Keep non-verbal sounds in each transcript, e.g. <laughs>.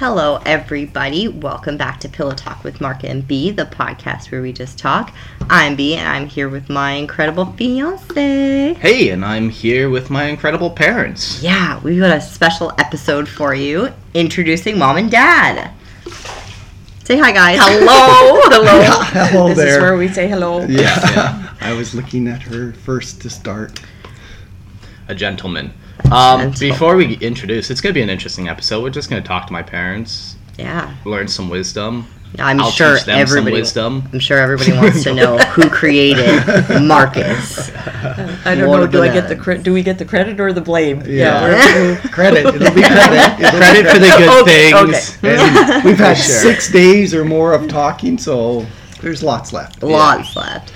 Hello, everybody. Welcome back to Pillow Talk with Mark and B, the podcast where we just talk. I'm B, and I'm here with my incredible fiance. Hey, and I'm here with my incredible parents. Yeah, we've got a special episode for you introducing mom and dad. Say hi, guys. Hello, <laughs> hello. Hello this there. is where we say hello. Yeah. <laughs> I was looking at her first to start. A gentleman. Um, before we introduce, it's going to be an interesting episode. We're just going to talk to my parents, Yeah, learn some wisdom. I'm I'll sure teach them everybody. some wisdom. I'm sure everybody wants to know who created <laughs> Marcus. I don't What know. Do I get the cre- do we get the credit or the blame? Yeah. we're- <laughs> Credit. It'll be <laughs> credit. It'll Credit for the good Okay, things. And we've had Sure. six days or more of talking, so there's lots left. Lots left.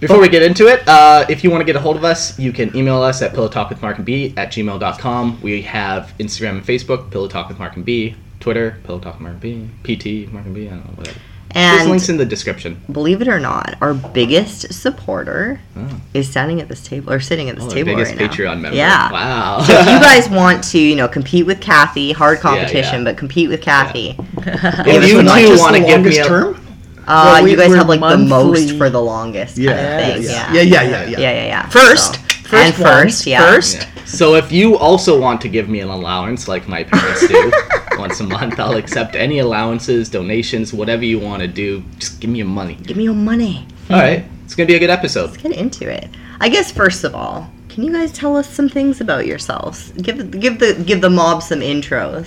Before we get into it, uh, if you want to get a hold of us, you can email us at pillowtalkwithmarkandb at gmail.com. We have Instagram and Facebook, Pillow Talk with Mark and B, Twitter, Pillow Talk with Mark and B, PT, Mark and B, I don't know, whatever. There's And links in the description. believe it or not, our biggest supporter Oh. is standing at this table or sitting at this Oh, table biggest right now. Patreon member. Yeah. Wow. So if you <laughs> guys want to, you know, compete with Kathy, hard competition, yeah. but compete with Kathy. if you a Not two just want to give me a, term? Uh, Well, we- you guys have like the most for the longest Yeah, kind of thing. yeah, Yeah. yeah, yeah, yeah, Yeah, yeah. yeah, yeah. First, So- first and one, first, yeah. first. Yeah. So if you also want to give me an allowance like my parents do <laughs> once a month, I'll accept any allowances, donations, whatever you want to do. Just give me your money. Give me your money. All right, it's gonna be a good episode. Let's get into it. I guess first of all, can you guys tell us some things about yourselves? Give give the give the mob some intros.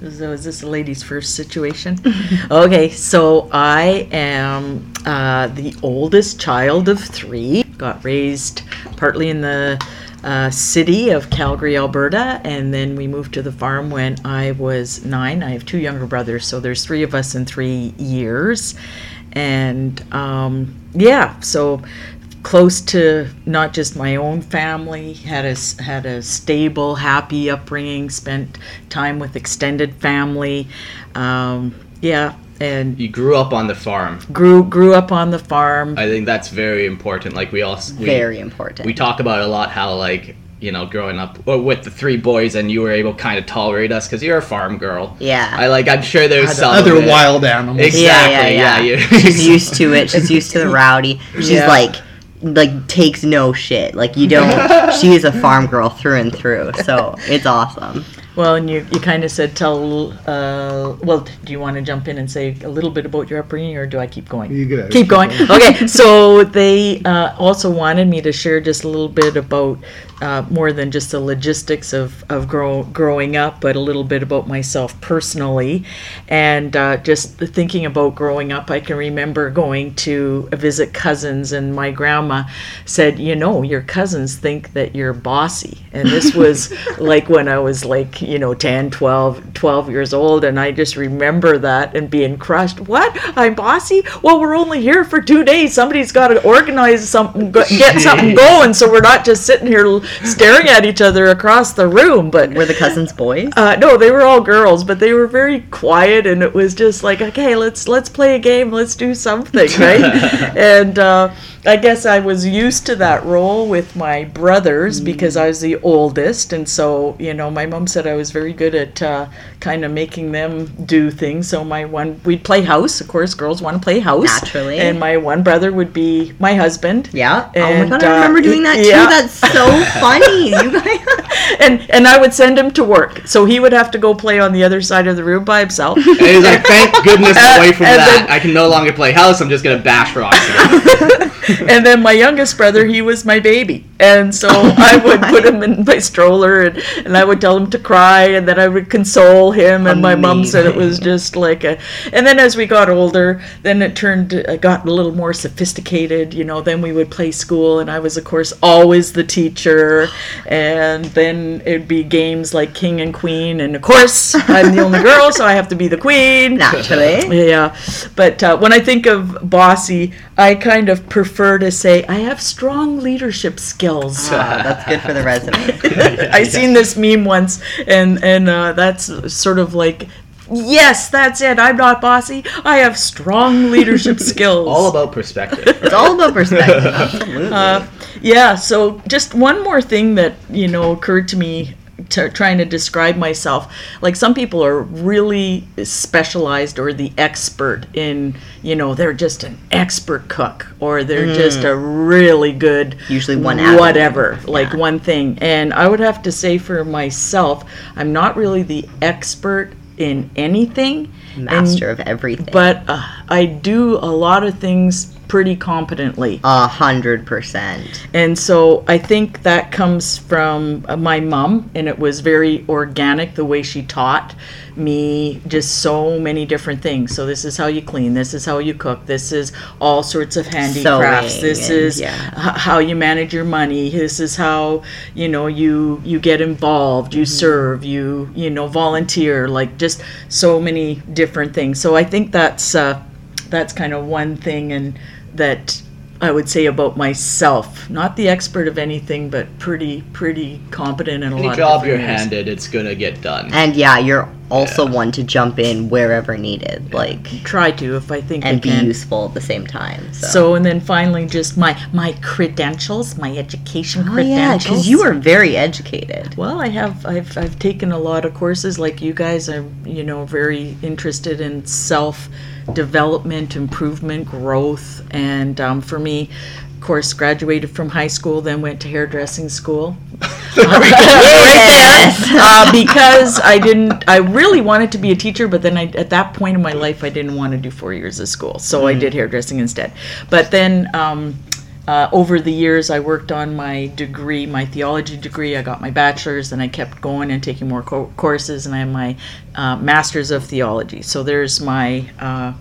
So is this a lady's first situation? <laughs> okay, so I am uh, the oldest child of three. Got raised partly in the uh, city of Calgary, Alberta, and then we moved to the farm when I was nine. I have two younger brothers, so there's three of us in three years. And um, yeah, so close to not just my own family had a s- had a stable happy upbringing spent time with extended family um, yeah and You grew up on the farm. grew grew up on the farm I think that's very important. Like we all we, Very important. we talk about it a lot how like you know growing up well, with the three boys and you were able to kind of tolerate us because you're a farm girl. yeah. I like. I'm sure there's some Other wild animals. Exactly. yeah, yeah, yeah, yeah. you- She's used to it. She's used to the <laughs> rowdy. She's Yeah. like like takes no shit. Like you don't. <laughs> she is a farm girl through and through. So it's awesome. Well and you, you kind of said tell uh, well do you want to jump in and say a little bit about your upbringing or do i keep going You gotta keep going. Okay, so they uh, also wanted me to share just a little bit about uh, more than just the logistics of, of grow, growing up, but a little bit about myself personally. And uh, just thinking about growing up, I can remember going to visit cousins, and my grandma said, You know, your cousins think that you're bossy. And this was <laughs> like when I was like, you know, 10, 12, 12 years old. And I just remember that and being crushed. What? I'm bossy? Well, we're only here for two days. Somebody's got to organize something, get something going, so we're not just sitting here staring at each other across the room. But Were the cousins boys? uh, no, they were all girls, but they were very quiet, and it was just like, okay, let's let's play a game, let's do something, right? <laughs> and uh, I guess I was used to that role with my brothers because I was the oldest, and so you know, my mom said I was very good at uh, kind of making them do things. So my one, we'd play house, of course, girls want to play house, Naturally. and my one brother would be my husband. Yeah. oh my And, god, I uh, remember doing that too. That's so <laughs> funny. You guys. <laughs> and and I would send him to work, so he would have to go play on the other side of the room by himself. And he's like, thank <laughs> goodness away from and that. then- I can no longer play house. I'm just gonna bash rocks. again." <laughs> and then my youngest brother, he was my baby. And so <laughs> I would put him in my stroller and, and I would tell him to cry and then I would console him. And my mom said it was just like a. And then as we got older, then it turned, uh, got a little more sophisticated. You know, then we would play school and I was, of course, always the teacher. And then it'd be games like King and Queen. And of course, I'm the only girl, so I have to be the queen. <laughs> Naturally. Yeah, but uh, when I think of bossy, I kind of prefer to say I have strong leadership skills. Ah, that's good for the <laughs> resume. <laughs> I seen this meme once, and and uh, that's sort of like. Yes, that's it. I'm not bossy. I have strong leadership <laughs> skills. All about perspective. It's all about perspective. Absolutely. Uh, yeah. So just one more thing that you know occurred to me t- trying to describe myself. Like some people are really specialized or the expert in, you know, they're just an expert cook or they're just a really good Usually one avenue. whatever, like Yeah. one thing. And I would have to say for myself, I'm not really the expert in anything. and- Master of everything. but uh, I do a lot of things pretty competently. A hundred percent. And so I think that comes from uh, my mom, and it was very organic the way she taught me just so many different things. So, this is how you clean, this is how you cook, this is all sorts of handicrafts, Sewing this is yeah. h- how you manage your money, this is how you know you you get involved, Mm-hmm. you serve, you you know volunteer, like just so many different things. So, I think that's uh, that's kind of one thing and that I would say about myself. Not the expert of anything, but pretty pretty competent in a Any lot job of you're areas. handed, it's gonna get done. And yeah, you're also Yeah. one to jump in wherever needed, like Try to if I think and I be can. useful at the same time. So, So and then finally just my my credentials, my education oh yeah, credentials. because you are very educated. Well, I have I've I've taken a lot of courses like you guys. I'm you know very interested in self development, improvement, growth, and um, for me, of course, graduated from high school, then went to hairdressing school. <laughs> <laughs> Yes. <laughs> uh, because I didn't. I really wanted to be a teacher, but then I, at that point in my life, I didn't want to do four years of school, so I did hairdressing instead. But then. Um, uh, over the years, I worked on my degree, my theology degree. I got my bachelor's, and I kept going and taking more co- courses, and I have my uh, master's of theology. So there's my uh,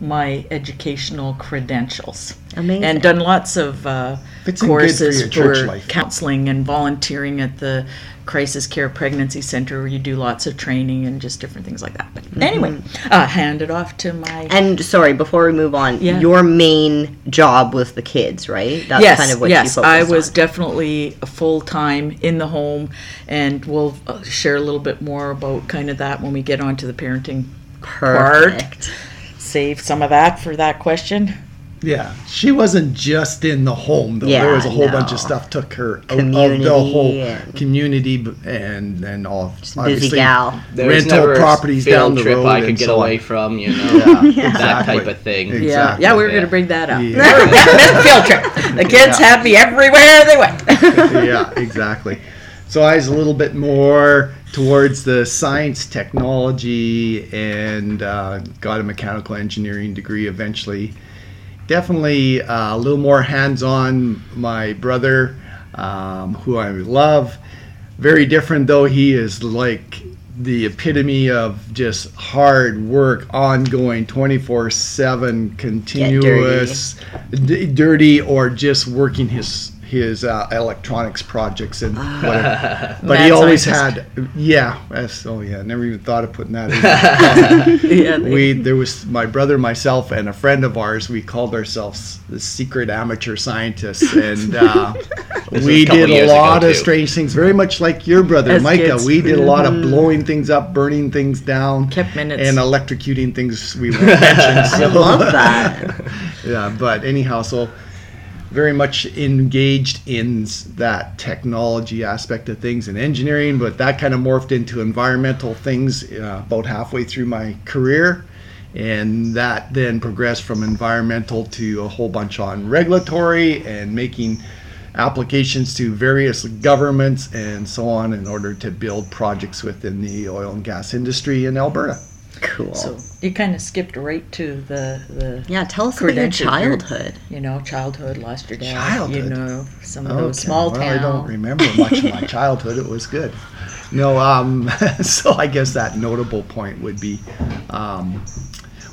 my educational credentials, Amazing. and done lots of uh, Fits for courses for counseling and volunteering at the crisis care pregnancy center where you do lots of training and just different things like that. But anyway, uh, hand it off to my. And sorry, before we move on, Yeah. your main job was the kids, right? That's yes, kind of what yes, you I was on. definitely full time in the home, and we'll uh, share a little bit more about kind of that when we get onto the parenting. Perfect. Save some of that for that question. Yeah, she wasn't just in the home though. Yeah, there was a whole no. bunch of stuff took her out of the whole and- community and and all busy gal. There was rental never a properties field down the trip road I could get so away from, you know, <laughs> Yeah, <laughs> that exactly. type of thing. Exactly. Yeah, yeah, we were Yeah. going to bring that up. Yeah. <laughs> Field trip. The kids had me everywhere they went. yeah, exactly. So I was a little bit more towards the science, technology, and uh, got a mechanical engineering degree eventually. Definitely uh, a little more hands-on. My brother, um, who I love, very different though. He is like the epitome of just hard work, ongoing, 24/7, continuous, d- dirty, or just working his his uh, electronics projects and whatever. <laughs> but he always scientist. had, yeah. That's, oh yeah, never even thought of putting that in. <laughs> yeah, <laughs> we there was my brother, myself, and a friend of ours. We called ourselves the secret amateur scientists, and uh, we did a lot of too. strange things. Very much like your brother, As Micah. kids. We did a lot of blowing things up, burning things down, Kept minutes. and electrocuting things. We won't mention. I so- love that. yeah, but anyhow, so very much engaged in that technology aspect of things and engineering, but that kind of morphed into environmental things uh, about halfway through my career. And that then progressed from environmental to a whole bunch on regulatory and making applications to various governments and so on in order to build projects within the oil and gas industry in Alberta. Cool. So you kind of skipped right to the the yeah, tell us about your Credential here. childhood. you know childhood, lost your dad. Childhood? You know some of those Okay, small well, town. I don't remember much of my <laughs> childhood. It was good. No, um, <laughs> so I guess that notable point would be, um,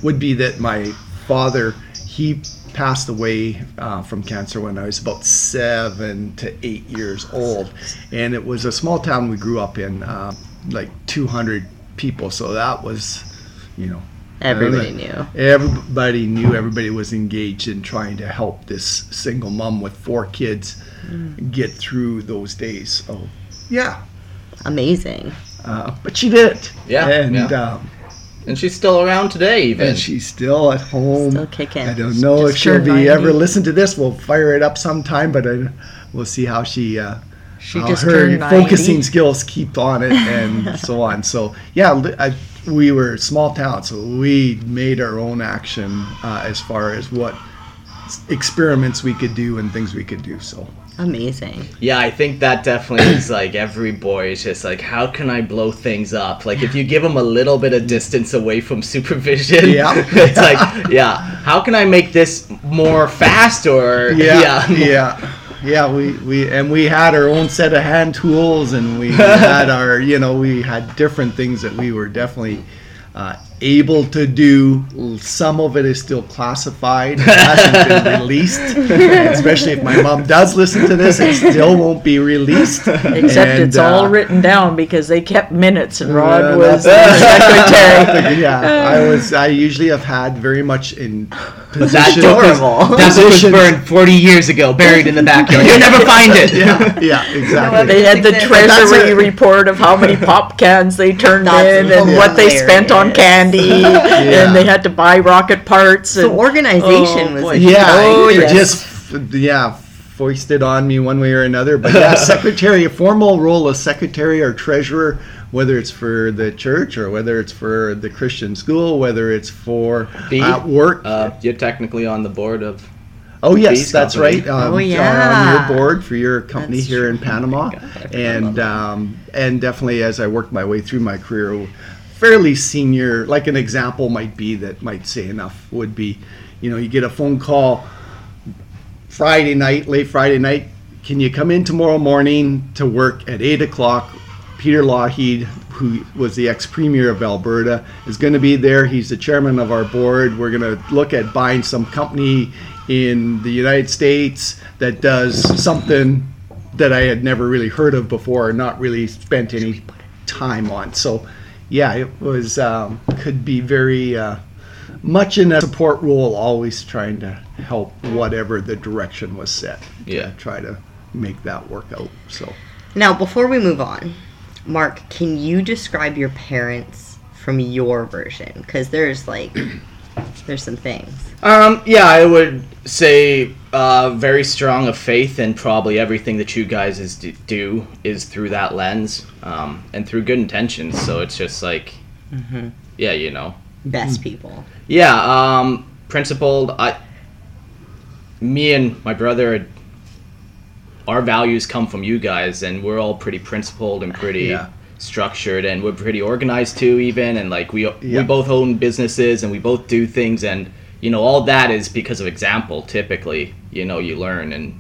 would be that my father he passed away uh, from cancer when I was about seven to eight years old, and it was a small town we grew up in, uh, like 200 people. So that was, you know, Everybody uh, knew. Everybody knew. Everybody was engaged in trying to help this single mom with four kids get through those days. So, yeah, Amazing. uh, but she did it. Yeah, and yeah. Um, And she's still around today, even. and she's still at home. Still kicking. I don't know Just if she'll be ever listen to this. We'll fire it up sometime, but I, we'll see how she uh, She uh, just her turned 90. focusing skills keep on it and so on. So yeah, I, we were small town, so we made our own action uh, as far as what experiments we could do and things we could do. So Amazing. Yeah, I think that definitely is like every boy is just like, how can I blow things up? Like if you give them a little bit of distance away from supervision, Yeah. <laughs> it's like, yeah, how can I make this more fast or <laughs> yeah, yeah, yeah, yeah. We we and we had our own set of hand tools, and we <laughs> had our you know we had different things that we were definitely. Uh, able to do some of it is still classified it hasn't been <laughs> released especially if my mom does listen to this it still won't be released Except And, it's all uh, written down because they kept minutes and Rod Yeah, was the that's- secretary. <laughs> yeah, uh. I was. I usually have had very much in That position. book was, Adorable. that book was burned 40 years ago, buried in the backyard. You'll never find it. <laughs> Yeah, yeah, exactly. They had the treasury a- <laughs> report of how many pop cans they turned That's in and what they spent on candy, Yeah. and they had to buy rocket parts. So and, organization Oh, was boy. yeah, Oh, it yes. just yeah foisted on me one way or another. But yeah, secretary, a formal role of secretary or treasurer, whether it's for the church or whether it's for the Christian school, whether it's for B, at work. Uh, you're technically on the board of. Oh yes, that's Company. right. Um, Oh, yeah. on your board for your company That's here in. Panama, God, I forgot and um, and definitely as I worked my way through my career, fairly senior. Like an example might be that might say enough would be, you know, you get a phone call Friday night, late Friday night. Can you come in tomorrow morning to work at eight o'clock? Peter Lougheed, who was the ex premier of Alberta, is going to be there. He's the chairman of our board. We're going to look at buying some company in the United States that does something that I had never really heard of before, or not really spent any time on. So, yeah, it was um, could be very uh, much in a support role, always trying to help whatever the direction was set. to Yeah. try to make that work out. So. Now, before we move on, Mark, can you describe your parents from your version? Because there's like, <clears throat> there's some things. Um, yeah, I would say uh, very strong of faith, and probably everything that you guys is do is through that lens um, and through good intentions. So it's just like, yeah, you know, Best people. yeah, um, principled. I, me and my brother, our values come from you guys, and we're all pretty principled and pretty Yeah. structured, and we're pretty organized too, even. And like we Yeah. we both own businesses, and we both do things, and you know all that is because of example. Typically, you know, you learn, and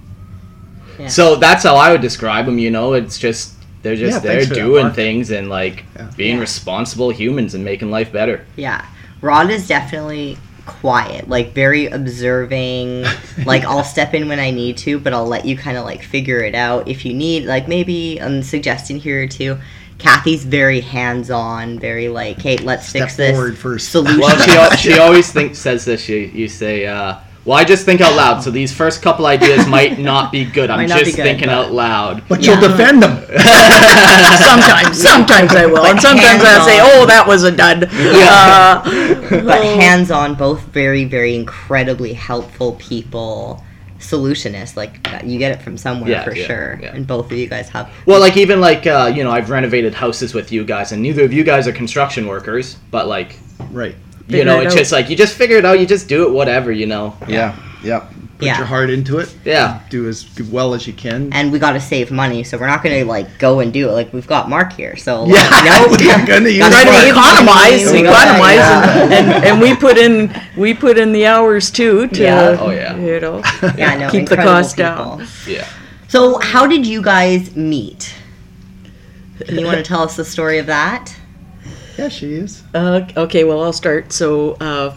Yeah. so that's how I would describe them. You know, it's just they're just Yeah, there thanks for that, doing things and like Yeah. being Yeah. responsible humans and making life better. Yeah. Rod is definitely quiet, like very observing. <laughs> like I'll step in when I need to, but I'll let you kind of like figure it out if you need. Like maybe I'm suggesting here or two. Kathy's very hands-on, very like, hey, let's Step fix this forward first. solution. Well, she, she always thinks says this. You, you say, uh, "Well, I just think out loud." So these first couple ideas <laughs> might not be good. I'm Might not be just good, thinking but- out loud. but Yeah. you'll defend them. <laughs> sometimes, sometimes I will, But and sometimes I'll say, "Oh, that was a dud." Yeah. Uh, <laughs> but hands-on, both very, very incredibly helpful people. Solutionists, like you get it from somewhere Yeah, for yeah, sure, yeah. and both of you guys have. Well, like even like uh, you know, I've renovated houses with you guys, and neither of you guys are construction workers. But like right. You know, it it's out. just like you just figure it out. You just do it, whatever. You know. Yeah. Yeah. Put Yeah. your heart into it. Yeah. Do as well as you can. and we got to save money, so we're not going to like go and do it. Like we've got Mark here, so like, Yeah, <laughs> no, <laughs> we're gonna use try to economize, money. economize, Yeah. and, and, and we put in we put in the hours too to Yeah. Oh, yeah. you know <laughs> Yeah, no, keep the cost people. down. Yeah. So, how did you guys meet? Can you want to tell us the story of that? Yeah, she is. Uh, okay, well I'll start. So uh,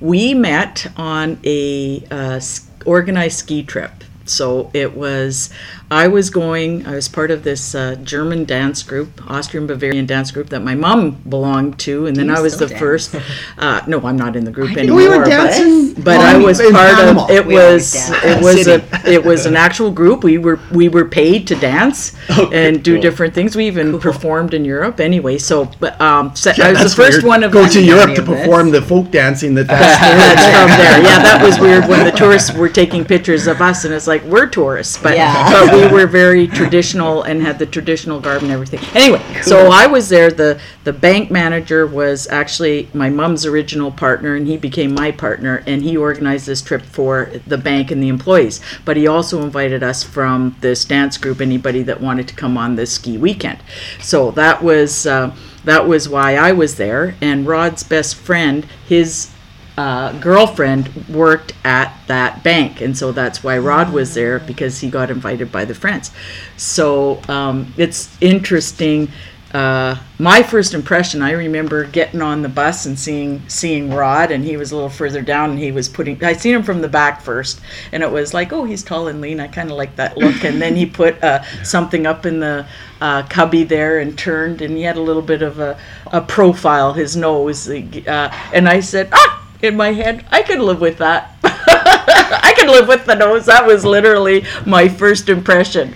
we met on a uh, organized ski trip. So it was, I was going, I was part of this uh, German dance group, Austrian Bavarian dance group that my mom belonged to, and then you I was the dance? first. Uh, no, I'm not in the group anymore. We were but- dancing. but I was part of it We was it was City. a it was an actual group we were we were paid to dance <laughs> Okay, and do cool. different things we even performed in Europe anyway so but um so Yeah, I was the first weird. one of go to Europe to this. perform the folk dancing that <laughs> that's that's from <laughs> there yeah that was weird when the tourists were taking pictures of us and it's like we're tourists but Yeah. but we were very traditional and had the traditional garb and everything. Anyway, so I was there. The the bank manager was actually my mom's original partner, and he became my partner. And he organized this trip for the bank and the employees. But he also invited us from this dance group, anybody that wanted to come on this ski weekend. So that was. Uh, that was why I was there. And Rod's best friend, his uh, girlfriend worked at that bank, and so that's why Rod was there because he got invited by the friends. So um, it's interesting. Uh, my first impression, I remember getting on the bus and seeing seeing Rod, and he was a little further down, and he was putting. I seen him from the back first, and it was like, oh, he's tall and lean. I kind of like that look. And then he put uh, something up in the uh, cubby there and turned, and he had a little bit of a, a profile, his nose, uh, and I said, ah in my head, I can live with that. <laughs> I can live with the nose. That was literally my first impression.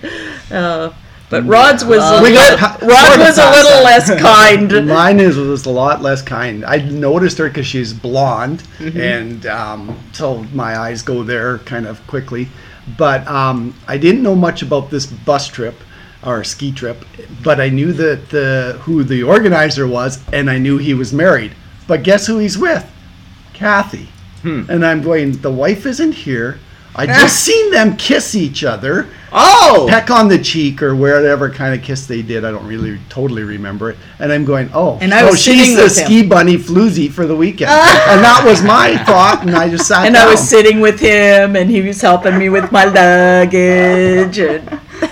Uh, but Rod's was little, got Rod was a little less <laughs> kind. Mine is was a lot less kind. I noticed her because she's blonde, and um, so my eyes go there kind of quickly. But um, I didn't know much about this bus trip or ski trip, but I knew that the who the organizer was, and I knew he was married. But guess who he's with? Kathy. Hmm. And I'm going. The wife isn't here. I just <laughs> seen them kiss each other Oh, peck on the cheek or whatever kind of kiss they did. I don't really totally remember it. And I'm going, oh, And I so was she's sitting the ski bunny floozy for the weekend. <laughs> and that was my thought, and I just sat And down. I was sitting with him, and he was helping me with my luggage. And <laughs>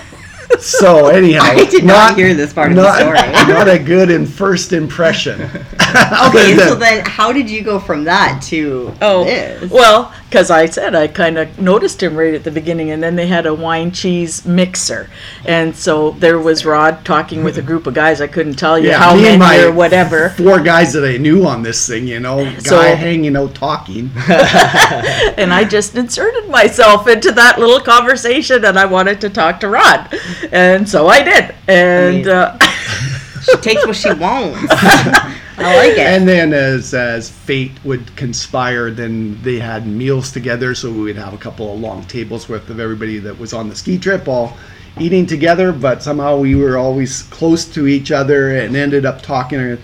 so anyhow, <laughs> I did not hear this part of the not, story. <laughs> not a good in first impression. <laughs> Okay, so then how did you go from that to Oh, this? well, because I said I kind of noticed him right at the beginning, and then they had a wine cheese mixer, and so there was Rod talking with a group of guys. I couldn't tell you how many my or whatever, Four guys that I knew on this thing, you know, guy So- hanging out talking. <laughs> <laughs> and I just inserted myself into that little conversation, and I wanted to talk to Rod, and so I did, and. Uh, she takes what she <laughs> wants. I like it. And then as as fate would conspire, then they had meals together. So we would have a couple of long tables worth of everybody that was on the ski trip all eating together. But somehow we were always close to each other and ended up talking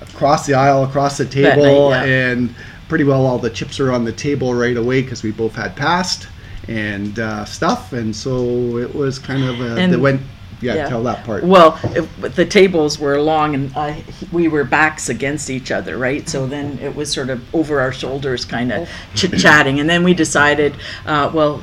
across the aisle, across the table, night, yeah. and pretty well all the chips are on the table right away because we both had passed and uh, stuff. And so it was kind of a, And- that went. Yeah, yeah. tell that part. Well, it, the tables were long, and I, we were backs against each other, right? So then it was sort of over our shoulders, kind of chit chatting, and then we decided, uh, well,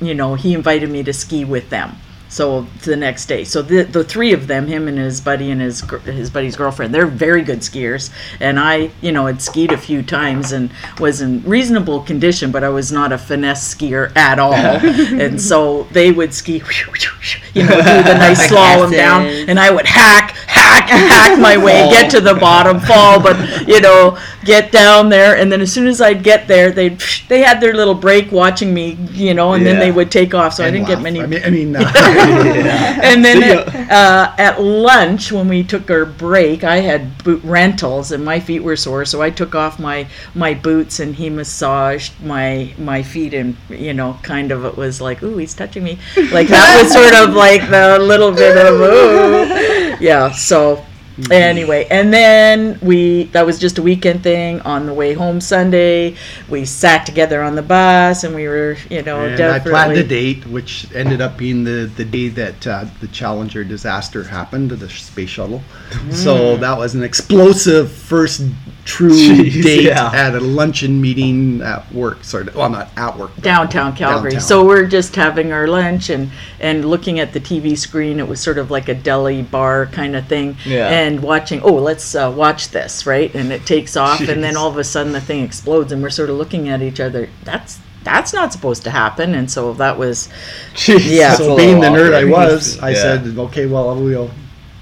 you know, he invited me to ski with them. So the next day, so the the three of them, him and his buddy and his his buddy's girlfriend, they're very good skiers, and I, you know, had skied a few times and was in reasonable condition, but I was not a finesse skier at all, <laughs> and so they would ski, <laughs> you know, do the nice <laughs> slalom down, and I would hack, hack, hack my way, get to the bottom, fall, but you know, get down there, and then as soon as I'd get there, they they had their little break watching me, you know, and then they would take off. So I didn't get many. I mean, I mean uh, <laughs> and then at, uh, at lunch, when we took our break, I had boot rentals, and my feet were sore, so I took off my my boots, and he massaged my my feet, and you know, kind of it was like, ooh, he's touching me, like that was sort of like the little bit of ooh, yeah. So anyway and then we that was just a weekend thing on the way home sunday we sat together on the bus and we were you know And I planned a date, which ended up being the, the day that uh, the Challenger disaster happened, the space shuttle. Mm. So that was an explosive first true <laughs> Jeez, date yeah. at a luncheon meeting at work. Sort of, well, not at work. downtown Calgary. Downtown. So we're just having our lunch and and looking at the TV screen. It was sort of like a deli bar kind of thing. Yeah. And watching, oh, let's uh, watch this, right? And it takes off, and then all of a sudden the thing explodes, and we're sort of looking at each other. That's that's not supposed to happen. And so that was Jeez, Yeah. So being the little nerd I awkward. was, <laughs> I Yeah. said, okay, well, we'll,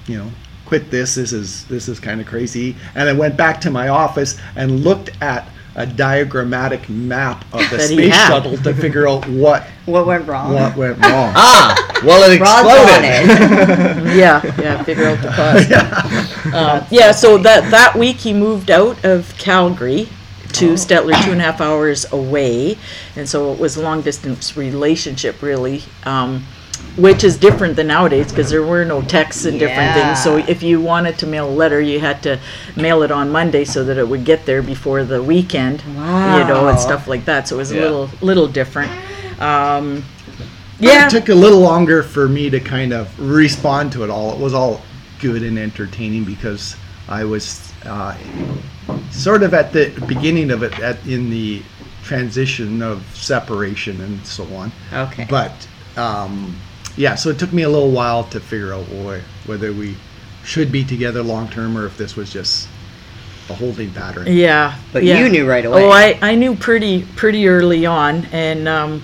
you know, quit this. This is this is kind of crazy. And I went back to my office and looked at a diagrammatic map of the space had. shuttle to figure out what what went wrong? what went <laughs> wrong. Ah, well, it exploded. it. <laughs> yeah, yeah, figure out the cause. <laughs> Uh, yeah, so that that week he moved out of Calgary to Stettler, two and a half hours away, and so it was a long distance relationship really. Um, which is different than nowadays because there were no texts and different things. So if you wanted to mail a letter, you had to mail it on Monday so that it would get there before the weekend. Wow. You know, Wow. and stuff like that. So it was a Yeah. little little different. Um, Yeah. yeah. It took a little longer for me to kind of respond to it all. It was all good and entertaining because I was uh, sort of at the beginning of it, at in the transition of separation and so on. Okay. But um, yeah, so it took me a little while to figure out wh- whether we should be together long term or if this was just a holding pattern. Yeah. But yeah. you knew right away. Oh, I, I knew pretty pretty early on, and um,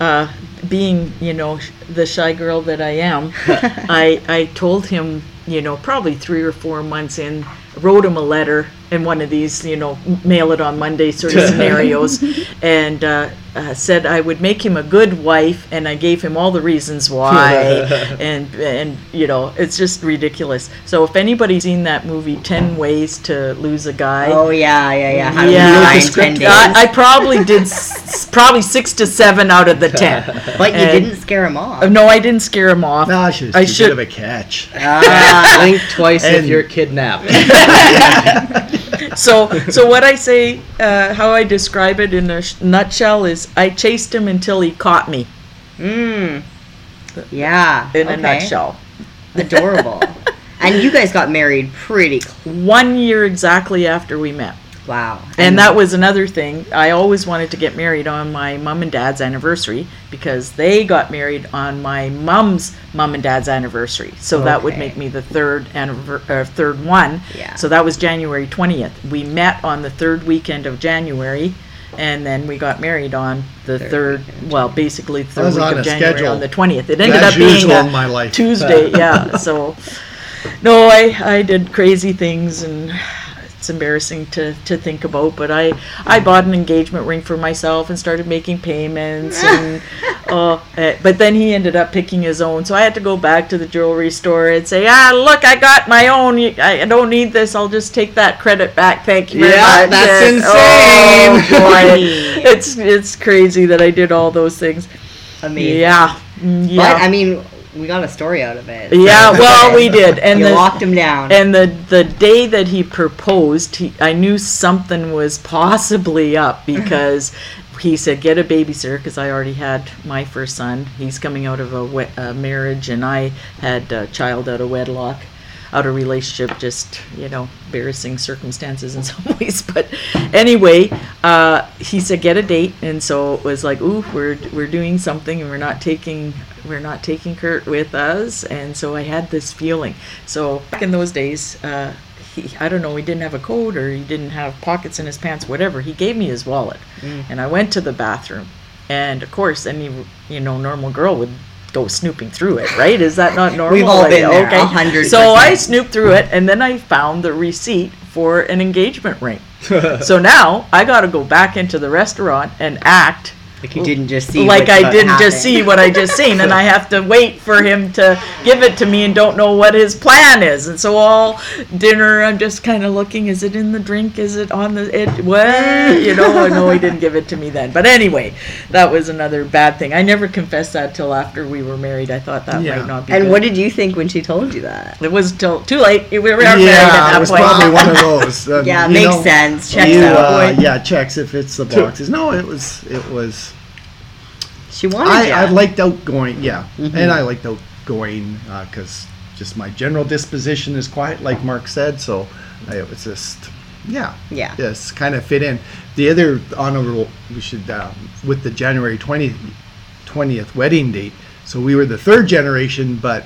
uh, being you know the shy girl that I am, <laughs> I I told him you know probably three or four months in, wrote him a letter in one of these you know mail it on Monday sort of <laughs> scenarios, and uh, uh, said I would make him a good wife, and I gave him all the reasons why, <laughs> and and you know it's just ridiculous. So if anybody's seen that movie Ten Ways to Lose a Guy. oh yeah, yeah, yeah. How Yeah. Lose a Guy Wrote in the 10 script. days. I, I probably did s- probably six to seven out of the ten. <laughs> but you and- didn't scare him off. Uh, No, I didn't scare him off. No, I should I have should- bit of a catch. Ah, Blink twice if you're kidnapped. So, so what I say, uh, how I describe it in a sh- nutshell is, I chased him until he caught me. mm. Yeah. In a nutshell, Adorable. <laughs> and you guys got married pretty cl- one year exactly after we met. Wow. And that was another thing. I always wanted to get married on my mom and dad's anniversary because they got married on my mom's mom and dad's anniversary. So that would make me the third anniver- uh, third one. Yeah. So that was January 20th. We met on the third weekend of January and then we got married on the Third third, well, basically the third week of January schedule. on the 20th. It ended As up being usual a in my life. Tuesday, <laughs> yeah. So no, I I did crazy things and it's embarrassing to, to think about, but I I bought an engagement ring for myself and started making payments <laughs> and uh, but then he ended up picking his own, so I had to go back to the jewelry store and say, ah, look, I got my own. I I don't need this. I'll just take that credit back. Thank you very Yeah, much. that's And- insane. Oh, boy. <laughs> It's it's crazy that I did all those things. Amazing. Yeah, mm, yeah. But I mean, we got a story out of it. Yeah, well, we did, and you the, locked him down. and the the day that he proposed, he, I knew something was possibly up <laughs> because he said, "Get a babysitter," because I already had my first son. He's coming out of a, we- a marriage, and I had a child out of wedlock, out of relationship. Just you know, embarrassing circumstances in <laughs> some ways. But anyway, uh, he said, "Get a date," and so it was like, "Ooh, we're we're doing something, and we're not taking." We're not taking Kurt with us, and so I had this feeling. So back in those days, uh, he, I don't know, he didn't have a coat or he didn't have pockets in his pants, whatever. He gave me his wallet, and I went to the bathroom, and of course, any you know normal girl would go snooping through it, right? Is that not <laughs> normal? We've all Like, been there, a hundred So I snooped through it, and then I found the receipt for an engagement ring. <laughs> so now I got to go back into the restaurant and act like you didn't just see. like what's I didn't just see what I just <laughs> seen, and I have to wait for him to give it to me and don't know what his plan is. And so all dinner, I'm just kind of looking: is it in the drink? Is it on the it? What you know? No, he didn't give it to me then. But anyway, that was another bad thing. I never confessed that till after we were married. I thought that Yeah. might not be. And good. what did you think when she told you that? It was till too late. We were married at Yeah, that it was point. probably one of <laughs> those. Uh, Yeah, you makes know, sense. Checks you, out. uh, yeah, checks if it's the boxes. No, it was it was. She wanted I. I liked outgoing, yeah, Mhm. and I liked outgoing because just my general disposition is quiet, like Mark said. So I, it was just, yeah, Yeah. yes, kind of fit in. The other honorable, we should uh, with the January 20th, 20th wedding date. So we were the third generation, but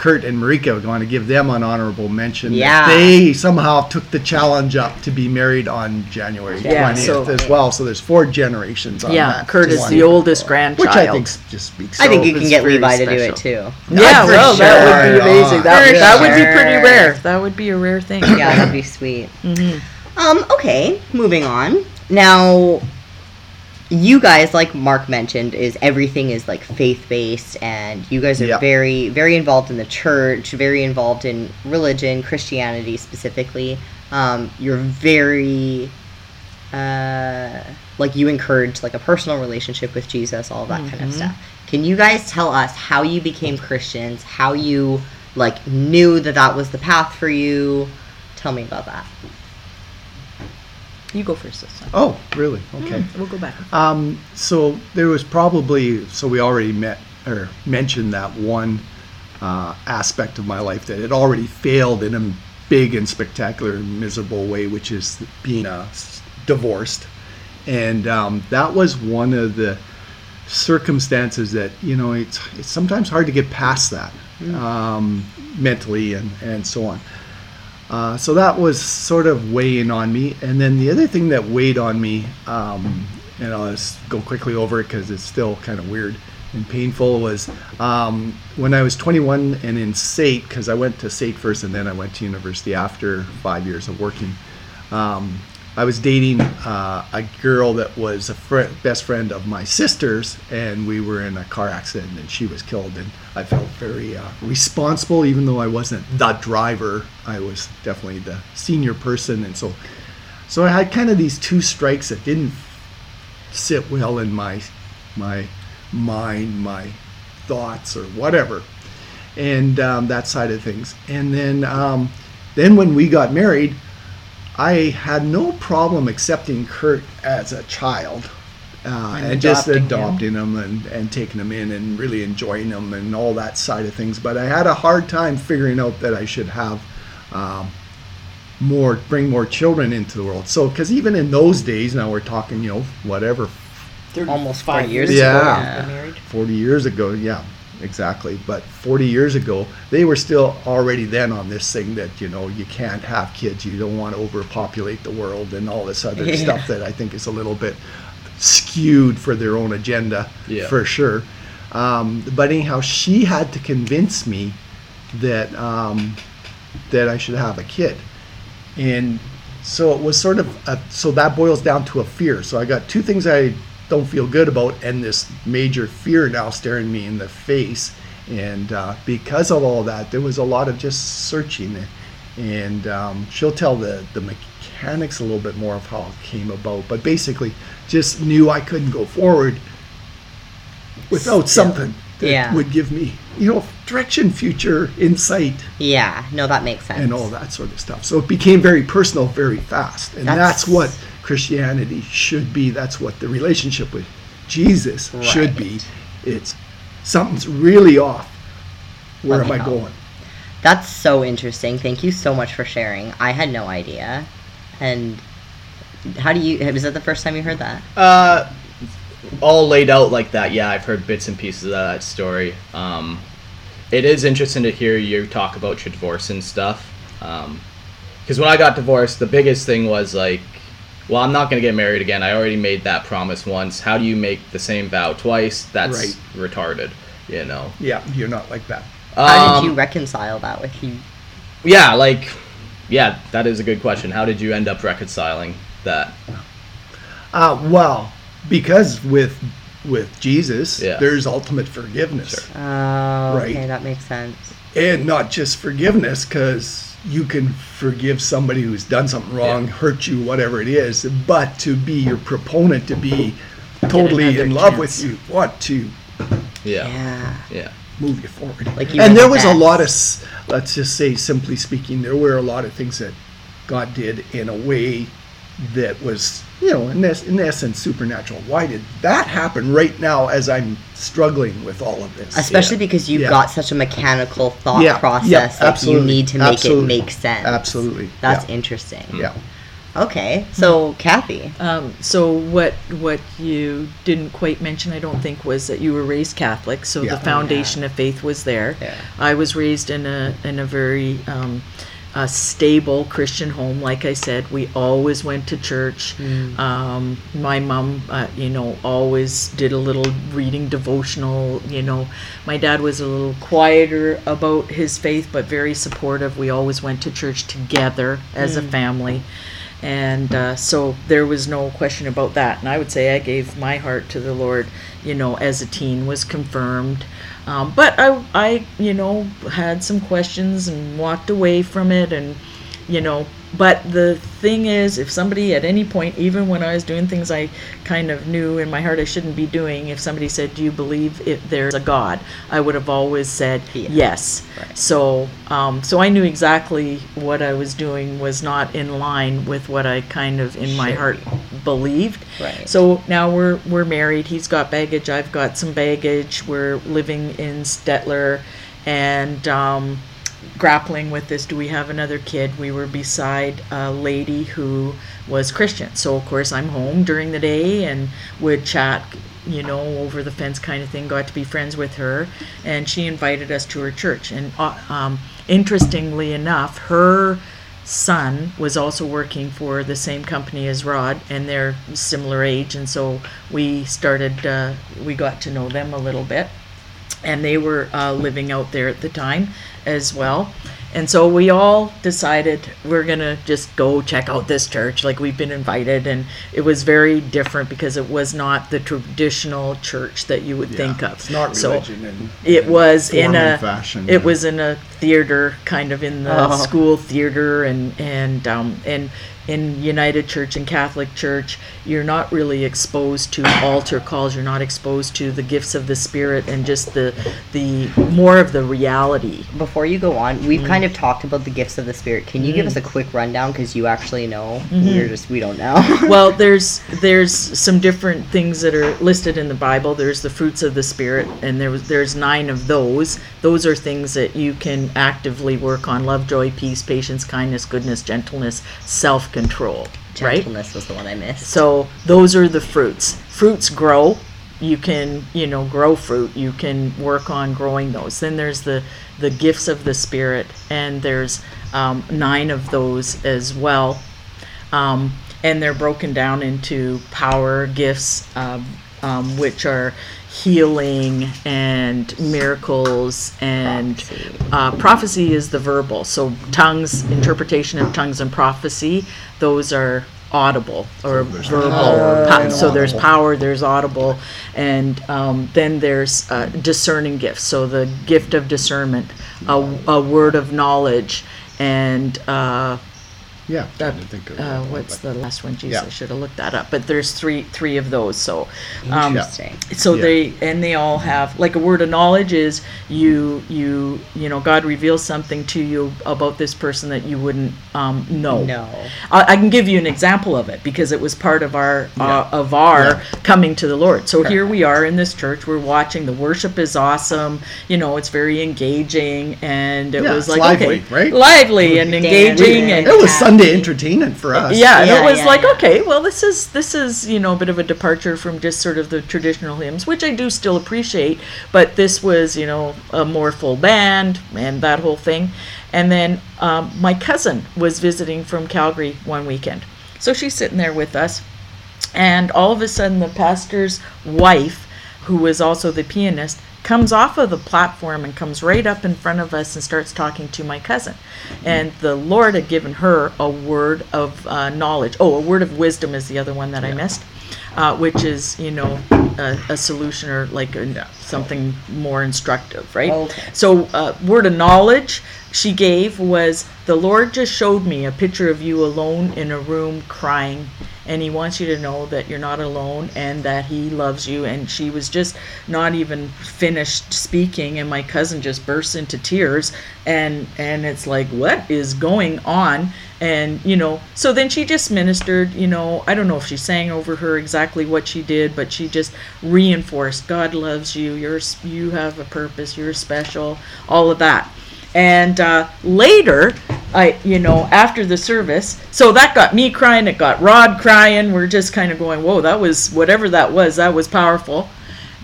Kurt and Marika are going to give them an honorable mention. that Yeah. they somehow took the challenge up to be married on January Yeah, 20th so- as well. So there's four generations on Yeah, that. Kurt is the oldest grandchild. Which I think just speaks. I think you can get very Levi to do it too. Yeah, For well, that would be sure. amazing. That, For that would be pretty rare. That would be a rare thing. Yeah, that'd be sweet. Mhm. Um, okay, moving on. Now, you guys, like Mark mentioned, is everything is like faith based, and you guys are Yeah. very, very involved in the church, very involved in religion, Christianity specifically. Um, you're very uh, like you encourage like a personal relationship with Jesus, all that Mm-hmm. kind of stuff. Can you guys tell us how you became Christians? How you like knew that that was the path for you? Tell me about that. You go first this time. Oh, really? Okay. We'll go back. Um, so there was probably so we already met or mentioned that one uh, aspect of my life that had already failed in a big and spectacular and miserable way, which is being uh, divorced, and um, that was one of the circumstances that you know it's it's sometimes hard to get past that um, mentally and and so on. Uh, so that was sort of weighing on me. And then the other thing that weighed on me, um, and I'll just go quickly over it because it's still kind of weird and painful, was um, when I was 21 and in SAIT, because I went to SAIT first and then I went to university after five years of working. Um, I was dating uh, a girl that was a fri best friend of my sister's, and we were in a car accident, and she was killed. And I felt very uh, responsible, even though I wasn't the driver. I was definitely the senior person, and so, so I had kind of these two strikes that didn't sit well in my my mind, my thoughts, or whatever, and um, that side of things. And then, um, then when we got married. I had no problem accepting Kurt as a child. Uh, and, And just adopting him. him, and, and taking him in and really enjoying him and all that side of things. But I had a hard time figuring out that I should have um, more, bring more children into the world. So, because even in those days, now we're talking, you know, whatever, Almost Five years years ago. ago, Yeah. I've been married. 40 years ago, yeah, exactly. But 40 years ago, they were still already then on this thing that, you know, you can't have kids, you don't want to overpopulate the world and all this other <laughs> Yeah. stuff that I think is a little bit skewed for their own agenda, Yeah. for sure. Um, but anyhow, she had to convince me that um, that I should have a kid, and so it was sort of a, so that boils down to a fear. So I got two things I don't feel good about, and this major fear now staring me in the face. And uh, because of all that, there was a lot of just searching, and um, she'll tell the the mechanics a little bit more of how it came about. But basically, just knew I couldn't go forward without something that Yeah. would give me, you know, direction, future, insight, Yeah, no, that makes sense. and all that sort of stuff. So it became very personal very fast. And That's- that's, what Christianity should be. That's what the relationship with Jesus should be. It's something's really off. Where am I help. going? That's so interesting. Thank you so much for sharing. I had no idea. And how do you? Was that the first time you heard that? Uh, all laid out like that. Yeah, I've heard bits and pieces of that story. Um, it is interesting to hear you talk about your divorce and stuff. Because when I got divorced, the biggest thing was like, well, I'm not gonna get married again. I already made that promise once. How do you make the same vow twice? That's Right. retarded. You know. Yeah, you're not like that. How Um, did you reconcile that with you? Yeah, like, yeah, that is a good question. How did you end up reconciling that? Uh, well, because with with Jesus, Yeah. there's ultimate forgiveness. Sure. Oh, okay, Right. that makes sense. and not just forgiveness because you can forgive somebody who's done something wrong Yeah. hurt you whatever it is but to be your proponent to be totally another in love chance. with you want to Yeah. Yeah. Yeah. move you forward Like you and there the was a lot of let's just say simply speaking there were a lot of things that god did in a way that was you know in, this, in essence supernatural why did that happen right now as i'm struggling with all of this Especially Yeah. because you've Yeah. got such a mechanical thought Yeah, process yeah, that you absolutely, need to make absolutely, it make sense. absolutely That's yeah. interesting. yeah Okay, so Kathy. Um, so what what you didn't quite mention, I don't think, was that you were raised Catholic. So Yeah. the foundation of faith was there. Yeah. I was raised in a in a very um, uh, stable Christian home. Like I said, we always went to church. Um, my mom, uh, you know, always did a little reading devotional. You know, my dad was a little quieter about his faith, but very supportive. We always went to church together as a family. And uh, so there was no question about that. And I would say I gave my heart to the Lord, you know, as a teen, was confirmed. Um, but I, I, you know, had some questions and walked away from it. And, you know, but the thing is, if somebody at any point, even when I was doing things I kind of knew in my heart I shouldn't be doing, if somebody said, "Do you believe if there's a God?" I would have always said Yeah. yes. Right. So, um, so I knew exactly what I was doing was not in line with what I kind of in my heart believed. Right. So now we're we're married. He's got baggage. I've got some baggage. We're living in Stettler, and um, grappling with this. Do we have another kid? We were beside a lady who was Christian. So of course I'm home during the day and would chat. You know, over the fence kind of thing. Got to be friends with her, and she invited us to her church. And uh, um, interestingly enough, her son was also working for the same company as Rod, and they're similar age, and so we started. Uh, we got to know them a little bit, and they were uh, living out there at the time as well. And so we all decided we're gonna just go check out this church. Like we've been invited, and it was very different because it was not the traditional church that you would think of. It's not So- religion. and, it was in a fashion. it was in a theater kind of in the Oh. school theater and and um and in United Church and Catholic Church you're not really exposed to altar calls you're not exposed to the gifts of the spirit and just the the more of the reality Before you go on, we've Mm. kind of talked about the gifts of the spirit. Can you give us a quick rundown because you actually know? Mm-hmm. We're just we don't know. <laughs> well there's there's some different things that are listed in the bible there's the fruits of the spirit and there was there's nine of those those are things that you can actively work on love joy peace patience kindness goodness gentleness self-control right? Gentleness was the one I missed. so those are the fruits. Fruits grow. You can you know grow fruit. You can work on growing those. Then there's the the gifts of the spirit and there's um, nine of those as well. Um, and they're broken down into power gifts um, um, which are healing and miracles and Prophecy. uh, prophecy is the verbal. So tongues interpretation of tongues and prophecy those are audible or there's verbal. power Pa- and so there's power there's audible and um, then there's uh, discerning gifts. So the gift of discernment a, a word of knowledge and uh, yeah. uh, trying to think of uh, that one, what's but- the last one? Jeez, Yeah. I should have looked that up. But there's three three of those. So, um, Interesting. so Yeah. they and they all have like a word of knowledge is you you you know God reveals something to you about this person that you wouldn't um, know. No. I, I can give you an example of it because it was part of our uh, of our Yeah. coming to the Lord. So here we are in this church. We're watching. The worship is awesome. You know, it's very engaging, and it Yeah, was it's like lively, okay, right? lively and Dance engaging, and- and It was Sunday entertainment for us. yeah, and it was yeah, like yeah. okay, well, this is this is you know a bit of a departure from just sort of the traditional hymns, which I do still appreciate, but this was you know a more full band and that whole thing, and then um, my cousin was visiting from Calgary one weekend, so she's sitting there with us, and all of a sudden the pastor's wife, who was also the pianist, comes off of the platform and comes right up in front of us and starts talking to my cousin. And the Lord had given her a word of uh, knowledge. Oh, a word of wisdom is the other one that I missed, uh, which is, you know, a, a solution or like a, something more instructive, right? Okay. So, uh, word of knowledge she gave was the Lord just showed me a picture of you alone in a room crying, and He wants you to know that you're not alone and that He loves you. And she was just not even finished speaking, and my cousin just burst into tears, and and it's like, what is going on? And you know, so then she just ministered. You know, I don't know if she sang over her exactly what she did, but she just reinforced God loves you. You're you have a purpose. You're special. All of that. And uh, later, I, you know, after the service, so that got me crying. It got Rod crying. We're just kind of going, whoa, that was whatever that was. That was powerful.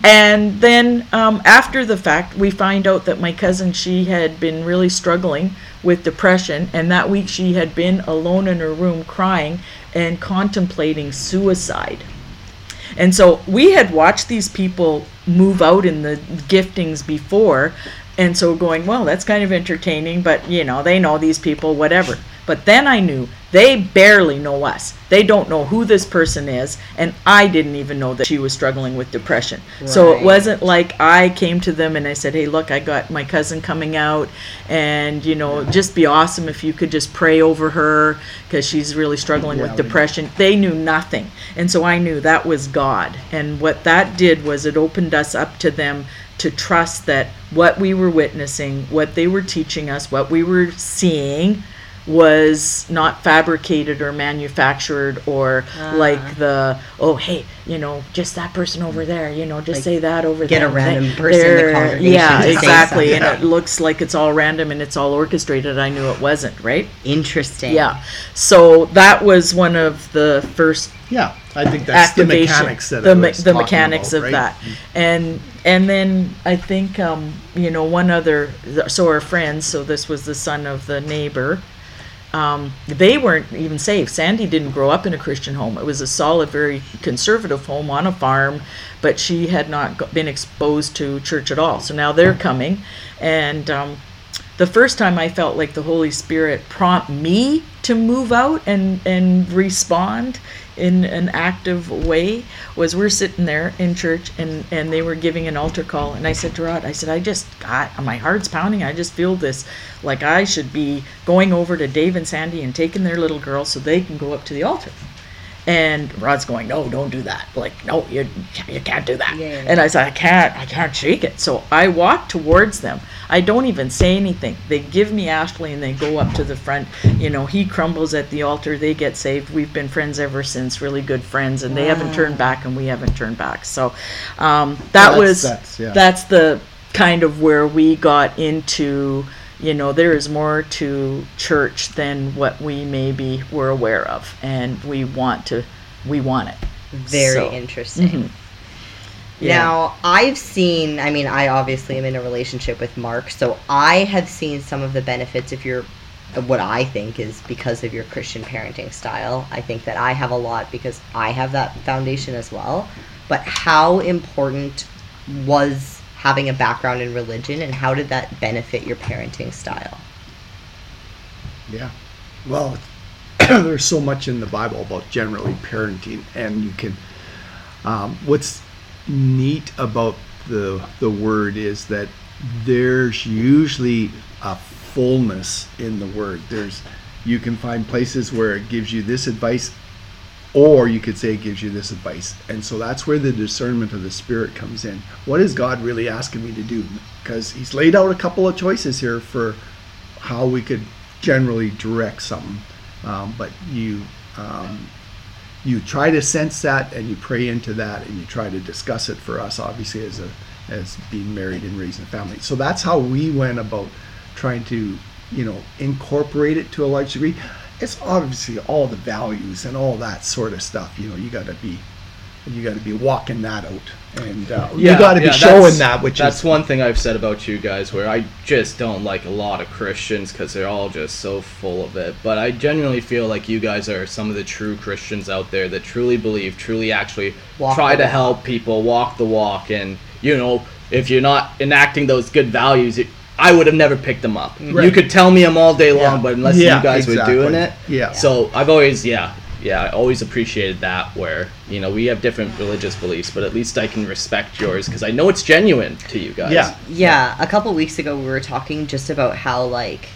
And then um, after the fact, we find out that my cousin, she had been really struggling with depression. And that week, she had been alone in her room crying and contemplating suicide. And so we had watched these people move out in the giftings before. And so going, well, that's kind of entertaining, but you know, they know these people, whatever. But then I knew They barely know us. They don't know who this person is, and I didn't even know that she was struggling with depression. So it wasn't like I came to them and I said, "Hey, look, I got my cousin coming out, and you know, just be awesome if you could just pray over her because she's really struggling with Yeah, we- depression." They knew nothing, and so I knew that was God. And what that did was it opened us up to them to trust that what we were witnessing, what they were teaching us, what we were seeing was not fabricated or manufactured or ah. like the oh hey you know just that person over there you know just Like, say that over get there. a random They- person in the congregation yeah to say exactly and it looks like it's all random and it's all orchestrated. I knew it wasn't right? Interesting. yeah so that was one of the first Yeah, I think that's the activation, mechanics that the, me- the mechanics about, of right? that, mm. and and then I think um, you know one other. So our friends. So this was the son of the neighbor. Um, they weren't even safe. Sandy didn't grow up in a Christian home. It was a solid, very conservative home on a farm, but she had not been exposed to church at all. So now they're coming, and um, the first time I felt like the Holy Spirit prompt me to move out and and respond in an active way was we're sitting there in church and and they were giving an altar call. And I said to Rod I said I just got my heart's pounding. I just feel this like I should be going over to Dave and Sandy and taking their little girl so they can go up to the altar and Rod's going, no, don't do that. Like, no, you you can't do that. Yeah, yeah, And I said, I can't, I can't shake it. So I walk towards them. I don't even say anything. They give me Ashley and they go up to the front. You know, he crumbles at the altar. They get saved. We've been friends ever since, really good friends, and they haven't turned back, and we haven't turned back. So um, that Well, that's- was that's- yeah. that's the kind of where we got into you know there is more to church than what we maybe were aware of and we want to we want it Very So, interesting. mhm. Yeah. Now, I've seen, I mean, I obviously am in a relationship with Mark, so I have seen some of the benefits if you're what I think is because of your Christian parenting style. I think that I have a lot because I have that foundation as well. But how important was having a background in religion and how did that benefit your parenting style? Yeah. Well, <clears throat> there's so much in the Bible about generally parenting, and you can. Um, what's neat about the the word is that there's usually a fullness in the word. There's you can find places where it gives you this advice, or you could say it gives you this advice, and so that's where the discernment of the Spirit comes in. What is God really asking me to do? Because He's laid out a couple of choices here for how we could generally direct something, um, but you um, you try to sense that and you pray into that and you try to discuss it for us, obviously as a as being married and raising a family. So that's how we went about trying to you know incorporate it to a large degree. It's obviously all the values and all that sort of stuff. You know, you got to be you got to be walking that out, and uh, you got to be showing that. Which that's is one thing I've said about you guys, where I just don't like a lot of Christians because they're all just so full of it. But I genuinely feel like you guys are some of the true Christians out there that truly believe, truly actually try to help people walk the walk. And you know, if you're not enacting those good values, it, I would have never picked them up. You could tell me them all day long, Yeah. but unless Yeah, you guys exactly. were doing it, Yeah. So I've always, yeah, yeah, I always appreciated that. Where you know we have different religious beliefs, but at least I can respect yours because I know it's genuine to you guys. Yeah. Yeah, a couple weeks ago we were talking just about how like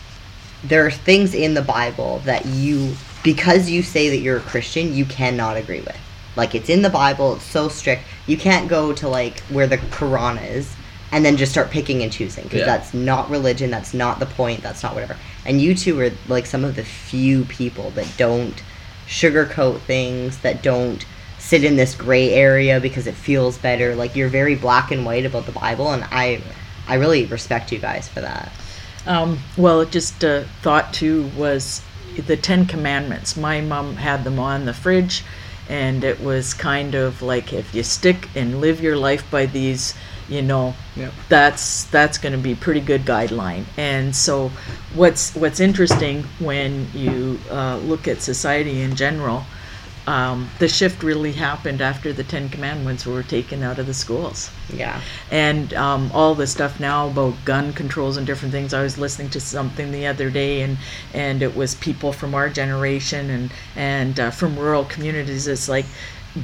there are things in the Bible that you because you say that you're a Christian, you cannot agree with. Like it's in the Bible, it's so strict. You can't go to like where the Quran is and then just start picking and choosing because Yeah. that's not religion, that's not the point, that's not whatever. And you two are like some of the few people that don't sugarcoat things, that don't sit in this gray area because it feels better. Like you're very black and white about the Bible, and I, I really respect you guys for that. Um, well, it just uh, thought too was the Ten Commandments. My mom had them on the fridge, and it was kind of like if you stick and live your life by these, you know, Yep. that's that's going to be pretty good guideline. And so, what's what's interesting when you uh, look at society in general, um, the shift really happened after the Ten Commandments were taken out of the schools Yeah. and um, all the stuff now about gun controls and different things. I was listening to something the other day, and and it was people from our generation and and uh, from rural communities. It's like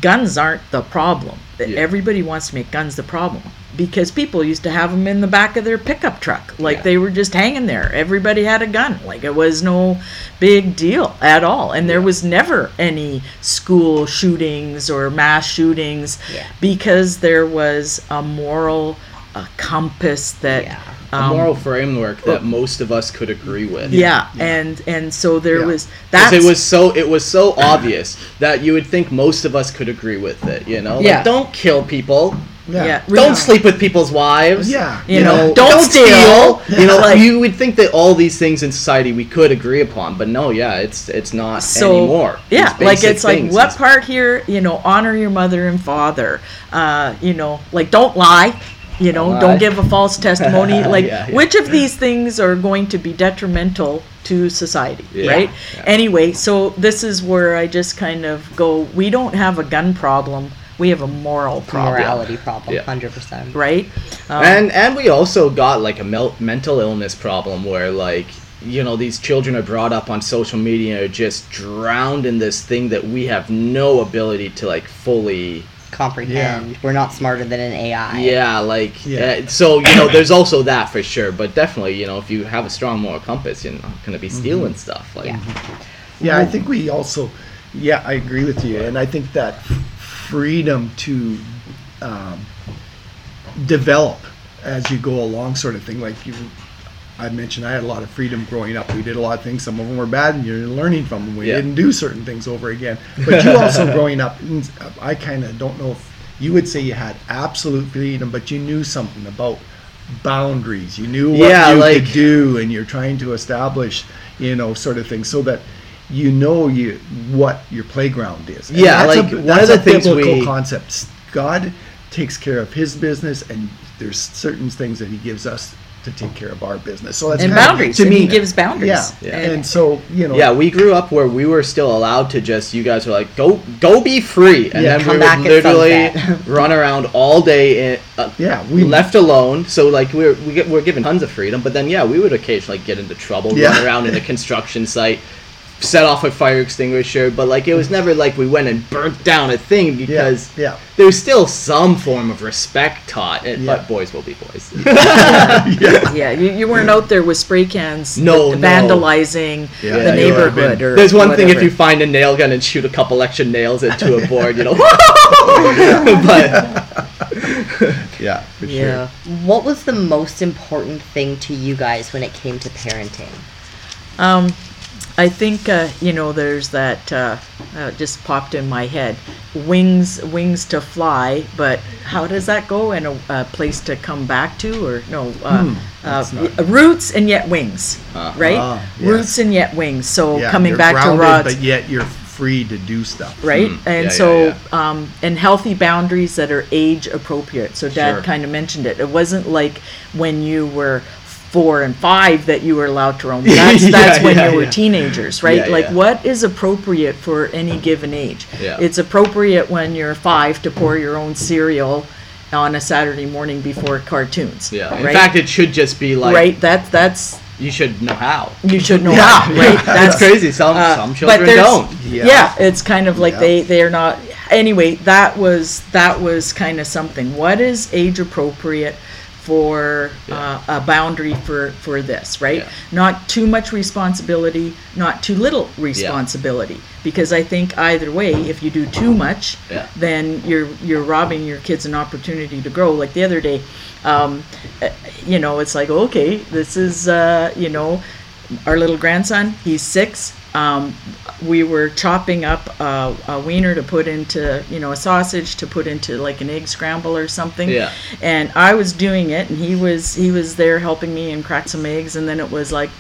guns aren't the problem. Yeah. Everybody wants to make guns the problem because people used to have them in the back of their pickup truck, like Yeah. they were just hanging there. Everybody had a gun, like it was no big deal at all, and there was never any school shootings or mass shootings Yeah. because there was a moral uh, compass that Yeah. a um, moral framework that most of us could agree with. yeah, and and so there Yeah. was 'Cause that's it was so it was so obvious that you would think most of us could agree with it. You know, Yeah. like don't kill people, yeah, yeah. don't sleep with people's wives. Yeah. You you know, know, don't steal. You know, Like- you would think that all these things in society we could agree upon, but no, yeah, it's it's not so anymore. yeah These like basic it's like what part here you know honor your mother and father uh you know like don't lie you know Don't give a false testimony. <laughs> Like Yeah, yeah. which of these things are going to be detrimental to society Yeah, right? anyway so this is where i just kind of go we don't have a gun problem. We have a moral problem. Morality problem, hundred percent. right? Um, and and we also got like a mel- mental illness problem where like you know these children are brought up on social media and are just drowned in this thing that we have no ability to like fully Comprehend. We're not smarter than an AI. yeah like Yeah. uh, so you know there's also that for sure but definitely you know if you have a strong moral compass you're not going to be stealing stuff like Yeah. Yeah, I think we also, yeah, I agree with you, and I think that freedom to um, develop as you go along, sort of thing. Like you, I mentioned, I had a lot of freedom growing up. We did a lot of things. Some of them were bad, and you're learning from them. We Yeah. didn't do certain things over again. But you <laughs> also growing up, I kind of don't know if you would say you had absolute freedom, but you knew something about boundaries. You knew what Yeah, you like- could do, and you're trying to establish, you know, sort of thing, so that you know you what your playground is. And Yeah, that's like, a, one of the a things biblical we- concept. God takes care of His business, and there's certain things that He gives us to take care of our business. So that's and kind of- boundaries to and me. he gives boundaries yeah. Yeah. and so you know, yeah we grew up where we were still allowed to just you guys were like go go be free and Yeah. then Come we back would literally <laughs> run around all day in, uh, Yeah, we- left alone so like we were we get, we're given tons of freedom but then yeah we would occasionally get into trouble Yeah. run around in a construction site set off a fire extinguisher but like it was never like we went and burnt down a thing because yeah. there's still some form of respect taught and, Yeah. but boys will be boys <laughs> <laughs> yeah you, you weren't out there with spray cans No, no. vandalizing Yeah, the you neighborhood or There's one thing if you find a nail gun and shoot a couple extra nails into a board, you know. <laughs> but yeah, for yeah What was the most important thing to you guys when it came to parenting? Um, I think uh, you know. There's that uh, uh, just popped in my head. Wings, wings to fly. But how does that go? And a, a place to come back to, or no? Uh, that's uh, roots and yet wings, Uh, right? yes. Roots and yet wings. So Yeah, coming back to grounded, Rod's but yet you're free to do stuff. right? Mm, And yeah, so, yeah, um, and healthy boundaries that are age appropriate. So, Dad Sure. kind of mentioned it. It wasn't like when you were four and five that you were allowed to roam. <laughs> That's Yeah, that's when yeah, you were yeah. teenagers, right? Yeah, like, yeah. what is appropriate for any given age? Yeah. It's appropriate when you're five to pour your own cereal on a Saturday morning before cartoons. yeah, in fact, it should just be like right. That's that's you should know how. you should know <laughs> Yeah, how, yeah. right? That's crazy. Some uh, some but children don't. Yeah. yeah. it's kind of like Yeah. they they're not anyway that was that was kind of something what is age appropriate for Yeah. uh, a boundary for for this right Yeah. not too much responsibility not too little responsibility because i think either way if you do too much Yeah. then you're you're robbing your kids an opportunity to grow like the other day um, uh, you know it's like okay this is uh, you know our little grandson he's six um, we were chopping up a, a wiener to put into you know a sausage to put into like an egg scramble or something Yeah. and i was doing it and he was he was there helping me and crack some eggs and then it was like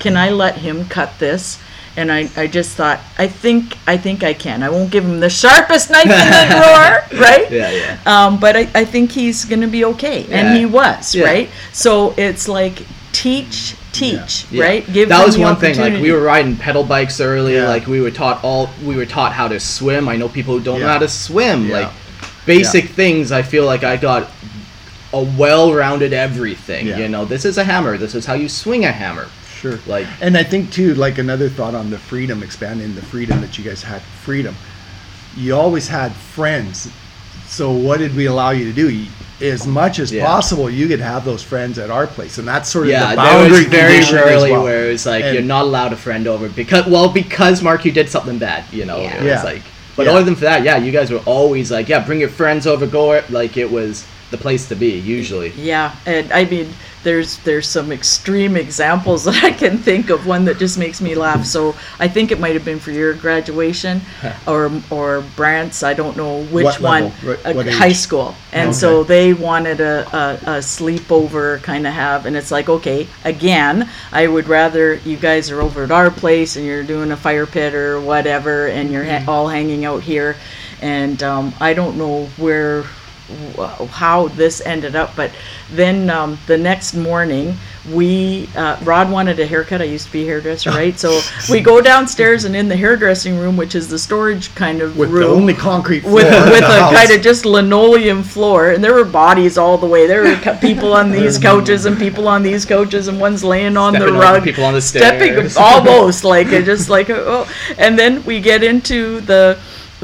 can i let him cut this and I, I just thought I think I think I can. I won't give him the sharpest knife in the <laughs> drawer, right? Yeah, yeah. Um, but I, I think he's going to be okay. Yeah. And he was, Yeah. right? So it's like teach teach, Yeah. right? Give that them was the one thing. Like we were riding pedal bikes early. Yeah. Like we were taught all. We were taught how to swim. I know people who don't know how to swim. Yeah. Like basic things. I feel like I got a well-rounded everything. Yeah. You know, this is a hammer. This is how you swing a hammer. Sure. Like And I think too, like another thought on the freedom, expanding the freedom that you guys had. Freedom. You always had friends. So what did we allow you to do? You- As much as Yeah. possible, you could have those friends at our place, and that's sort of yeah, the there boundary was very rarely well. where it's like And- you're not allowed a friend over because well because Mark you did something bad. You know, Yeah. it was Yeah. like. But Yeah. other than for that, yeah, you guys were always like, yeah, bring your friends over, go it. Like it was the place to be usually. Yeah, and I mean, there's there's some extreme examples that I can think of. One that just makes me laugh. So I think it might have been for your graduation, <laughs> or or Brant's. I don't know which What one. What- uh, high school, and Okay. so they wanted a, a, a sleepover kind of have, and it's like, okay, again, I would rather you guys are over at our place and you're doing a fire pit or whatever, and you're ha- all hanging out here, and um, I don't know where wh- how this ended up, but then um, the next morning we uh, Rod wanted a haircut. I used to be a hairdresser, <laughs> right? So we go downstairs and in the hairdressing room, which is the storage kind of with room the only concrete floor with with a house. kind of just linoleum floor, and there were bodies all the way. There were people on <laughs> these couches and people on these couches, and one's laying on Stepping the on rug, people on the stairs, stepping almost <laughs> like it, just like oh. And then we get into the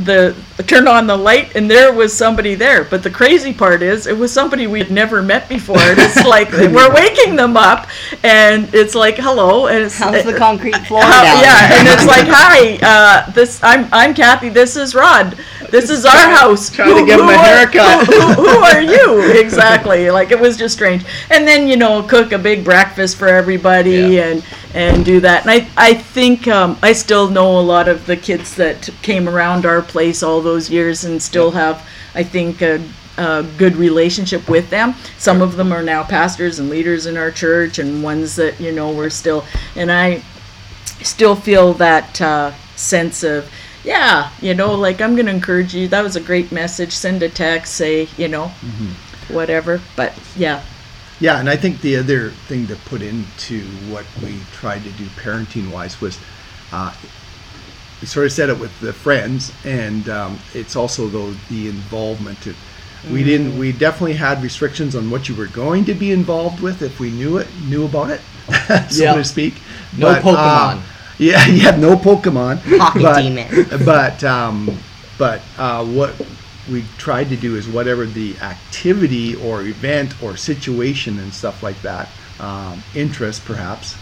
the turn on the light and there was somebody there but the crazy part is it was somebody we'd never met before and it's <laughs> like we're waking them up and it's like hello and it's How's the concrete floor how- down yeah, and it's like, <laughs> hi, uh, this I'm I'm Kathy. This is Rod. This is our house. trying to give him a are- haircut. Who, who, who are <laughs> you exactly? Like it was just strange. And then you know, cook a big breakfast for everybody Yeah. and and do that. And I I think um, I still know a lot of the kids that came around our place all those years and still have I think a, a good relationship with them. Some of them are now pastors and leaders in our church, and ones that you know we're still. And I still feel that uh, sense of yeah you know like i'm gonna encourage you that was a great message send a text say you know whatever but yeah Yeah, and I think the other thing to put into what we tried to do parenting wise was uh, we sort of said it with the friends, and um, it's also though the involvement. It, we didn't. We definitely had restrictions on what you were going to be involved with if we knew it, knew about it, <laughs> so Yeah. to speak. No uh, Pokemon. Yeah, you <laughs> yeah, no Pokemon. Hockey but, demon. <laughs> But um, but uh, what we tried to do is whatever the activity or event or situation and stuff like that, um, interest perhaps,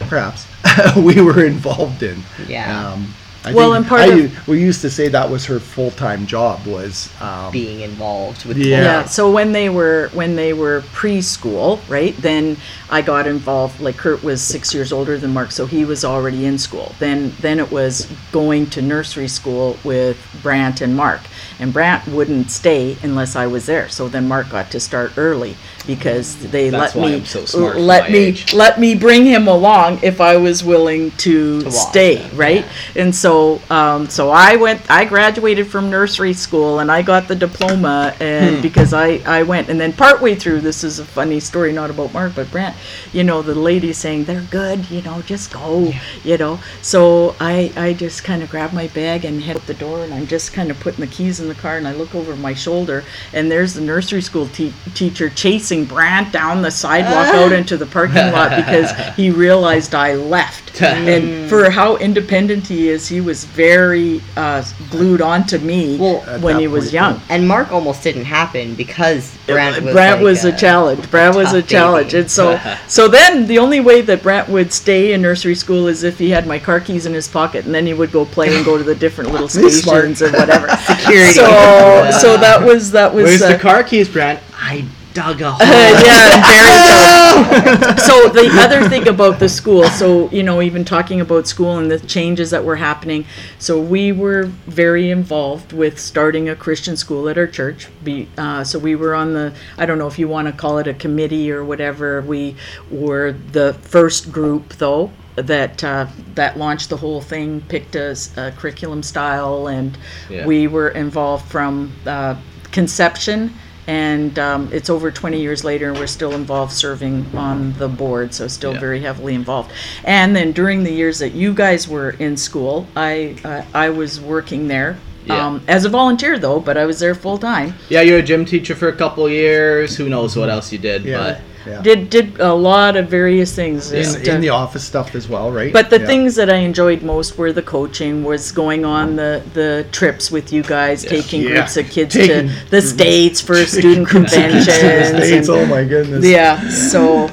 perhaps <laughs> we were involved in. Yeah. Um, I Well, think and part I of- we used to say that was her full time job was um, being involved with Yeah. yeah. so when they were when they were preschool right then i got involved like kurt was six years older than mark so he was already in school. Then then it was going to nursery school with brant and mark and brant wouldn't stay unless i was there so then mark got to start early because they That's let me so let me age. let me bring him along if I was willing to, walk, stay, right? And so, um, so I went, I graduated from nursery school and I got the diploma and Hmm. because I, I went and then partway through, this is a funny story, not about Mark, but Brant, you know, the lady saying they're good, you know, just go, you know? So I, I just kind of grabbed my bag and head out the door and I'm just kind of putting the keys in the car and I look over my shoulder and there's the nursery school te- teacher chasing Brant down the sidewalk out into the parking lot because <laughs> he realized I left. <laughs> and for how independent he is, he was very uh, glued onto me Well, when he was point, young. And Mark almost didn't happen because Brant was, Brant like was a, challenge. Brant was a tough challenge, baby. and so <laughs> so then the only way that Brant would stay in nursery school is if he had my car keys in his pocket, and then he would go play and go to the different little stations or whatever. Security. So <laughs> so that was that was Where's uh, the car keys, Brant? I dug a <laughs> hole. yeah, very good. <laughs> So the other thing about the school, so you know, even talking about school and the changes that were happening, so we were very involved with starting a Christian school at our church. Be, uh, so we were on the, I don't know if you want to call it a committee or whatever. We were the first group, though. That uh, that launched the whole thing, picked a, s- a curriculum style, and Yeah. we were involved from uh, conception and um, it's over 20 years later, and we're still involved serving on the board, so still Yeah. very heavily involved. And then during the years that you guys were in school, I uh, I was working there. Yeah. Um, as a volunteer though, but I was there full time. Yeah, you're a gym teacher for a couple years. Who knows what else you did? Yeah. But yeah. Did did a lot of various things. in, just, in uh, the office stuff as well, right? But the Yeah. things that I enjoyed most were the coaching, was going on the, the trips with you guys, taking Yeah. groups of kids Taking- to the states for student conventions. States, and- oh my goodness. yeah, so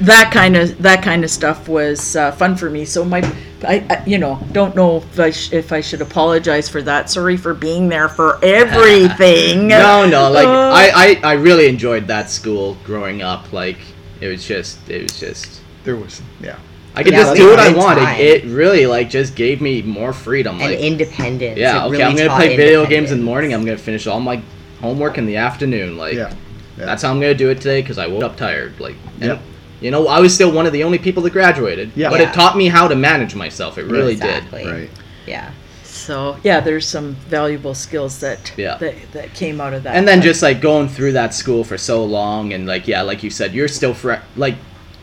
that kind of that kind of stuff was uh, fun for me. So my, I, I you know don't know if I sh- if I should apologize for that. Sorry for being there for everything. <laughs> no, no, like Uh, I, I, I really enjoyed that school growing up. Like it was just, it was just. There was, yeah. I could Yeah, just like, do what I good wanted. time. It really like just gave me more freedom. and Like independence. yeah, okay, really I'm gonna play video games in the morning. I'm gonna finish all my homework in the afternoon. Like Yeah. yeah. that's how I'm gonna do it today because I woke up tired. Like and, Yep. You know, I was still one of the only people that graduated. Yeah. but Yeah. it taught me how to manage myself. It really did. Right. Yeah. So yeah, there's some valuable skills that Yeah. that, that came out of that. and then just like going through that school for so long and like yeah like you said you're still fri like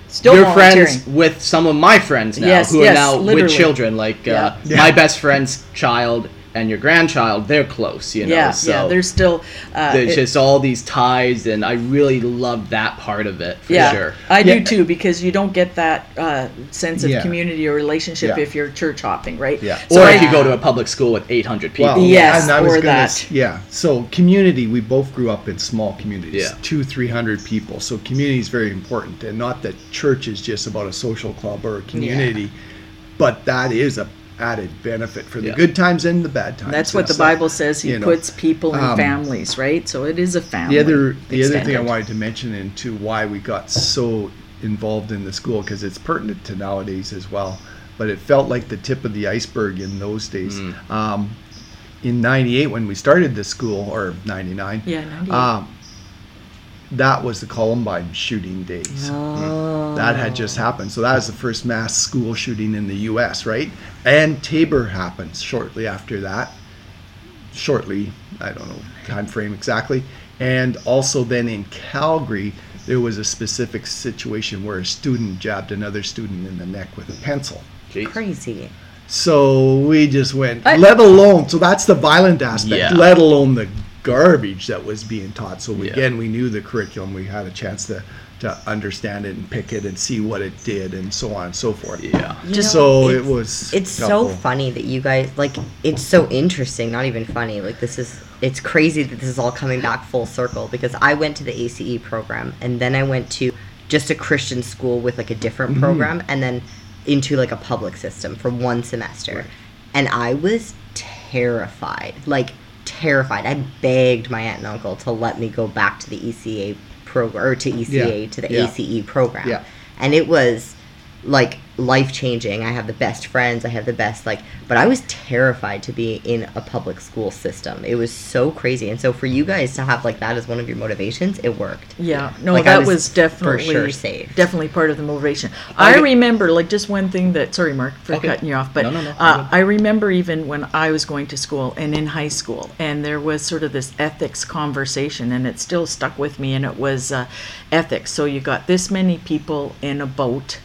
still you're friends with some of my friends now Yes, who yes, are now literally. with children like uh, Yeah. Yeah. my best friend's child and your grandchild they're close you know yeah, so yeah. There's still uh, there's it- just all these ties and i really love that part of it for yeah, sure I Yeah. do too because you don't get that uh, sense of Yeah. community or relationship Yeah. if you're church hopping, right? Yeah. So or I- if you go to a public school with 800 people Well, Yes, and I was or gonna that. s- Yeah. So community, we both grew up in small communities, Yeah. two, three hundred people. So community is very important, and not that church is just about a social club or a community, but that is a added benefit for the Yeah. good times and the bad times. That's what the Bible says. He you know, puts people in um, families, right? So it is a family. The other, the other thing I wanted to mention into why we got so involved in the school because it's pertinent to nowadays as well. But it felt like the tip of the iceberg in those days. Mm. Um, in '98, when we started the school, or '99, Yeah, 98. um, that was the Columbine shooting days. Oh. That had just happened. So that was the first mass school shooting in the U.S., right? And Taber happens shortly after that. Shortly, I don't know time frame exactly. And also then in Calgary, there was a specific situation where a student jabbed another student in the neck with a pencil. Jeez. Crazy. So we just went, I- let alone, so that's the violent aspect, Yeah. let alone the garbage that was being taught. So we, Yeah. again, we knew the curriculum, we had a chance to, to understand it and pick it and see what it did and so on and so forth. yeah You Just know, so it was. It's so funny that you guys like. It's so interesting. Not even funny. Like this is. It's crazy that this is all coming back full circle because I went to the ACE program and then I went to just a Christian school with like a different Mm-hmm. program and then into like a public system for one semester, and I was terrified. Like terrified. I begged my aunt and uncle to let me go back to the ECA program or to ECA Yeah, to the yeah. ACE program Yeah. and it was like life changing. I have the best friends. I have the best like, but I was terrified to be in a public school system. It was so crazy, and so for you guys to have like that as one of your motivations, it worked. Yeah, no, Like, I that was was, for definitely sure safe. definitely part of the motivation. I Okay. remember like just one thing that sorry, Mark, for Okay. cutting you off, but No, no, no, uh. I remember even when I was going to school and in high school, and there was sort of this ethics conversation, and it still stuck with me, and it was uh, ethics. So you got this many people in a boat,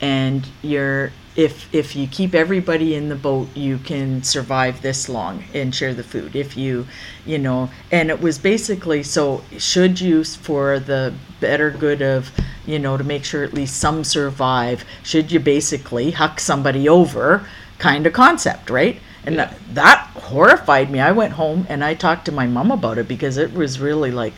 and you're if if you keep everybody in the boat you can survive this long and share the food. If you you know and it was basically so should you for the better good of you know to make sure at least some survive should you basically huck somebody over kind of concept right? And that, that horrified me. I went home and i talked to my mom about it because it was really like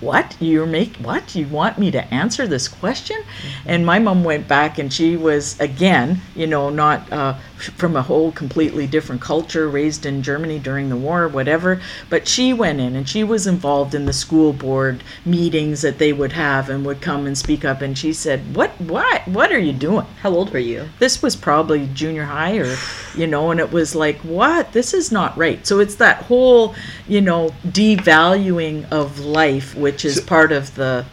what? You're make what? You want me to answer this question? And my mom went back and she was again you know not uh, from a whole completely different culture raised in germany during the war whatever. But she went in and she was involved in the school board meetings that they would have and would come and speak up. And she said what what what are you doing? How old were you? this was probably junior high or you know and it was like what? This is not right. So it's that whole you know devaluing of life which is part of the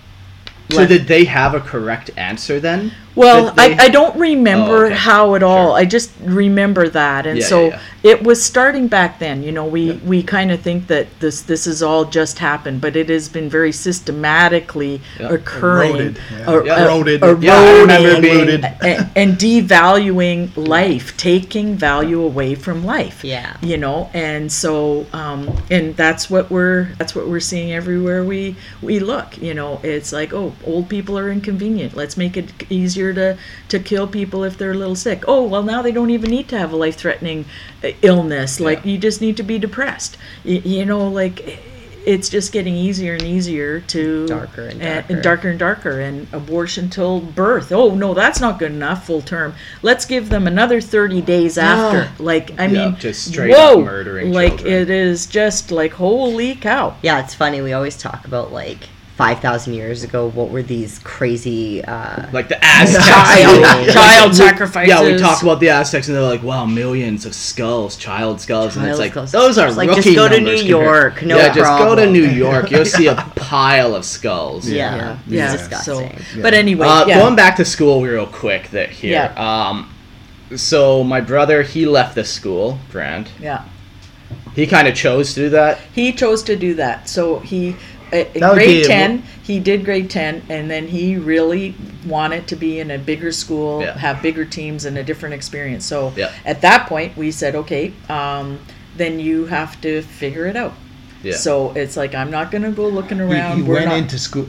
so did they have a correct answer then Well, Did they- I, I don't remember Oh, okay. how at all. Sure. I just remember that, and Yeah, so yeah, yeah. it was starting back then. You know, we we kind of think that this this has all just happened, but it has been very systematically Yeah. occurring, Eroded, yeah. er- Yeah. er- Eroded. Yeah, eroding, being- Eroded. and, and devaluing <laughs> life, taking value away from life. Yeah. You know, and so um, and that's what we're that's what we're seeing everywhere we we look. You know, it's like oh, old people are inconvenient. Let's make it easier to to kill people if they're a little sick. Oh well, now they don't even need to have a life threatening uh, illness. Like Yeah. you just need to be depressed. Y- you know, like. It's just getting easier and easier to Darker and darker. and darker. darker and darker and abortion till birth. Oh no, that's not good enough full term. Let's give them another 30 days after. like I Yeah, mean just straight up murdering Like children. it is just like holy cow. Yeah, it's funny. We always talk about like 5,000 years ago, what were these crazy. Uh, Like the Aztecs. <laughs> Child, child We- sacrifices. Yeah, we talk about the Aztecs, and they're like, "Wow, millions of skulls, child skulls," and it's like skulls. those are It's like, rookie just go to numbers New compared- York, no yeah, just go to. New York. You'll see a <laughs> pile of skulls. yeah, Yeah. it's Yeah, disgusting. So, but anyway, Uh, yeah. Going back to school real quick, that here. Yeah. Um, so my brother, he left the school, Brant. yeah. He kind of chose to do that. He chose to do that. So he uh, in That would grade be- 10, he did grade 10 and then he really wanted to be in a bigger school, Yeah. have bigger teams and a different experience. So Yeah. at that point we said, "Okay, um, then you have to figure it out." Yeah. So it's like I'm not going to go looking around. he We're went not- into school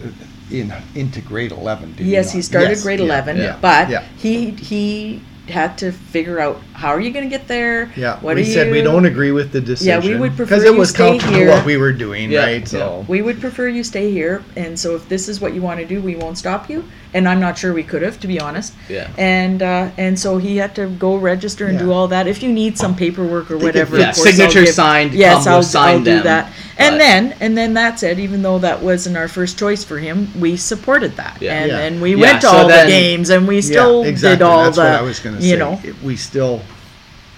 in into grade eleven. Did Yes, not? he started Yes, grade yeah, 11, yeah. but Yeah. he he had to figure out how are you going to get there? Yeah, What we are said we don't agree with the decision. Yeah, we would prefer because it you was stay counter to here. what we were doing, Yeah, right? yeah. So We would prefer you stay here, and so if this is what you want to do, we won't stop you. And I'm not sure we could have, to be honest. Yeah. And uh, and so he had to go register and do all that. If you need some paperwork or They could- whatever, Yeah, of course, I'll signature give- signed, Yes, come, we'll I'll, sign I'll do them, that. And then and then that said, even though that wasn't our first choice for him, we supported that, Yeah. and Yeah. and we Yeah, went to so all then- the games, and we still yeah, exactly. did all That's the. what I was going to say. You know, It- we still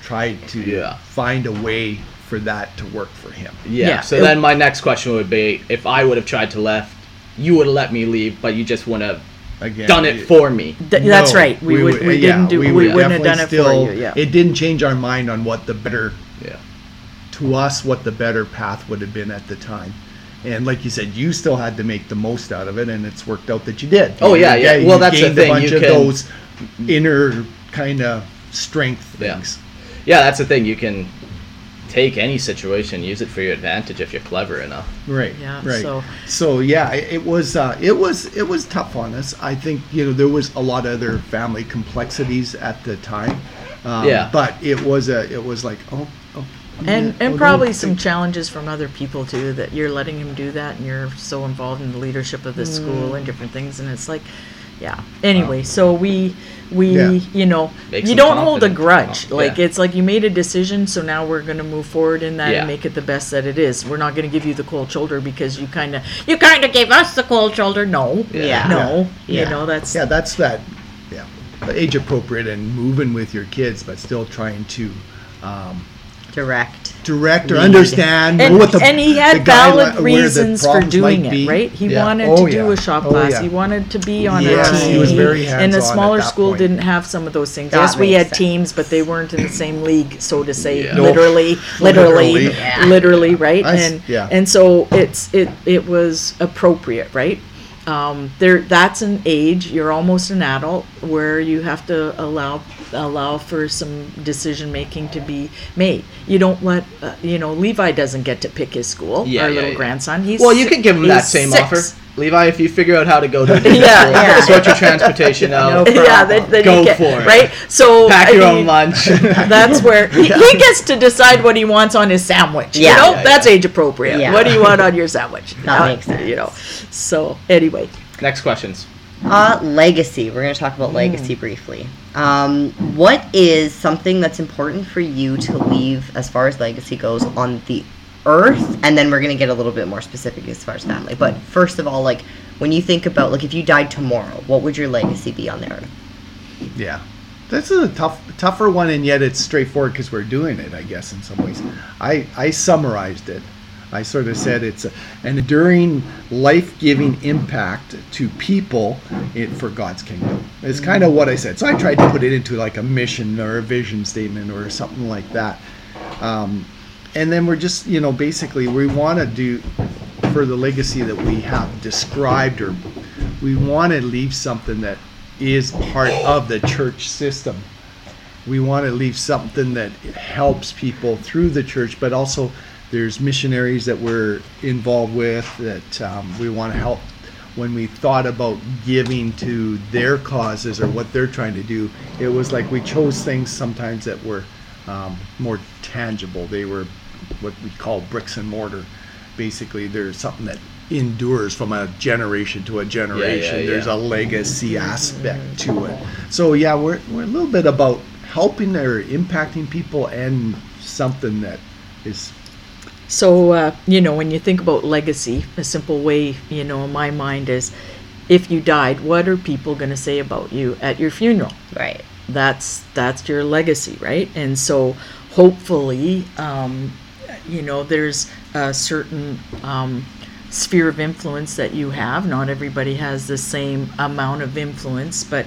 tried to Yeah. find a way for that to work for him. Yeah. Yeah. So It- then my next question would be, if I would have tried to left, you would have let me leave, but you just wouldn't have Again, done it for me. Th- that's right. We, would. We yeah, didn't do. We, would wouldn't have done it still- for you. Yeah. It didn't change our mind on what the better Yeah. to us what the better path would have been at the time. And like you said, you still had to make the most out of it, and it's worked out that you did. Oh, You- yeah, you yeah. Well, that's the gained thing, A bunch you of can- those inner kind of strength Yeah. things. Yeah, that's the thing. You can take any situation, use it for your advantage if you're clever enough. Right. Yeah, Right. so- So, yeah, it, it was uh, it was it was tough on us. I think you know there was a lot of other family complexities at the time. Um, Yeah. But it was a it was like oh. oh and yeah, and oh, probably don't some think- challenges from other people too that you're letting him do that and you're so involved in the leadership of the school and different things and it's like yeah anyway so we we Yeah. you know Makes you don't hold a grudge like yeah. it's like you made a decision so now we're going to move forward in that Yeah. and make it the best that it is we're not going to give you the cold shoulder because you kind of you kind of gave us the cold shoulder no Yeah. no Yeah. you know that's Yeah, that's that. Yeah, age appropriate and moving with your kids, but still trying to um, Direct. direct or Lead. understand and, what the and he had the valid guideline- reasons for doing it, right? He Yeah. wanted Oh, to do yeah. a shop Oh, class. yeah. He wanted to be on Yes, a team. he was very And a smaller school point. didn't have some of those things. That yes, we had sense. teams, but they weren't in the same league, so to say, Yeah. No. literally, literally, Literally. Yeah. right? I s- and yeah. and so it's it it was appropriate, right? Um, there, that's an age. You're almost an adult where you have to allow allow for some decision making to be made. You don't let uh, you know Levi doesn't get to pick his school. Yeah, our yeah, little yeah. grandson. He's Well, you si- could give him that same six. offer. Levi, if you figure out how to go to a different Yeah, school, yeah. sort your transportation <laughs> out, yeah, then, then Go you get, for it. right. So pack I your own lunch. <laughs> <laughs> That's where he, he gets to decide what he wants on his sandwich. Yeah. you know, Yeah, that's age appropriate. Yeah. What do you want on your sandwich? That Uh, makes sense. You know. So anyway, Next questions. Uh, legacy. We're going to talk about legacy briefly. Um, what is something that's important for you to leave as far as legacy goes on the earth? And then we're going to get a little bit more specific as far as family. But first of all, like, when you think about, like, if you died tomorrow, what would your legacy be on the earth? Yeah. This is a tough, tougher one, and yet it's straightforward because we're doing it. I guess in some ways, I I summarized it. I sort of said it's an enduring, life-giving impact to people for God's kingdom. It's kind of what I said. So I tried to put it into like a mission or a vision statement or something like that. Um, and then we're just, you know, basically we want to do for the legacy that we have described or we want to leave something that is part of the church system we want to leave something that helps people through the church, but also there's missionaries that we're involved with that um, we want to help. When we thought about giving to their causes or what they're trying to do, it was like we chose things sometimes that were um, more tangible. They were what we call bricks and mortar. Basically, there's something that endures from a generation to a generation. yeah, There's yeah. a legacy aspect to it. So yeah, we're we're a little bit about helping or impacting people and something that is So, uh, you know, when you think about legacy, a simple way, you know, in my mind is if you died, what are people going to say about you at your funeral? Right. That's that's your legacy, right? And so, hopefully, um, you know, there's a certain um, sphere of influence that you have. Not everybody has the same amount of influence, but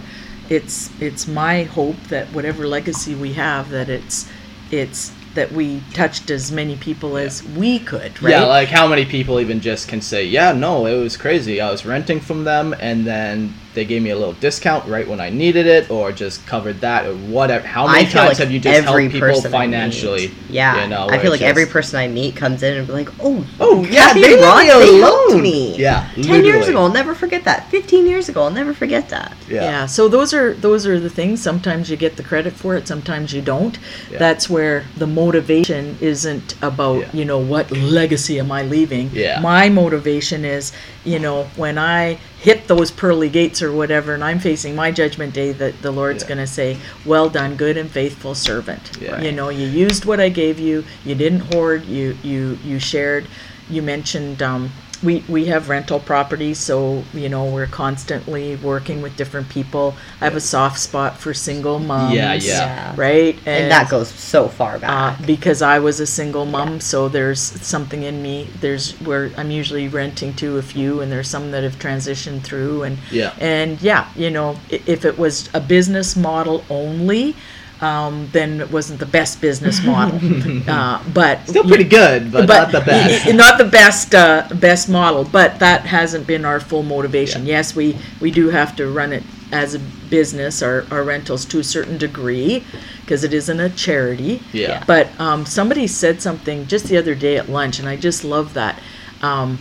it's it's my hope that whatever legacy we have, that it's it's that we touched as many people as we could, right? Yeah, like how many people even just can say, "Yeah, no, it was crazy. I was renting from them, and then they gave me a little discount right when I needed it, or just covered that, or whatever." How many times like have you just every helped people financially? yeah, you know, I feel like it's every person I meet comes in and be like, "Oh, Oh, yeah, Kathy they and leave Ron, me they alone." helped me." Yeah, ten years ago, I'll never forget that. Fifteen years ago, I'll never forget that. Yeah. Yeah. So those are those are the things. Sometimes you get the credit for it. Sometimes you don't. Yeah. That's where the motivation isn't about Yeah. you know what legacy am I leaving. Yeah. My motivation is you know when I hit those pearly gates or whatever, and I'm facing my judgment day, that the Lord's Yeah. going to say, "Well done, good and faithful servant." Yeah. You know, you used what I gave you. You didn't hoard. You you you shared. You mentioned. Um, we, we have rental properties, so you know we're constantly working with different people. I have a soft spot for single moms. Yeah, yeah. Right, And, that goes so far back. uh, because I was a single mom, so there's something in me. There's where I'm usually renting to a few, and there's some that have transitioned through, and Yeah. and yeah, you know, if it was a business model only, um, then it wasn't the best business model. <laughs> uh, but Still pretty good, but, not the best. not the best uh, best model, but that hasn't been our full motivation. Yes, we we do have to run it as a business, our, our rentals to a certain degree, because it isn't a charity. Yeah. But um, somebody said something just the other day at lunch, and I just love that. Um,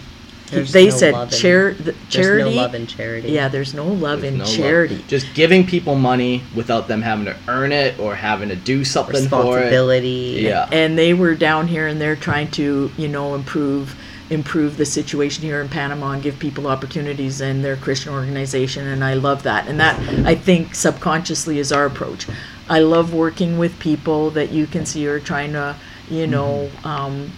There's they no said love in- char- There's charity. no love in charity. yeah, there's no love There's in no love. charity. Just giving people money without them having to earn it or having to do something for it. responsibility. Yeah. and they were down here and they're trying to you know improve improve the situation here in Panama and give people opportunities in their Christian organization and I love that and that I think subconsciously is our approach. I love working with people that you can see are trying to you know um,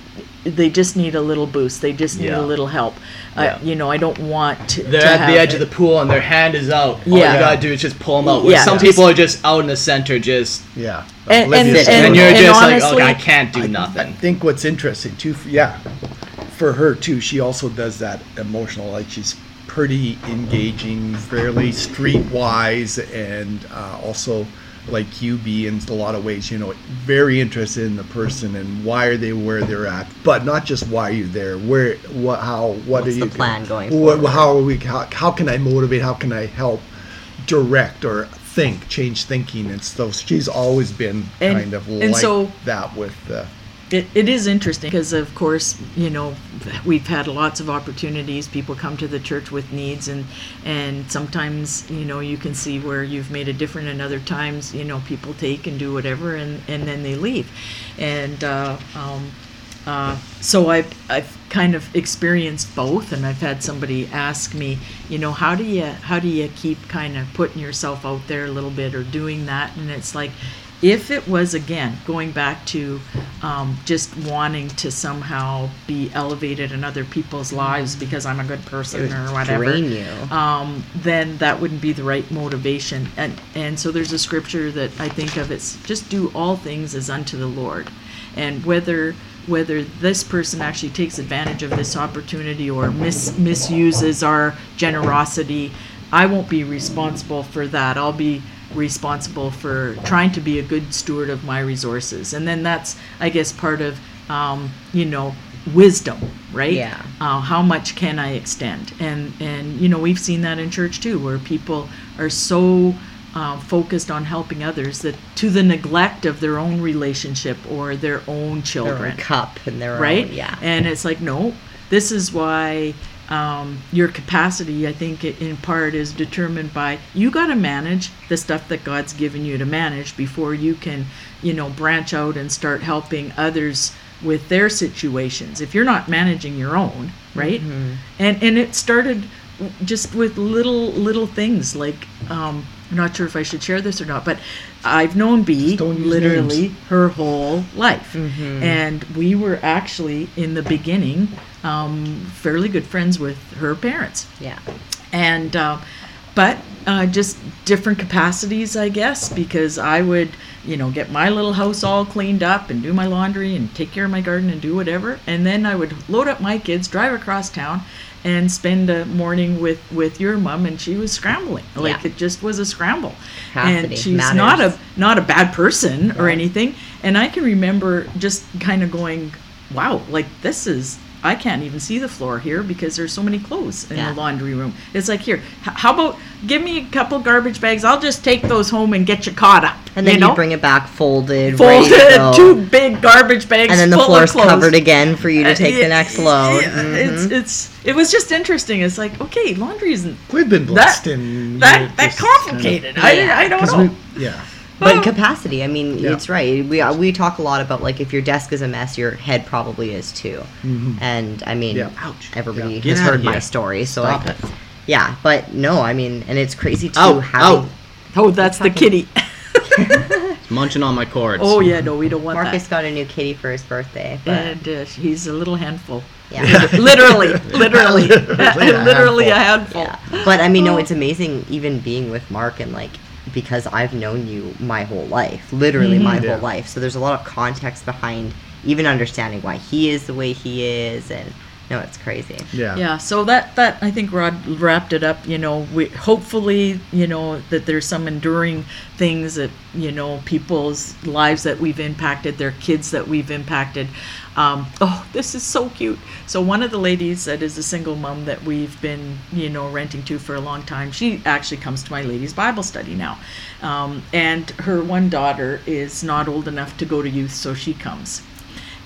they just need a little boost they just need Yeah. a little help Yeah. uh, you know I don't want to They're to at the have edge of the pool and their hand is out. All Yeah. you gotta do is just pull them out. Yeah. some Just- people are just out in the center, just yeah. And- and- oblivious and- and, you're and just honestly- like, okay, I can't do I nothing. think what's interesting too, f- yeah, for her too, she also does that emotional. Like she's pretty engaging, fairly streetwise, and uh, also like QB in a lot of ways. You know, very interested in the person and why are they where they're at, but not just why are you there. Where, what, how, what What's are you? the plan going What, how are we? How, how can I motivate? How can I help? Direct or think, change thinking, and so she's always been And- kind of and like so- that with. Uh, It, it is interesting because, of course, you know, we've had lots of opportunities. People come to the church with needs, and and sometimes, you know, you can see where you've made a difference, and other times, you know, people take and do whatever, and and then they leave, and uh, um, uh, so I've I've kind of experienced both, and I've had somebody ask me, you know, how do you how do you keep kind of putting yourself out there a little bit or doing that, and it's like if it was again going back to um, just wanting to somehow be elevated in other people's lives because I'm a good person or whatever, um, then that wouldn't be the right motivation. And and so there's a scripture that I think of. It's just do all things as unto the Lord, and whether whether this person actually takes advantage of this opportunity or mis- misuses our generosity, I won't be responsible for that. I'll be responsible for trying to be a good steward of my resources. And then that's, I guess, part of, um, you know, wisdom, right? Yeah. Uh, how much can I extend? And and you know we've seen that in church too, where people are so uh, focused on helping others that to the neglect of their own relationship or their own Their children own cup and their right? own, yeah. And it's like, no, this is why um, your capacity, I think, in part, is determined by you got to manage the stuff that God's given you to manage before you can, you know, branch out and start helping others with their situations. If you're not managing your own, right? Mm-hmm. And and it started just with little little things like. Um, I'm not sure if I should share this or not, but I've known B Just don't use literally names. her whole life. Mm-hmm. And we were actually, in the beginning, um, fairly good friends with her parents. yeah. And, uh, but uh, just different capacities, I guess, because I would, you know, get my little house all cleaned up and do my laundry and take care of my garden and do whatever. And then I would load up my kids, drive across town, and spend a morning with with your mom and she was scrambling like Yeah. it just was a scramble Capacity and she's not a not a bad person or anything. And I can remember just kind of going, wow, like this is. I can't even see the floor here because there's so many clothes in Yeah. the laundry room. It's like here, h- how about give me a couple garbage bags? I'll just take those home and get you caught up. And then you, know? bring it back folded, ready to folded go. <laughs> two big garbage bags, and then the full floor's covered again for you to take Yeah, the next load. yeah, It's Mhm. it's it was just interesting. It's like okay, laundry isn't We've been blessed that in that that this kind of- complicated. Yeah. I I don't know. we- yeah. But capacity, I mean, Yeah. it's right. We uh, we talk a lot about like if your desk is a mess, your head probably is too. And I mean, Yeah. Ouch. everybody Yeah. Has heard my story, so Stop I, it. yeah. But no, I mean, and it's crazy too Oh, having ow. Oh, that's the kitty. <laughs> <laughs> Munching on my cords. oh yeah, no, we don't want Marcus that. got a new kitty for his birthday. But And uh, he's a little handful. yeah. <laughs> literally, literally, Literally a literally a handful. Yeah. But I mean, Oh. no, it's amazing even being with Mark and like because I've known you my whole life, literally my Mm-hmm. Yeah. whole life. So there's a lot of context behind even understanding why he is the way he is, and no, it's crazy. Yeah. Yeah, so that that I think Rod wrapped it up. You know, we hopefully you know that there's some enduring things that you know people's lives that we've impacted, their kids that we've impacted. Um, oh, this is so cute. So one of the ladies that is a single mom that we've been you know renting to for a long time, she actually comes to my ladies' Bible study now, um, and her one daughter is not old enough to go to youth, so she comes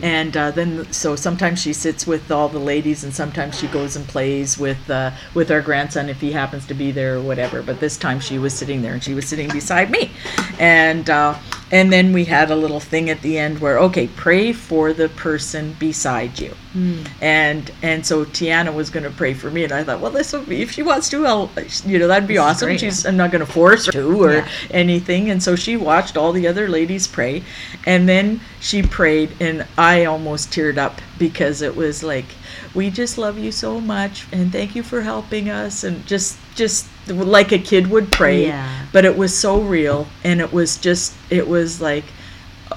and uh, then so sometimes she sits with all the ladies and sometimes she goes and plays with uh, with our grandson if he happens to be there or whatever. But this time she was sitting there and she was sitting beside me. And uh, and then we had a little thing at the end where okay pray for the person beside you hmm. and and so Tiana was going to pray for me and I thought well this would be if she wants to I'll you know that'd be This awesome great. she's I'm not going to force her to or Yeah. anything. And so she watched all the other ladies pray. And then she prayed, and I almost teared up because it was like, we just love you so much and thank you for helping us and just just like a kid would pray Yeah. but it was so real and it was just it was like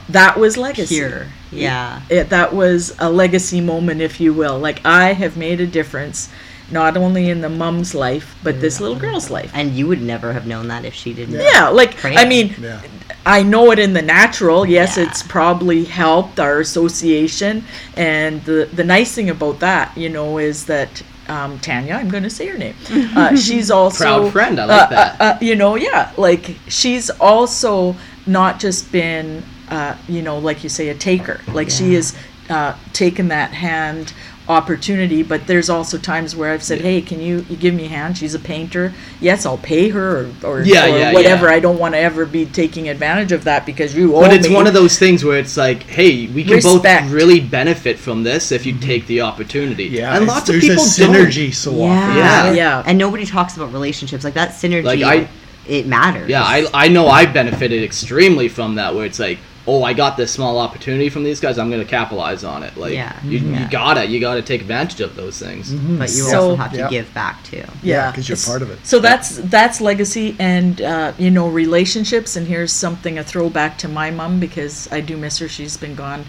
that was legacy Pure. Yeah. it, that was a legacy moment, if you will. Like I have made a difference, not only in the mom's life, but this little girl's life. And you would never have known that if she didn't. Yeah, like Right. I mean, Yeah. I know it in the natural. Yes, Yeah. it's probably helped our association. And the the nice thing about that, you know, is that um, Tanya, I'm going to say her name. <laughs> Uh, she's also Proud friend, I like uh, that. Uh, uh, you know, yeah, like she's also not just been, uh, you know, like you say, a taker. Like she Yeah. has uh, taken that hand opportunity but there's also times where i've said hey can you, you give me a hand she's a painter yes i'll pay her or, or, Yeah, or yeah, whatever yeah. i don't want to ever be taking advantage of that because you owe But it's me. one of those things where it's like, hey, we can Respect. both really benefit from this if you mm-hmm. take the opportunity. Yeah. and lots of there's people a synergy so Yeah. often. Yeah. Yeah. And nobody talks about relationships like that synergy. Like, I- it matters. Yeah, I, I know I benefited extremely from that. Where it's like, oh, I got this small opportunity from these guys. I'm gonna capitalize on it. Like, Yeah. you, Yeah. you gotta you gotta take advantage of those things. But you So- also have to Yeah. give back too. Yeah, 'cause you're part of it. So that's that's legacy and uh, you know relationships. And here's something a throwback to my mom because I do miss her. She's been gone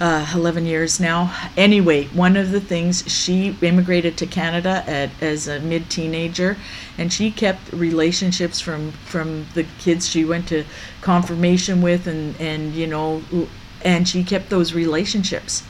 uh, 11 years now. Anyway, one of the things she immigrated to Canada at, as a mid teenager, and she kept relationships from from the kids she went to confirmation with, and and you know, and she kept those relationships.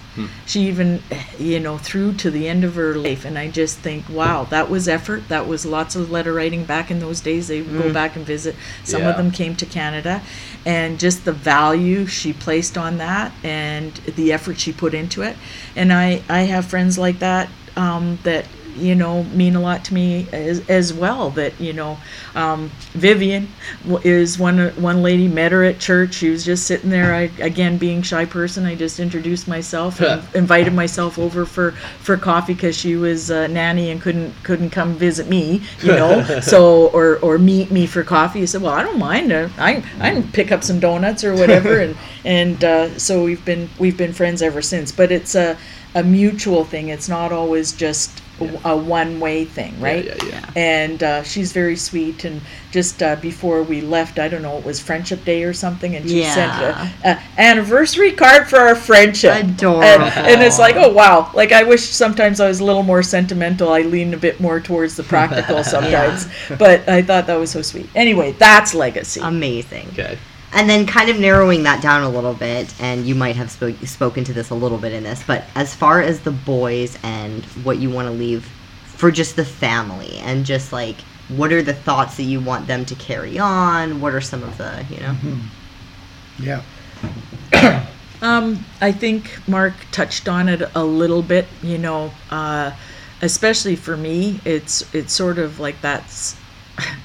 She even, you know, through to the end of her life, and I just think, wow, that was effort. That was lots of letter writing back in those days. They would go back and visit. Some Yeah. of them came to Canada, and just the value she placed on that and the effort she put into it. And I, I have friends like that um, that you know mean a lot to me as, as well. That you know, um, Vivian is one one lady. Met her at church. She was just sitting there. I again being shy person. I just introduced myself and <laughs> invited myself over for for coffee because she was a nanny and couldn't couldn't come visit me. You know, <laughs> so or or meet me for coffee. I said, well, I don't mind. Uh, I I can pick up some donuts or whatever. <laughs> and and uh, so we've been we've been friends ever since. But it's a a mutual thing. It's not always just a, a one way thing, right? yeah, yeah. And uh, she's very sweet. And just uh, before we left, I don't know, it was Friendship Day or something, and she sent Yeah. a, a anniversary card for our friendship. Adorable. And, and it's like, oh wow! Like I wish sometimes I was a little more sentimental. I lean a bit more towards the practical <laughs> sometimes. But I thought that was so sweet. Anyway, that's legacy. Amazing. Okay. And then kind of narrowing that down a little bit, and you might have spoke, spoken to this a little bit in this, but as far as the boys and what you want to leave for just the family, and just like what are the thoughts that you want them to carry on? What are some of the, you know? Yeah. <coughs> Um, I think Mark touched on it a little bit. You know, uh, especially for me, it's it's sort of like that's.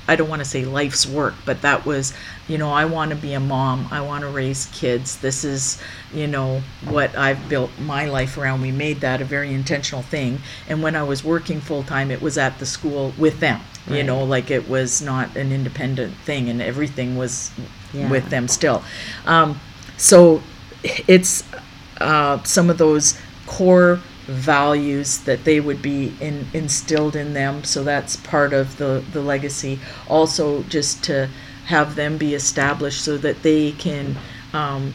I don't want to say life's work, but that was, you know, I want to be a mom. I want to raise kids. This is, you know, what I've built my life around. We made that a very intentional thing. And when I was working full time, it was at the school with them. You know, like it was not an independent thing, and everything was Yeah. with them still. Um, so it's uh, some of those core values that they would be in, instilled in them. So that's part of the, the legacy. Also, just to have them be established so that they can um,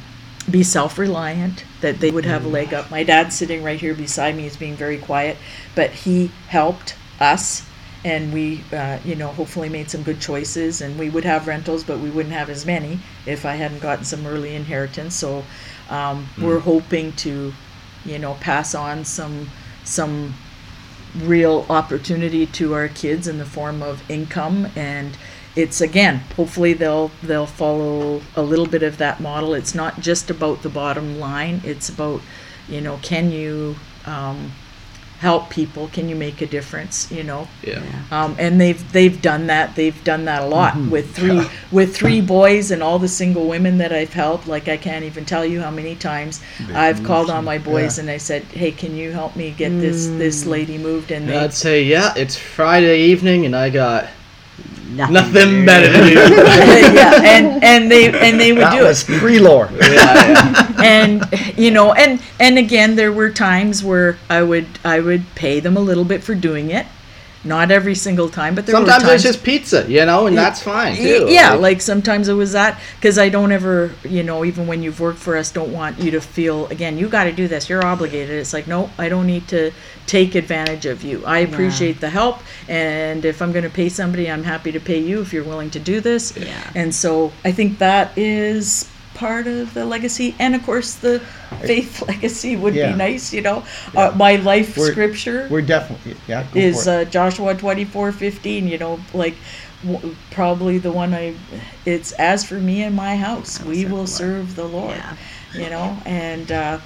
be self reliant, that they would have a leg up. My dad's sitting right here beside me, he's being very quiet, but he helped us. And we, uh, you know, hopefully made some good choices. And we would have rentals, but we wouldn't have as many if I hadn't gotten some early inheritance. So um, we're hoping to, you know, pass on some some real opportunity to our kids in the form of income. And it's again hopefully they'll they'll follow a little bit of that model. It's not just about the bottom line. It's about you know can you um, help people can you make a difference you know? Yeah. um, and they've they've done that they've done that a lot with three with three boys and all the single women that I've helped. Like I can't even tell you how many times I've called on my boys yeah. and I said hey can you help me get this this lady moved? And they I'd say, yeah, it's Friday evening and I got Nothing. nothing better to do. <laughs> yeah and and they and they would That do was it pre-lore. yeah, yeah. and you know and and again there were times where I would I would pay them a little bit for doing it not every single time but there Sometimes were it's times just pizza, you know, and that's fine too. Yeah, like sometimes it was that because I don't ever, you know, even when you've worked for us, don't want you to feel again. You got to do this. You're obligated. It's like no, I don't need to take advantage of you. I appreciate the help, and if I'm going to pay somebody, I'm happy to pay you if you're willing to do this. Yeah. And so I think that is part of the legacy, and of course the faith <laughs> legacy would Yeah. be nice. You know, uh, my life We're- scripture We're definitely yeah. Is for it. uh, Joshua twenty four fifteen. You know, like w- probably the one I. It's as for me and my house, we will serve the Lord. Yeah. You know, and uh,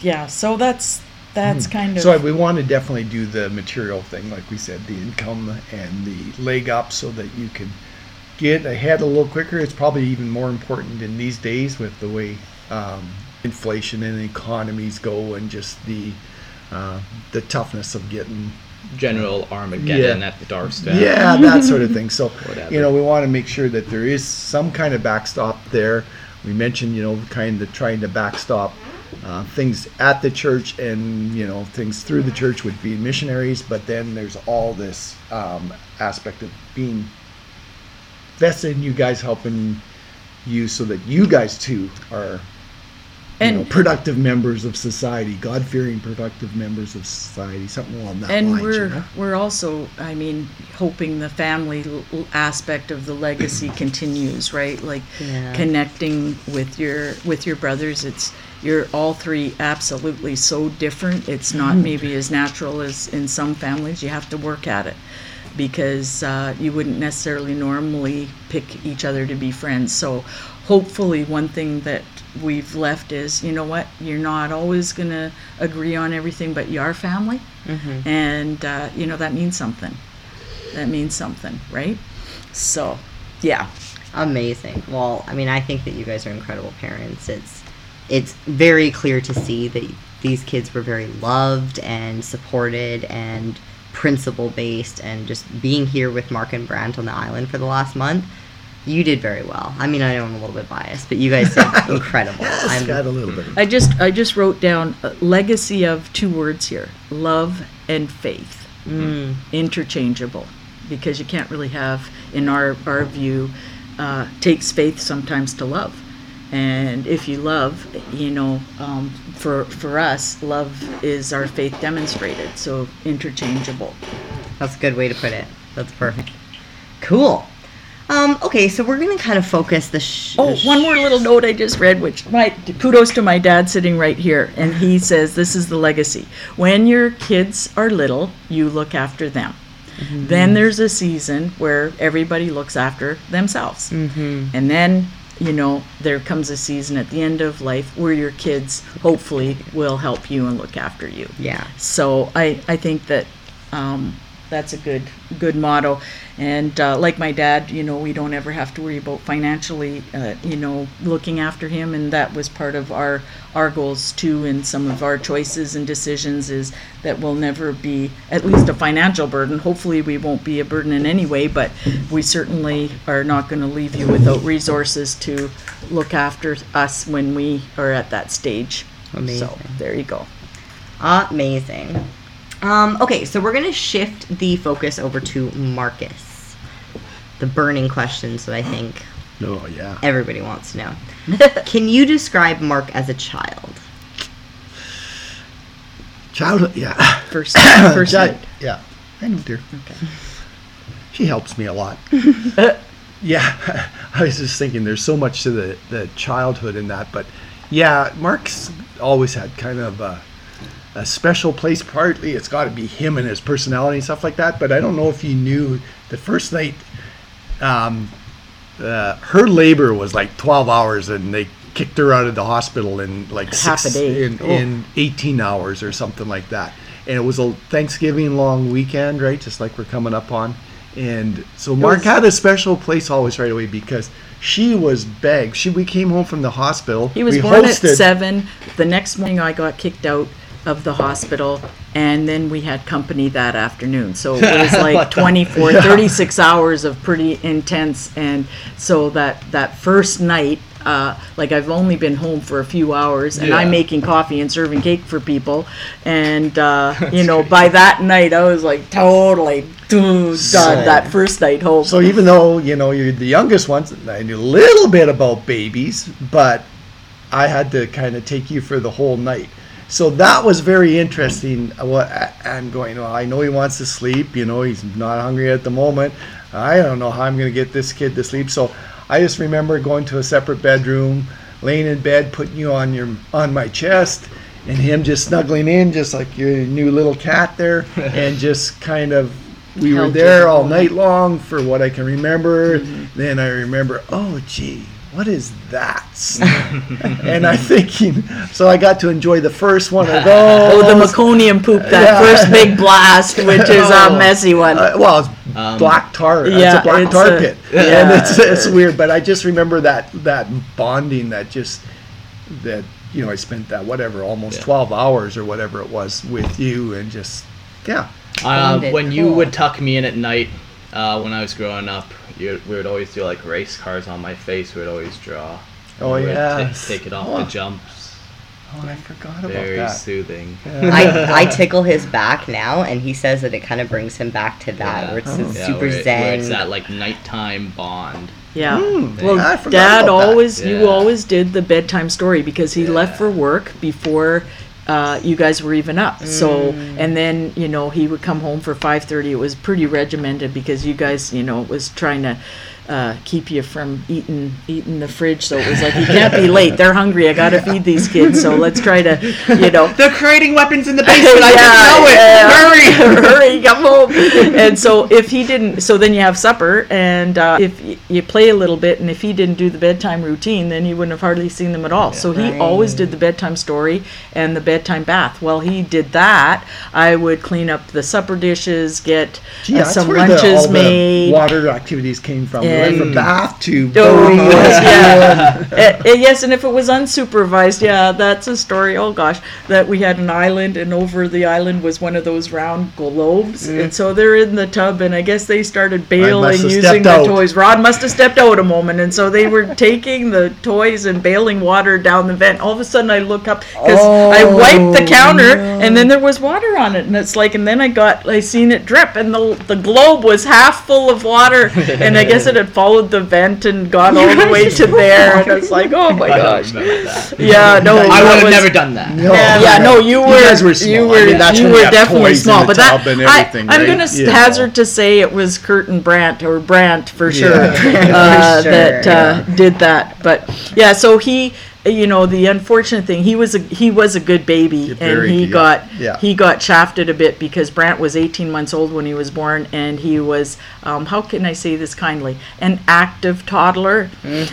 yeah, so that's that's kind of Hmm. So we want to definitely do the material thing, like we said, the income and the leg up, so that you can get ahead a little quicker. It's probably even more important in these days with the way um, inflation and economies go, and just the uh, the toughness of getting General Armageddon Yeah. at the doorstep. yeah, that sort of thing. So, <laughs> Whatever. you know, we want to make sure that there is some kind of backstop there. We mentioned, you know, kind of trying to backstop uh, things at the church and, you know, things through the church would be missionaries, but then there's all this um, aspect of being vested in you guys helping you so that you guys too are And- know, productive members of society, God fearing productive members of society, something along that line. and lines. we're you know? we're also i mean hoping the family l- l- aspect of the legacy <clears throat> continues right like Yeah. connecting with your with your brothers it's you're all three absolutely so different it's not mm. maybe as natural as in some families you have to work at it because uh, you wouldn't necessarily normally pick each other to be friends. So hopefully one thing that we've left is you know what you're not always going to agree on everything but you are family. And uh, you know that means something. That means something right? So yeah. Amazing. Well, I mean, I think that you guys are incredible parents. It's it's very clear to see that these kids were very loved and supported and principle based and just being here with Mark and Brant on the island for the last month. You did very well. I mean, I know I'm a little bit biased, but you guys did <laughs> incredible. It's got a I'm, little bit. I just i just wrote down a legacy of two words here love and faith mm, interchangeable because you can't really have in our our view uh, takes faith sometimes to love and if you love you know um, for for us love is our faith demonstrated so interchangeable that's a good way to put it. That's perfect. Cool. Um, okay, so we're gonna kind of focus the. Sh- Oh, sh- one more little note I just read, which my kudos to my dad sitting right here, and he says this is the legacy. When your kids are little, you look after them. Then there's a season where everybody looks after themselves, mm-hmm. and then you know there comes a season at the end of life where your kids hopefully will help you and look after you. Yeah. So I, I think that um, that's a good good motto. And uh, like my dad, you know, we don't ever have to worry about financially, uh, you know, looking after him. And that was part of our our goals too. And some of our choices and decisions is that we'll never be at least a financial burden. Hopefully, we won't be a burden in any way, but we certainly are not going to leave you without resources to look after us when we are at that stage. So there you go. Amazing. Um, okay, so we're gonna shift the focus over to Marcus. The burning questions that I think oh yeah. everybody wants to know. <laughs> Can you describe Mark as a child? Childhood. Yeah. <coughs> First, <coughs> first Child- Yeah. I know, dear. Okay. She helps me a lot. <laughs> yeah, <laughs> I was just thinking there's so much to the, the childhood in that, but yeah, Mark's always had kind of a, a special place. Partly it's got to be him and his personality and stuff like that, but I don't know if you knew the first night um, uh, her labor was like 12 hours and they kicked her out of the hospital in like Half a day. In, Oh. in 18 hours or something like that. And it was a Thanksgiving long weekend, right? Just like we're coming up on. And so Mark was- had a special place always right away because she was begged. She we came home from the hospital. He was we born hosted- at seven. The next morning, I got kicked out of the hospital, and then we had company that afternoon. So it was <laughs> like What 24, Yeah. 36 hours of pretty intense. And so that that first night, uh, like I've only been home for a few hours, and I'm making coffee and serving cake for people. And uh, <laughs> you know, by that night, I was like totally done. that first night home. So even though you know you're the youngest ones, I knew a little bit about babies, but I had to kind of take you for the whole night. So that was very interesting. uh, What I'm going, well, I know he wants to sleep. You know, he's not hungry at the moment. I don't know how I'm going to get this kid to sleep. So I just remember going to a separate bedroom, laying in bed, putting you on your on my chest, and him just snuggling in, just like your new little cat there, <laughs> and just kind of we were Held you there all night long for what I can remember. Then I remember, oh gee, what is that? and I'm thinking, so I got to enjoy the first one of <laughs> those. Oh, the meconium poop, that Yeah. first big blast, which is a Oh. messy one. Uh, well, it's Um, black tar. yeah, it's a black it's tar a- pit, yeah. and it's it's weird. But I just remember that that bonding that just that you know I spent that whatever almost Yeah. twelve hours or whatever it was with you, and just yeah. Uh, Found it when you would tuck me in at night, uh, when I was growing up, we would always do like race cars on my face. We would always draw. Oh, We would take it off Oh. the jumps. Oh, I forgot about Very that. Very soothing. I, <laughs> I tickle his back now, and he says that it kind of brings him back to that, Yeah. where it's Oh. Yeah, super where it- where zen. it's that like nighttime bond. Yeah. Hmm, Well, Dad about that. always you always did the bedtime story because he left for work before uh, you guys were even up. So Mm. and then you know he would come home for five thirty. It was pretty regimented because you guys you know was trying to. Uh, keep you from eating eating the fridge, so it was like you can't be late. They're hungry. I gotta feed these kids, so let's try to, you know, <laughs> They're creating weapons in the basement. <laughs> yeah, I didn't know it. Yeah. Hurry, <laughs> hurry, come home. And so if he didn't, so then you have supper, and uh, if y- you play a little bit, and if he didn't do the bedtime routine, then you wouldn't have hardly seen them at all. So he Right. always did the bedtime story and the bedtime bath. While he did that, I would clean up the supper dishes, get Gee, uh, some where the, lunches all the made. water activities came from. We went from And- bath to Oh, yes, yeah. Uh, <laughs> uh, yes, and if it was unsupervised, yeah, that's a story. Oh gosh, that we had an island, and over the island was one of those round globes, and so they're in the tub, and I guess they started bailing using the out. toys. Rod must have stepped out a moment, and so they were <laughs> taking the toys and bailing water down the vent. All of a sudden, I look up because I wiped the counter, and then there was water on it, and it's like, and then I got, I seen it drip, and the the globe was half full of water, <laughs> and I guess it had followed the vent and got all the way to <laughs> there, and it's like, oh my I don't gosh. that. Yeah, no, I would have was- never done that. No, yeah, no, you were. guys were You were. I mean, that's you when you were have definitely toys in small, the but that tub and I, everything, I'm right? gonna s- You hazard to say it was Kurt and Brant or Brant for sure, Yeah. <laughs> uh, For sure, that uh, did that. But yeah, so he, you know, the unfortunate thing, he was a he was a good baby, and he got yeah. he got shafted a bit because Brant was 18 months old when he was born, and he was um, how can I say this kindly, an active toddler,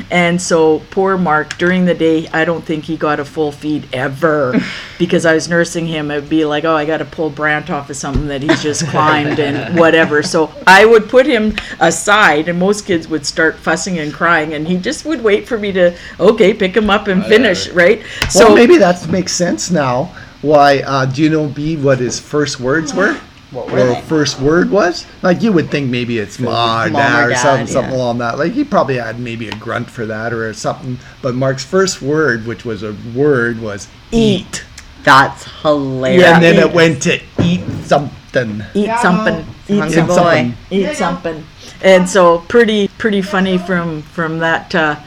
and so poor Mark during the day, I don't think he got a full feed ever <laughs> because I was nursing him. It'd be like, oh, I got to pull Brant off of something that he's just climbed and <laughs> whatever. So I would put him aside, and most kids would start fussing and crying, and he just would wait for me to okay pick him up and finish right. So So maybe that makes sense now. Why? Uh, do you know B what his first words were? What were or they? first word was? Like you would think maybe it's ma or Mom dad or or, something, something yeah. along that. Like he probably had maybe a grunt for that or something. But Mark's first word, which was a word, was eat, That's hilarious. Yeah. and then it went to eat something. eat something, eat Hungry something. boy. eat something. And so pretty pretty funny from from that uh,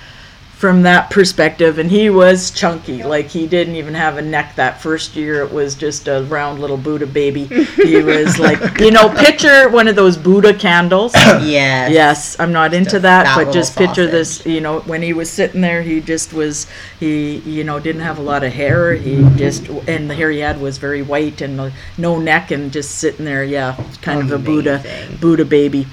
from that perspective. And he was chunky, like he didn't even have a neck that first year. It was just a round little Buddha baby. He was like, <laughs> you know, picture one of those Buddha candles. <coughs> Yes. Yes, I'm not into that, fat but little just picture sausage. this, you know, when he was sitting there, he just was, he, you know, didn't have a lot of hair. He just, and the hair he had was very white and uh, no neck and just sitting there, yeah, kind of a Buddha, Buddha baby.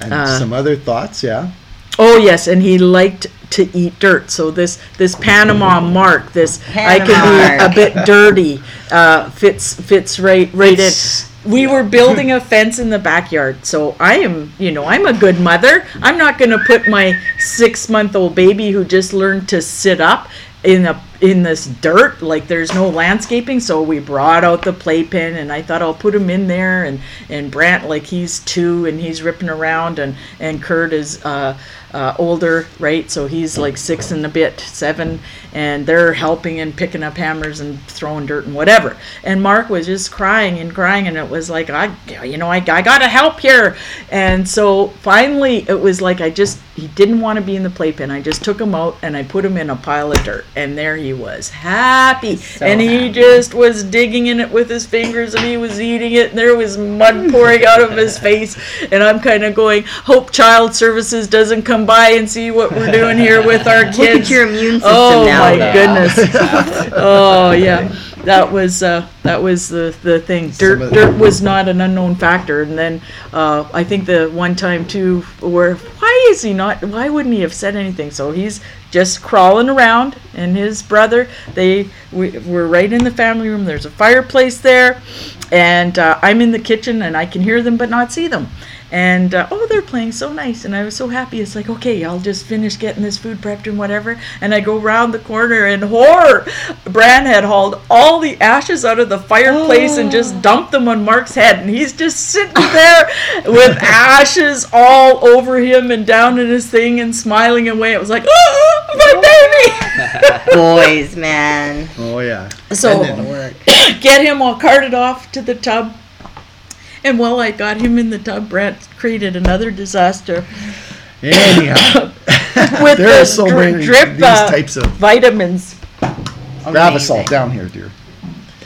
And Uh, some other thoughts, yeah. Oh yes, and he liked to eat dirt. So this this Panama mark, this I can Panama be a bit dirty, uh, fits fits right right It's- in. We were building a <laughs> fence in the backyard, so I am you know I'm a good mother. I'm not going to put my six month old baby who just learned to sit up in a in this dirt like there's no landscaping so we brought out the playpen and i thought i'll put him in there and and brant like he's two and he's ripping around and and kurt is uh uh, older, right? So he's like six and a bit, seven, and they're helping and picking up hammers and throwing dirt and whatever. And Mark was just crying and crying, and it was like, I, you know, I, I gotta help here. And so finally, it was like I just he didn't want to be in the playpen. I just took him out and I put him in a pile of dirt, and there he was, happy, and he happy. just was digging in it with his fingers, and he was eating it, and there was mud <laughs> pouring out of his face, and I'm kind of going, hope Child Services doesn't come by and see what we're doing here with our kids. Look at your immune system Oh now. my though. goodness. <laughs> oh yeah. That was uh, that was the, the thing. Dirt dirt was not an unknown factor. And then uh, I think the one time too where why is he not why wouldn't he have said anything? So he's just crawling around and his brother they we, were right in the family room. There's a fireplace there and uh, I'm in the kitchen and I can hear them but not see them. And uh, oh, they're playing so nice, and I was so happy. It's like okay, I'll just finish getting this food prepped and whatever, and I go round the corner and horror, Brant had hauled all the ashes out of the fireplace and just <gasps> dumped them on Mark's head, and he's just sitting there <laughs> with ashes all over him and down in his thing and smiling away. It was like oh, my baby. <laughs> Boys, man. Oh yeah. So- Work. <coughs> get him all carted off to the tub. And while I got him in the tub, Brant created another disaster anyhow, <coughs> with there the are so dri- many drip these uh, types of vitamins. <coughs> Gravasol Amazing. down here, dear.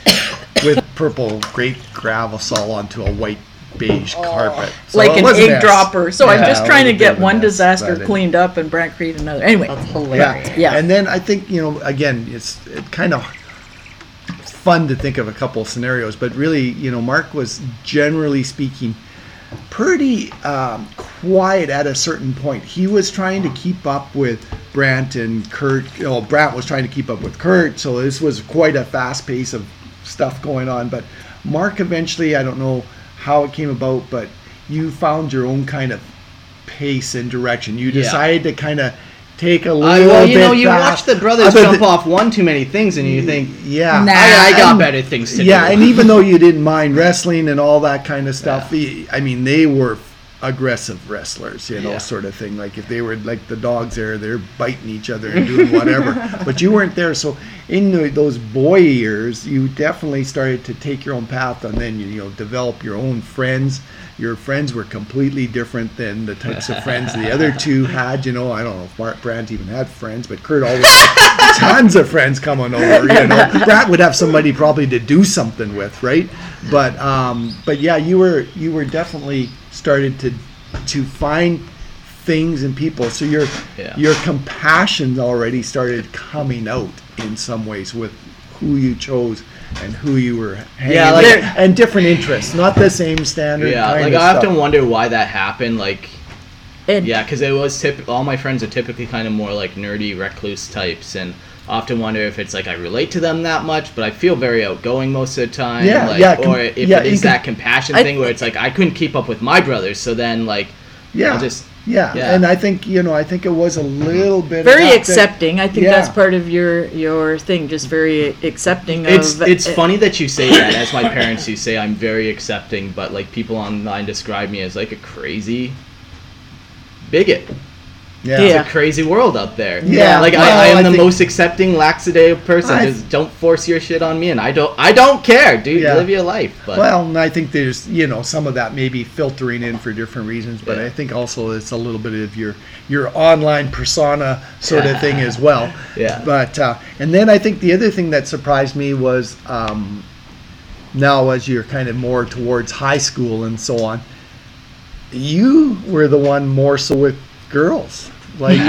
<coughs> With purple grape Gravasol onto a white beige carpet. So like an was egg dropper. So I'm just trying to get one mess, disaster cleaned up and Brant created another. Anyway, That's Yeah. Yeah. And then I think, you know, again, it's it kind of fun to think of a couple of scenarios, but really, you know, Mark was generally speaking pretty um, quiet at a certain point. He was trying to keep up with Brant and Kurt. You know, Brant was trying to keep up with Kurt, so this was quite a fast pace of stuff going on. But Mark eventually, I don't know how it came about, but you found your own kind of pace and direction. You Yeah. decided to kind of take a little I, well, you bit know, you back. watch the brothers jump than- off one too many things, and you mm, think, Yeah. Nah. I, I got And- better things to yeah, do. Yeah, and even though you didn't mind <laughs> wrestling and all that kind of stuff, I mean, they were aggressive wrestlers, you know, Yeah. sort of thing. Like if they were like the dogs there, they're biting each other and doing whatever. <laughs> but you weren't there, so in the, those boy years, you definitely started to take your own path, and then you, you know develop your own friends. Your friends were completely different than the types of friends the other <laughs> two had. You know, I don't know if Mark Brant even had friends, but Kurt always had <laughs> tons of friends coming over. You know, Brant would have somebody probably to do something with, right? But um, but yeah, you were you were definitely started to to find things and people. So your Yeah. your compassion already started coming out in some ways with who you chose and who you were hanging Yeah, like- with, and different interests, not the same standard. yeah, kind like of I stuff. often wonder why that happened. Like, And yeah, because it was typ- all my friends are typically kind of more like nerdy, recluse types, and often wonder if it's like I relate to them that much, but I feel very outgoing most of the time. Yeah, like, yeah, com- Or if yeah, it you is that compassion I- thing where it's like I couldn't keep up with my brothers, so then like Yeah, I'll just yeah, yeah. and I think you know, I think it was a little bit very that that- accepting. I think Yeah. that's part of your your thing. Just very accepting It's of. it's uh, funny that you say that. As my parents used to say, I'm very accepting, but like people online describe me as like a crazy bigot. Yeah. Yeah. It's a crazy world out there. Yeah, like well, I, I am I the think- most accepting, laxadative person. I- Just don't force your shit on me, and I don't. I don't care, dude. Yeah. Live your life. But Well, I think there's you know some of that may be filtering in for different reasons, but Yeah. I think also it's a little bit of your your online persona sort of thing as well. <laughs> Yeah. But uh, and then I think the other thing that surprised me was um, now as you're kind of more towards high school and so on, you were the one more so with girls. Like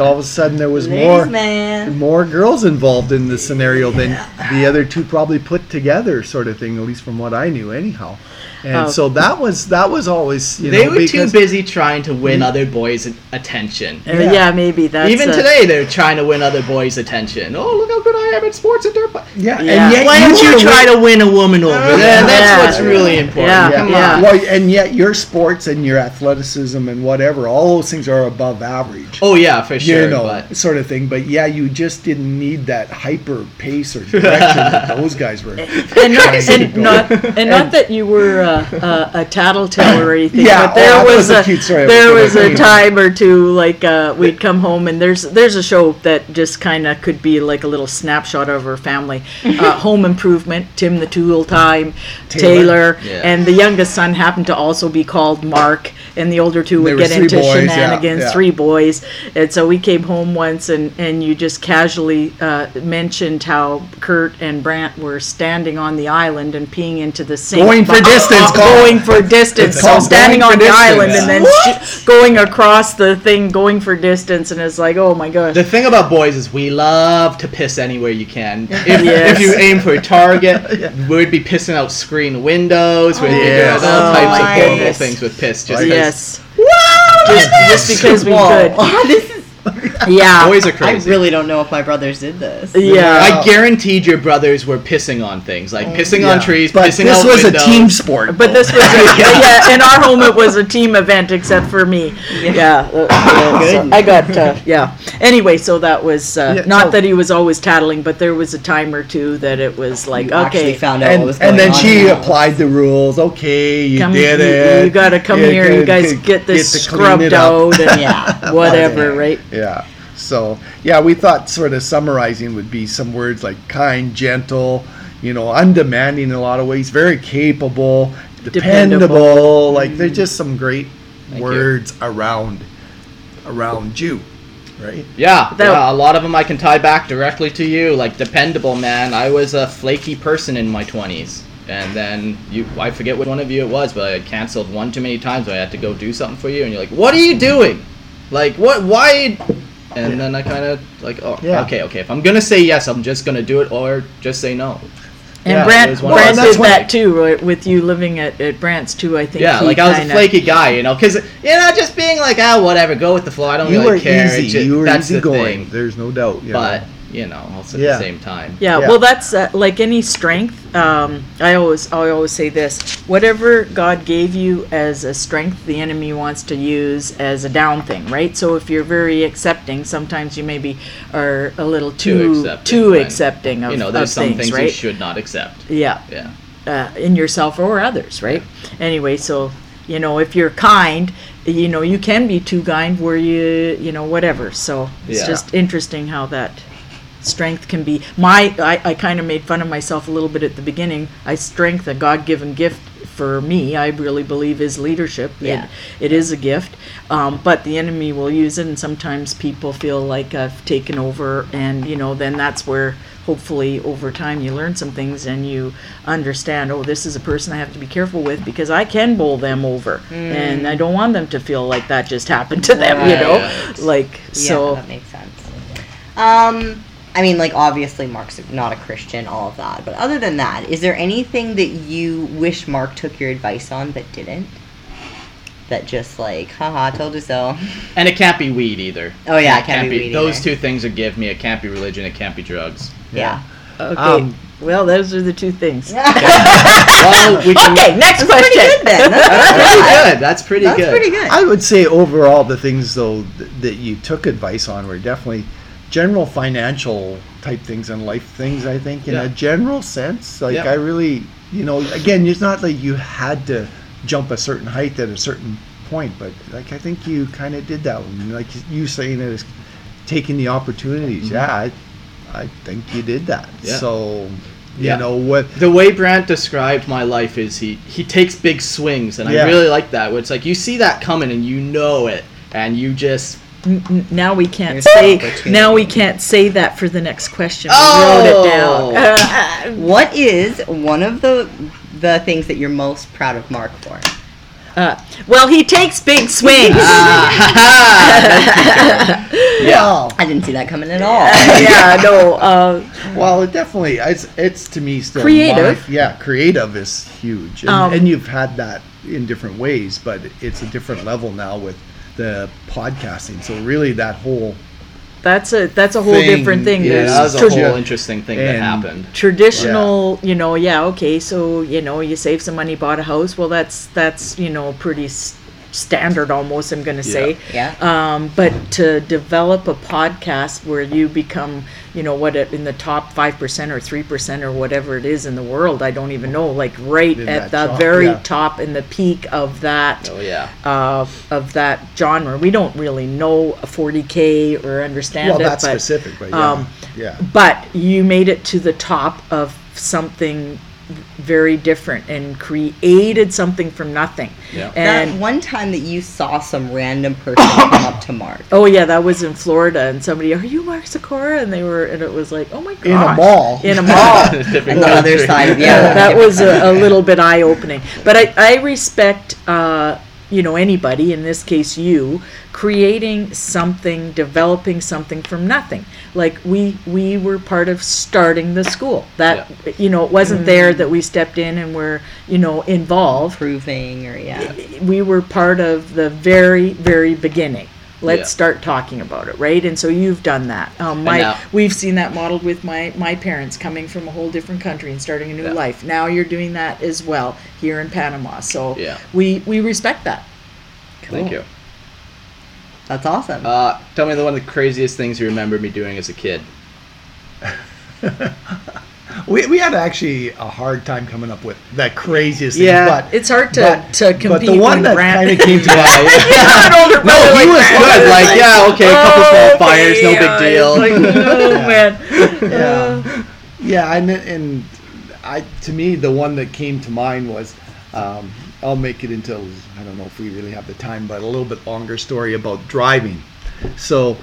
all of a sudden there was Ladies, more man. more girls involved in the scenario than the other two probably put together, sort of thing. At least from what I knew, anyhow. And Oh. so that was that was always you they know were too busy trying to win other boys' attention. uh, yeah. yeah. maybe that's Even uh, today, they're trying to win other boys' attention. Oh, look how good I am at sports and dirt bike. yeah, Yeah. and yet Why don't you were try to win a woman over there? Yeah. That's what's really important. Yeah. Yeah. Come Yeah. on. Well, and yet your sports and your athleticism and whatever, all those things are above average. Oh yeah, for sure. you know, but sort of thing. But yeah, you just didn't need that hyper pace or direction that <laughs> those guys were. and not, to and go. not and not that you were uh, uh, a tattletale or anything, Yeah, but there oh, that was, was a a, cute story I there was gonna a time or two like uh, we'd come home and there's there's a show that just kind of could be like a little snapshot of our family. <laughs> Uh, Home Improvement, Tim the Tool Time, Taylor. Taylor, Yeah. and the youngest son happened to also be called Mark, and the older two There would was get three into boys, yeah, shenanigans. yeah. Three boys, and so we came home once and and you just casually uh, mentioned how Kurt and Brant were standing on the island and peeing into the sink. Going for distance, Colin. going for distance. It's So called standing going on for the distance. island and then sh- going across the thing, going for distance, and it's like, oh my gosh. the thing about boys is we love to piss anywhere you can. <laughs> If, Yes. if you aim for a target, <laughs> we'd be pissing out screen windows. We'd be oh, doing Yes. all Oh types of oh, my horrible goodness. things with piss. Just 'cause- yes. Wow, Just, just because we could. Oh, <laughs> this is Yeah. <laughs> Boys are I really don't know if my brothers did this. Yeah. I guaranteed your brothers were pissing on things, like pissing on trees, But pissing this out was windows. a team sport. But this was a, <laughs> yeah. In our home, it was a team event, except for me. Yeah, uh, yeah, so I got uh, yeah. Anyway, so that was uh, Yeah, not so- that he was always tattling, but there was a time or two that it was like You okay, found out and, what was going and then on she in the house. applied the rules. Okay, you come, did you, it. you got to come Yeah, here. You guys good, get this to clean scrubbed out and Yeah. <laughs> whatever, right? Yeah. So yeah, we thought sort of summarizing would be some words like kind, gentle, you know, undemanding in a lot of ways, very capable, dependable. Dependable. Like there's mm. just some great Thank you. words around around you, right? Yeah, That- yeah, a lot of them I can tie back directly to you. Like dependable, man. I was a flaky person in my twenties, and then you, I forget which one of you it was, but I had canceled one too many times. I had to go do something for you, and you're like, "What are you doing? Like, what? Why?" And then I kind of like, "Oh, Yeah. okay, okay. If I'm gonna say yes, I'm just gonna do it, or just say no." And Yeah, Brant, was one of Brant those- did that's that too, right? With you living at, at Brant's too, I think. Yeah, he like I was a kinda- flaky guy, you know, because you know, just being like, ah, whatever, go with the flow. I don't You really care. easy. It's ju- you were that's the easygoing. There's no doubt. You But know. You know, also Yeah. at the same time. Yeah, Yeah. well, that's uh, like any strength. Um, I always, I always say this: whatever God gave you as a strength, the enemy wants to use as a down thing, right? So if you're very accepting, sometimes you maybe are a little Too too accepting, too when, accepting of, you know, there's of some things, things you should not accept. yeah, Yeah. uh, in yourself or others, right? Anyway, so you know, if you're kind, you know, you can be too kind where you, you know, whatever. So it's Yeah. just interesting how that strength can be. My, I, I kind of made fun of myself a little bit at the beginning. I strength, a God-given gift for me. I really believe is leadership. It- Yeah. it is a gift, um, but the enemy will use it, and sometimes people feel like I've taken over, and you know, then that's where hopefully over time you learn some things and you understand. Oh, this is a person I have to be careful with because I can bowl them over, and I don't want them to feel like that just happened to them. You Right. know, Yeah. like so. yeah, that makes sense. Um, I mean, like obviously Mark's not a Christian, all of that. But other than that, is there anything that you wish Mark took your advice on but didn't? That just like, haha, told you so. <laughs> And it can't be weed either. Oh, yeah, it can't be weed Those either. two things would give me. It can't be religion. It can't be drugs. Yeah. Okay. Um, well, those are the two things. <laughs> Well, we can. Okay, next question. <laughs> Pretty good then. That's That's pretty good. That's pretty That's good. pretty good. I would say overall, the things though th- that you took advice on were definitely general financial type things and life things. I think in Yeah. a general sense, like Yeah. I really, you know, again, it's not like you had to jump a certain height at a certain point, but like I think you kind of did that one. Like you saying it is taking the opportunities. Yeah, I, I think you did that. Mm-hmm. Yeah. So, you Yeah. know what? The way Brant described my life is he he takes big swings, and Yeah. I really like that. Where it's like you see that coming, and you know it, and you just N- n- now we can't There's say. Now we can't say that for the next question. We Oh! wrote it down. <laughs> what is one of the the things that you're most proud of Mark for? Uh, well, he takes big swings. <laughs> <laughs> yeah. I didn't see that coming at all. yeah, no. Uh, Well, it definitely it's it's to me still Creative. my- yeah, creative is huge, and, Um, and you've had that in different ways, but it's a different level now with the podcasting. So really, that whole that's a that's a whole Thing, different thing. yeah, Yeah, There's that was a tra- whole interesting thing that happened. traditional. You know, yeah, okay. So you know, you save some money, bought a house. Well, that's that's you know pretty s- standard almost. I'm gonna say. Yeah. Um, but to develop a podcast where you become, you know, what in the top five percent or three percent or whatever it is in the world, I don't even know. Like right In at the top, very yeah. top in the peak of that Oh yeah. of of that genre. We don't really know 40k or understand well, it, that's but specific, but yeah, um, yeah, but you made it to the top of something very different and created something from nothing. Yeah. that And one time that you saw some random person come up to Mark. oh yeah, that was in Florida, and somebody, are you Mark Sikora? And they were, and it was like, oh my god, in a mall, in a mall. <laughs> On the other side yeah, yeah. that was a, a little bit eye opening. But I, I respect, uh, you know, anybody, in this case you, creating something, developing something from nothing. Like we we were part of starting the school. That you know, it wasn't mm-hmm. there that we stepped in and were you know involved. proving or yeah. We were part of the very very beginning Let's Yeah. start talking about it, right? And so you've done that. Um, my now- we've seen that modeled with my my parents coming from a whole different country and starting a new Yeah. life. Now you're doing that as well here in Panama. So Yeah. we we respect that. Thank you. That's awesome. Uh, tell me the one of the craziest things you remember me doing as a kid. <laughs> We, we had actually a hard time coming up with the craziest thing, Yeah, but It's hard to but, to but compete the one that kind of came <laughs> to Yeah, mind. yeah. <laughs> No, he like was good. Like, Like, yeah, okay, a couple small fires, no big deal. Like, <laughs> oh man. yeah, yeah, and and I to me the one that came to mind was um, I'll make it into I don't know if we really have the time, but a little bit longer story about driving. So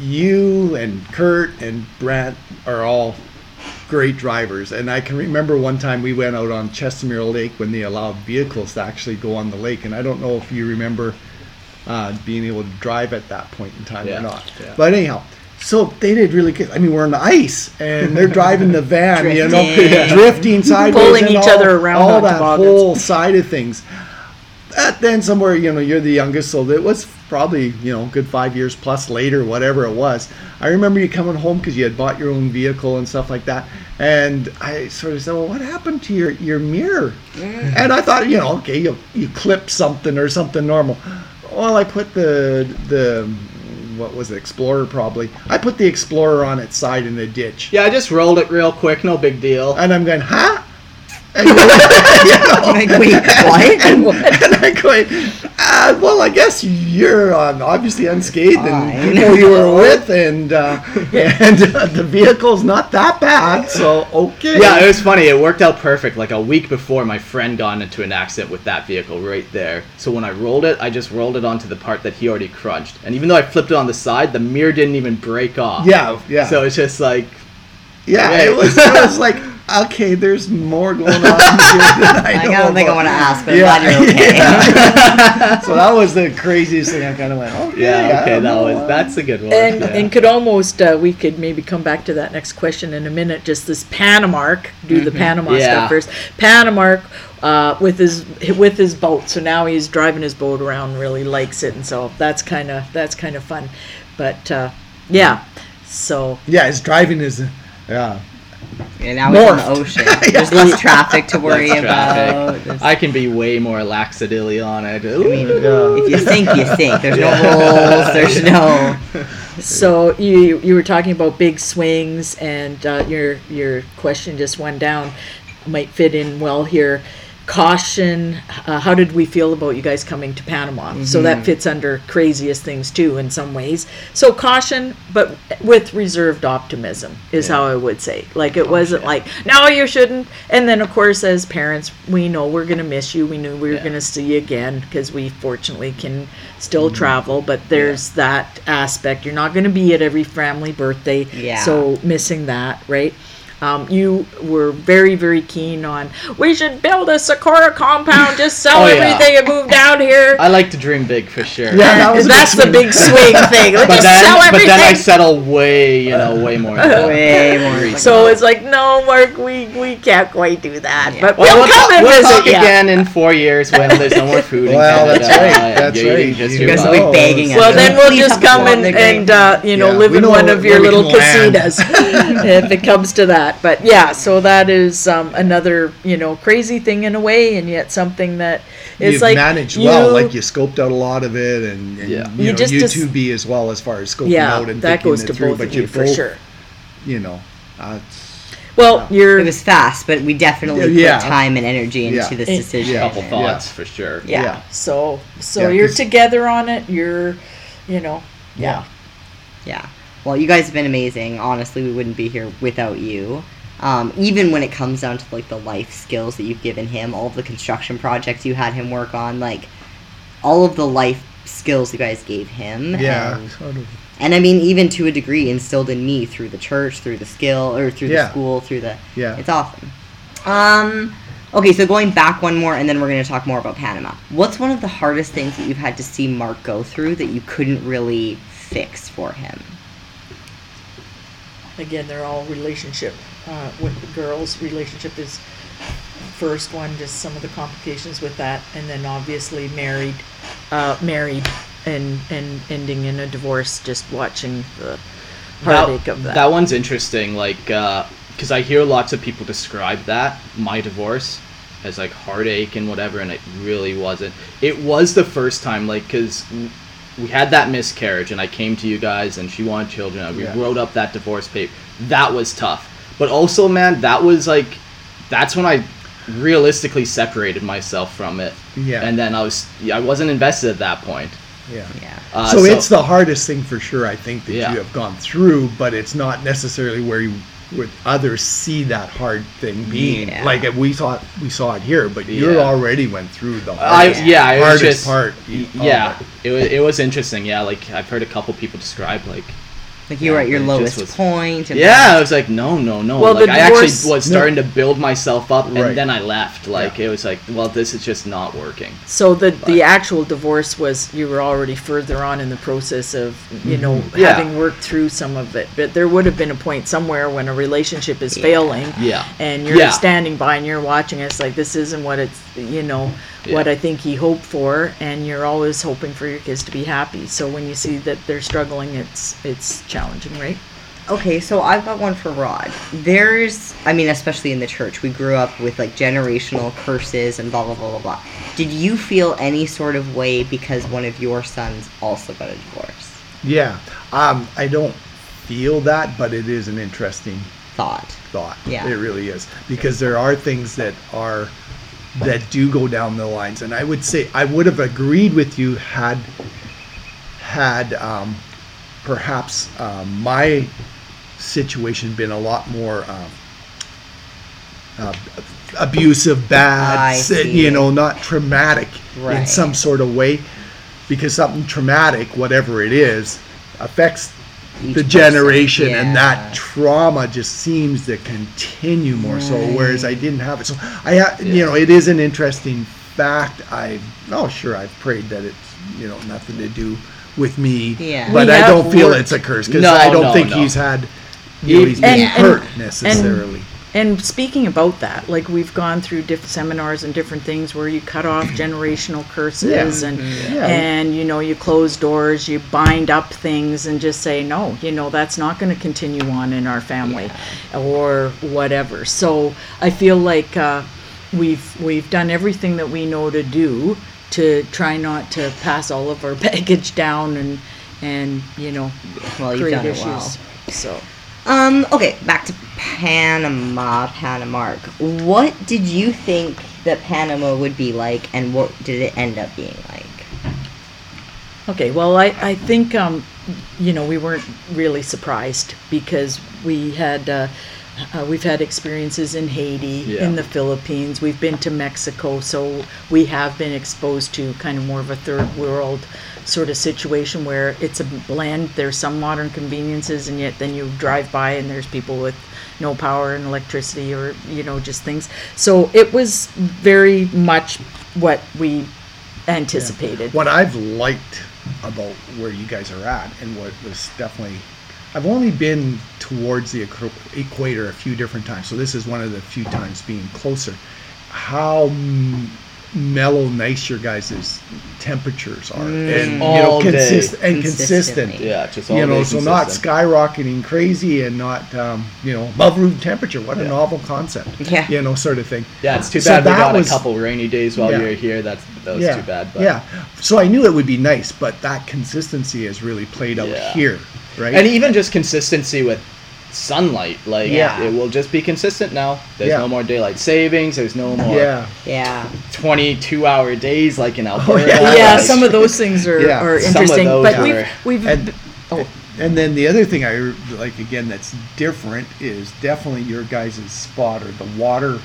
you and Kurt and Brant are all great drivers, and I can remember one time we went out on Chestermere Lake when they allowed vehicles to actually go on the lake, and I don't know if you remember uh, being able to drive at that point in time Yeah, or not. yeah. But anyhow, so they did really good. I mean, we're on the ice, and they're driving the van, you know, Drifting. <laughs> drifting sideways, Pulling and each all, other around all that toboggans. whole side of things. But then somewhere, you know, you're the youngest, so it was probably, you know, good five years plus later, whatever it was. I remember you coming home because you had bought your own vehicle and stuff like that, and I sort of said, "Well, what happened to your your mirror?" And I thought, you know, okay, you you clip something or something normal. Well, I put the the what was it, Explorer probably. I put the Explorer on its side in the ditch, Yeah, I just rolled it real quick, no big deal. and I'm going, huh? And, you know, Like, wait, what? and, and I'm going, uh, well, I guess you're um, obviously unscathed, and Fine. people you were with, and uh, and uh, the vehicle's not that bad, so okay. Yeah, it was funny. It worked out perfect. Like a week before, my friend got into an accident with that vehicle right there. So when I rolled it, I just rolled it onto the part that he already crunched. And even though I flipped it on the side, the mirror didn't even break off. yeah, yeah. So it's just like, yeah, Right. it was. It was like, okay, there's more going on <laughs> here than I, I know don't think I want to ask, but Yeah, I'm glad you're okay. <laughs> yeah. <laughs> so that was the craziest thing. I kind of went, okay, yeah, okay, that know. was that's a good one. and yeah. and could almost uh, we could maybe come back to that next question in a minute. Just this Panamark, do the Panama Mm-hmm. Yeah. stuff first. Panamark uh, with his with his boat. So now he's driving his boat around, really likes it, and so that's kind of that's kind of fun. But uh, yeah, so Yeah, his driving is, yeah. And now it's on the ocean. <laughs> There's less traffic to worry Less about. traffic. There's- I can be way more laxadilly on it. I mean, if you think, you think. There's no <laughs> rules. There's no. <laughs> So you you were talking about big swings, and uh, your your question just went down might fit in well here. Caution. Uh, how did we feel about you guys coming to Panama? So that fits under craziest things too in some ways. So caution, but with reserved optimism is how I would say. Like it wasn't like no, you shouldn't. And then of course, as parents, we know we're gonna miss you. We knew we were Yeah. gonna see you again because we fortunately can still travel. But there's that aspect. You're not going to be at every family birthday. Yeah. So missing that, right? Um, you were very, very keen on we should build a Sikora compound, just sell Oh, yeah. everything and move down here. I like to dream big for sure. Yeah, that was a That's big the big swing thing. <laughs> Let's But just then, sell but then I settle way, you know, <laughs> way more. Way more. so it's like, no, Mark, we, we can't quite do that. Yeah. But Well, we'll, we'll, come talk, and we'll visit talk ya. again in four years when there's no more food. in Well, Canada. that's right, that's you- you right. just You guys well. will be begging us. Well, then we'll Please just come and, and uh, you know, Yeah, live in know one of your little can land. casitas <laughs> if it comes to that. But yeah, so that is um, another, you know, crazy thing in a way, and yet something that is You've like managed you- well, like you scoped out a lot of it, and, and Yeah. you, You know, just- you two be as well as far as scoping out and that thinking goes it to through, both but you you for both, sure. You know, uh, it's- Well, you're It was fast, but we definitely Yeah. put time and energy into Yeah. this It- decision. A couple and- thoughts for sure. Yeah. Yeah. so so Yeah, you're 'cause- together on it. You're, you know, yeah. Yeah. Well, you guys have been amazing. Honestly, we wouldn't be here without you. Um, even when it comes down to like the life skills that you've given him, all of the construction projects you had him work on, like all of the life skills you guys gave him. yeah, And, sort of. And I mean, even to a degree, instilled in me through the church, through the skill, or through the Yeah. school, through the. Yeah. It's awesome. Um. Okay, so going back one more, and then we're going to talk more about Panama. What's one of the hardest things that you've had to see Mark go through that you couldn't really fix for him? Again, they're all relationship uh, with the girls. Relationship is first one, just some of the complications with that, and then obviously married, uh, married and and ending in a divorce. Just watching the That, heartache of that. that one's interesting, like, uh, because I hear lots of people describe that, my divorce, as like heartache and whatever, and it really wasn't. It was the first time, like, because we had that miscarriage, and I came to you guys, and she wanted children, and we Yeah. wrote up that divorce paper. That was tough. But also, man, that was like, that's when I realistically separated myself from it. Yeah. And then I was, I wasn't invested at that point. Yeah. Yeah. Uh, so, it's the hardest thing for sure. I think that Yeah. you have gone through, but it's not necessarily where you would others see that hard thing being. Yeah. Like we saw, we saw it here, but you Yeah. already went through the I hardest, yeah, hardest just part. y- Yeah, it. it was it was interesting. Yeah, like I've heard a couple people describe like Like you were at your Yeah, it just lowest was- point. And yeah, I was like no no no. Well, like the I actually divorce- was starting to build myself up, and Right. then I left. Like Yeah. it was like well this is just not working. So the But- the actual divorce was you were already further on in the process of you know Mm-hmm. Yeah. having worked through some of it, but there would have been a point somewhere when a relationship is failing, Yeah. and you're Yeah. standing by and you're watching. It's like this isn't what it's you know what I think he hoped for, and you're always hoping for your kids to be happy. So when you see that they're struggling, it's it's challenging, right? Okay, so I've got one for Rod. There's, I mean, especially in the church, we grew up with like generational curses and blah, blah, blah, blah, blah. Did you feel any sort of way because one of your sons also got a divorce? Yeah. Um, I don't feel that, but it is an interesting Thought. thought. Yeah. It really is. Because there are things that are that do go down the lines. And I would say I would have agreed with you had had um, perhaps um, my situation been a lot more um, uh, abusive, bad, I si- see. you know, not traumatic in some sort of way. Because something traumatic, whatever it is, affects Each the person, generation and that trauma just seems to continue more so whereas i didn't have it. So i ha- you know it is an interesting fact. I oh sure i've prayed that it's you know nothing to do with me Yeah. but We i don't feel worked- it's a curse because No, i don't no, think no. he's had you know, he's been And- and- hurt and- necessarily And speaking about that, like we've gone through different seminars and different things where you cut off <clears throat> generational curses Yeah. and Yeah. and you know you close doors, you bind up things and just say no, you know that's not going to continue on in our family or whatever. So I feel like uh, we've we've done everything that we know to do to try not to pass all of our <laughs> baggage down and and you know Well, you've create done it issues. well. So. Um, okay, back to Panama, Panamark. What did you think that Panama would be like, and what did it end up being like? Okay, well, I, I think, um, you know, we weren't really surprised because we had, uh, uh, we've had experiences in Haiti, Yeah. in the Philippines, we've been to Mexico, so we have been exposed to kind of more of a third world sort of situation where it's a blend. There's some modern conveniences, and yet then you drive by and there's people with no power and electricity or, you know, just things. So it was very much what we anticipated. What I've liked about where you guys are at, and what was definitely, I've only been towards the equator a few different times, so this is one of the few times being closer. How mellow, nice your guys' temperatures are, and you know, All day. consist- and consistent. Consistently. Yeah, just all You know, day so not consistent. skyrocketing crazy and not, um, you know, above room temperature. What a Yeah. novel concept. Yeah. You know, sort of thing. Yeah, it's too So bad we that got was- a couple rainy days while Yeah. you were here. That's that was yeah, too bad. But. Yeah. So I knew it would be nice, but that consistency has really played out Yeah. here, right? And even just consistency with sunlight, like Yeah. it will just be consistent now. There's Yeah. no more daylight savings. There's no more yeah. Yeah. 22 hour days like in Alberta. yeah. yeah, some of those things are, Yeah, are some of interesting. those but are- we've we've And, oh and then the other thing I like again that's different is definitely your guys' spot or the water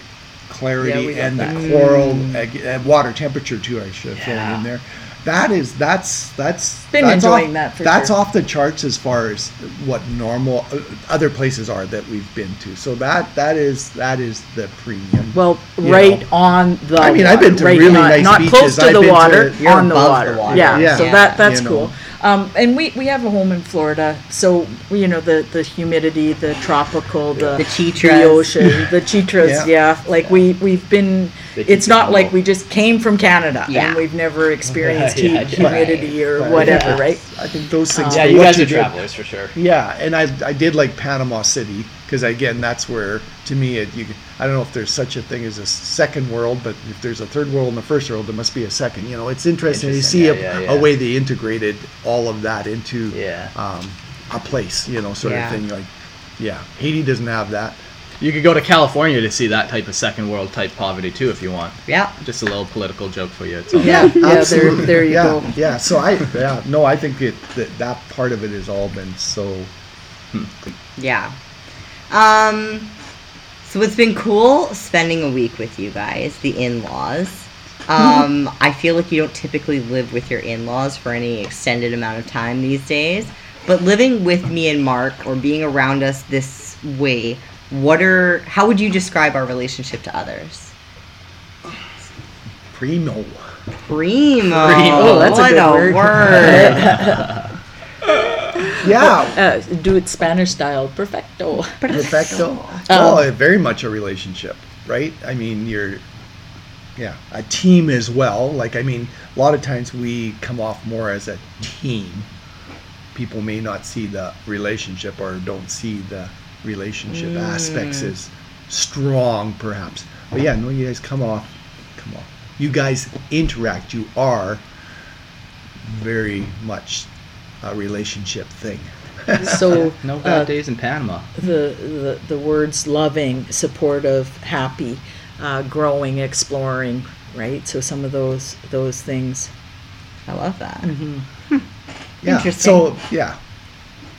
clarity we and the that. coral uh, and water temperature too. I should have thrown in there. That is that's that's Been that's enjoying off, that for that's sure. off the charts as far as what normal uh, other places are that we've been to. So that that is that is the premium. well right know. on the I mean, I've been water, to right, really not, nice not beaches. close to I've the been to- water on the above the water. water. Yeah, Yeah. so Yeah. that that's You know. cool Um, and we, we have a home in Florida, so you know the, the humidity, the tropical, the The chitras. the ocean, <laughs> the chitras. Yeah. yeah. like we we've been. It's you not like we just came from Canada Yeah. and we've never experienced <laughs> Yeah, heat, yeah. humidity, or Right. whatever, Yeah. right? I think those things. Yeah, you what guys are did- travelers for sure. Yeah, and I I did like Panama City because again that's where to me it, you I don't know if there's such a thing as a second world, but if there's a third world and a first world, there must be a second. You know, it's interesting, Interesting, to see yeah, a, yeah, a way they integrated all of that into Yeah. um, a place. You know, sort Yeah. of thing. Like, yeah, Haiti doesn't have that. You could go to California to see that type of second world type poverty too, if you want. Yeah. Just a little political joke for you. It's all Yeah, yeah, there, there you yeah, go. Yeah, so I yeah no, I think it that that part of it has all been so Yeah. Um, so it's been cool spending a week with you guys, the in-laws. Um, I feel like you don't typically live with your in-laws for any extended amount of time these days. But living with me and Mark, or being around us this way, what are? How would you describe our relationship to others? primo. Primo. Oh, that's a what good a word. word. <laughs> Yeah, Uh, do it Spanish style, perfecto. perfecto. Um, oh, very much a relationship, right? I mean, you're, yeah, a team as well. Like, I mean, a lot of times we come off more as a team. People may not see the relationship or don't see the relationship aspects as strong, perhaps. But yeah, no, you guys come off, come off. You guys interact. You are very much a relationship thing. So <laughs> <laughs> No bad uh, days in Panama. the, the the words loving, supportive, happy, uh, growing, exploring, right? So some of those those things. I love that. Mm-hmm. <laughs> Yeah. Interesting. So yeah,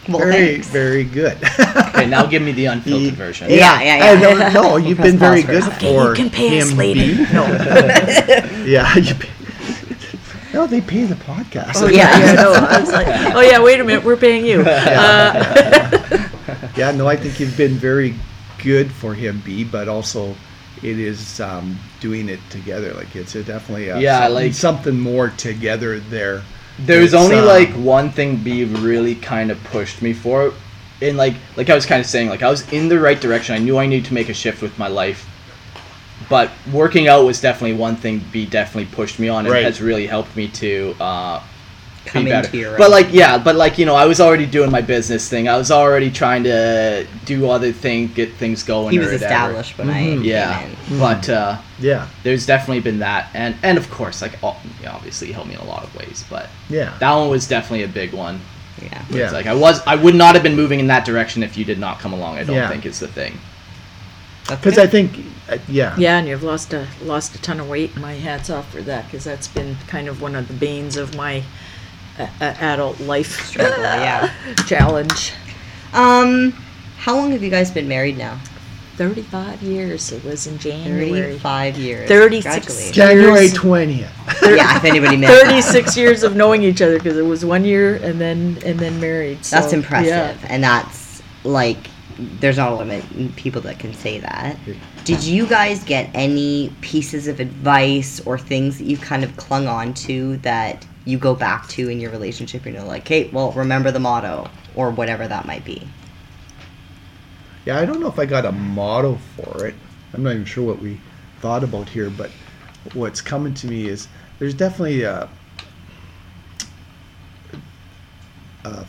Well, very thanks. very good. Okay, now give me the unfiltered version. Yeah, yeah, I yeah. know- no, you've Press been very good first. Okay, for you can pay us later. being- No. Yeah, you pay, no, they pay the podcast. Oh yeah, yeah, no. I was like, <laughs> oh yeah, wait a minute, we're paying you. <laughs> Uh, <laughs> Yeah, no, I think you've been very good for him, B. But also, it is um, doing it together. Like it's a definitely a, Yeah, something, like- something more together there. There's It's, only uh, like one thing B really kind of pushed me for, and like like I was kind of saying, like I was in the right direction. I knew I needed to make a shift with my life, but working out was definitely one thing B definitely pushed me on and Right. has really helped me to uh, Come be better. your but own. like yeah, but like you know, I was already doing my business thing. I was already trying to do other things, get things going. he was whatever. established when I Mhm. Yeah, came in. but uh, Yeah, there's definitely been that, and and of course, like all, you know, obviously, he helped me in a lot of ways, but yeah, that one was definitely a big one. Yeah. yeah. It's like I was, I would not have been moving in that direction if you did not come along. I don't Yeah. think is the thing. That's Because good. I think, uh, yeah, yeah, and you've lost a lost a ton of weight. My hats off for that because that's been kind of one of the banes of my uh, uh, adult life Struggle, yeah. <laughs> challenge. Um, how long have you guys been married now? Thirty-five years. It was in January. Thirty-five years. 36. January twentieth. yeah, if anybody <laughs> missed that. Thirty-six years of knowing each other because it was one year and then and then married. So, That's impressive, yeah. and that's like there's not a limit in people that can say that. Did you guys get any pieces of advice or things that you've kind of clung on to that you go back to in your relationship? You know, like, hey, well, remember the motto or whatever that might be. Yeah, I don't know if I got a motto for it. I'm not even sure what we thought about here, but what's coming to me is there's definitely a, a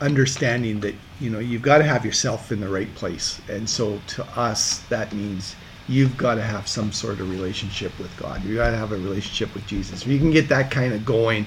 understanding that you know you've got to have yourself in the right place, and so to us that means you've got to have some sort of relationship with God. You've got to have a relationship with Jesus. If you can get that kind of going,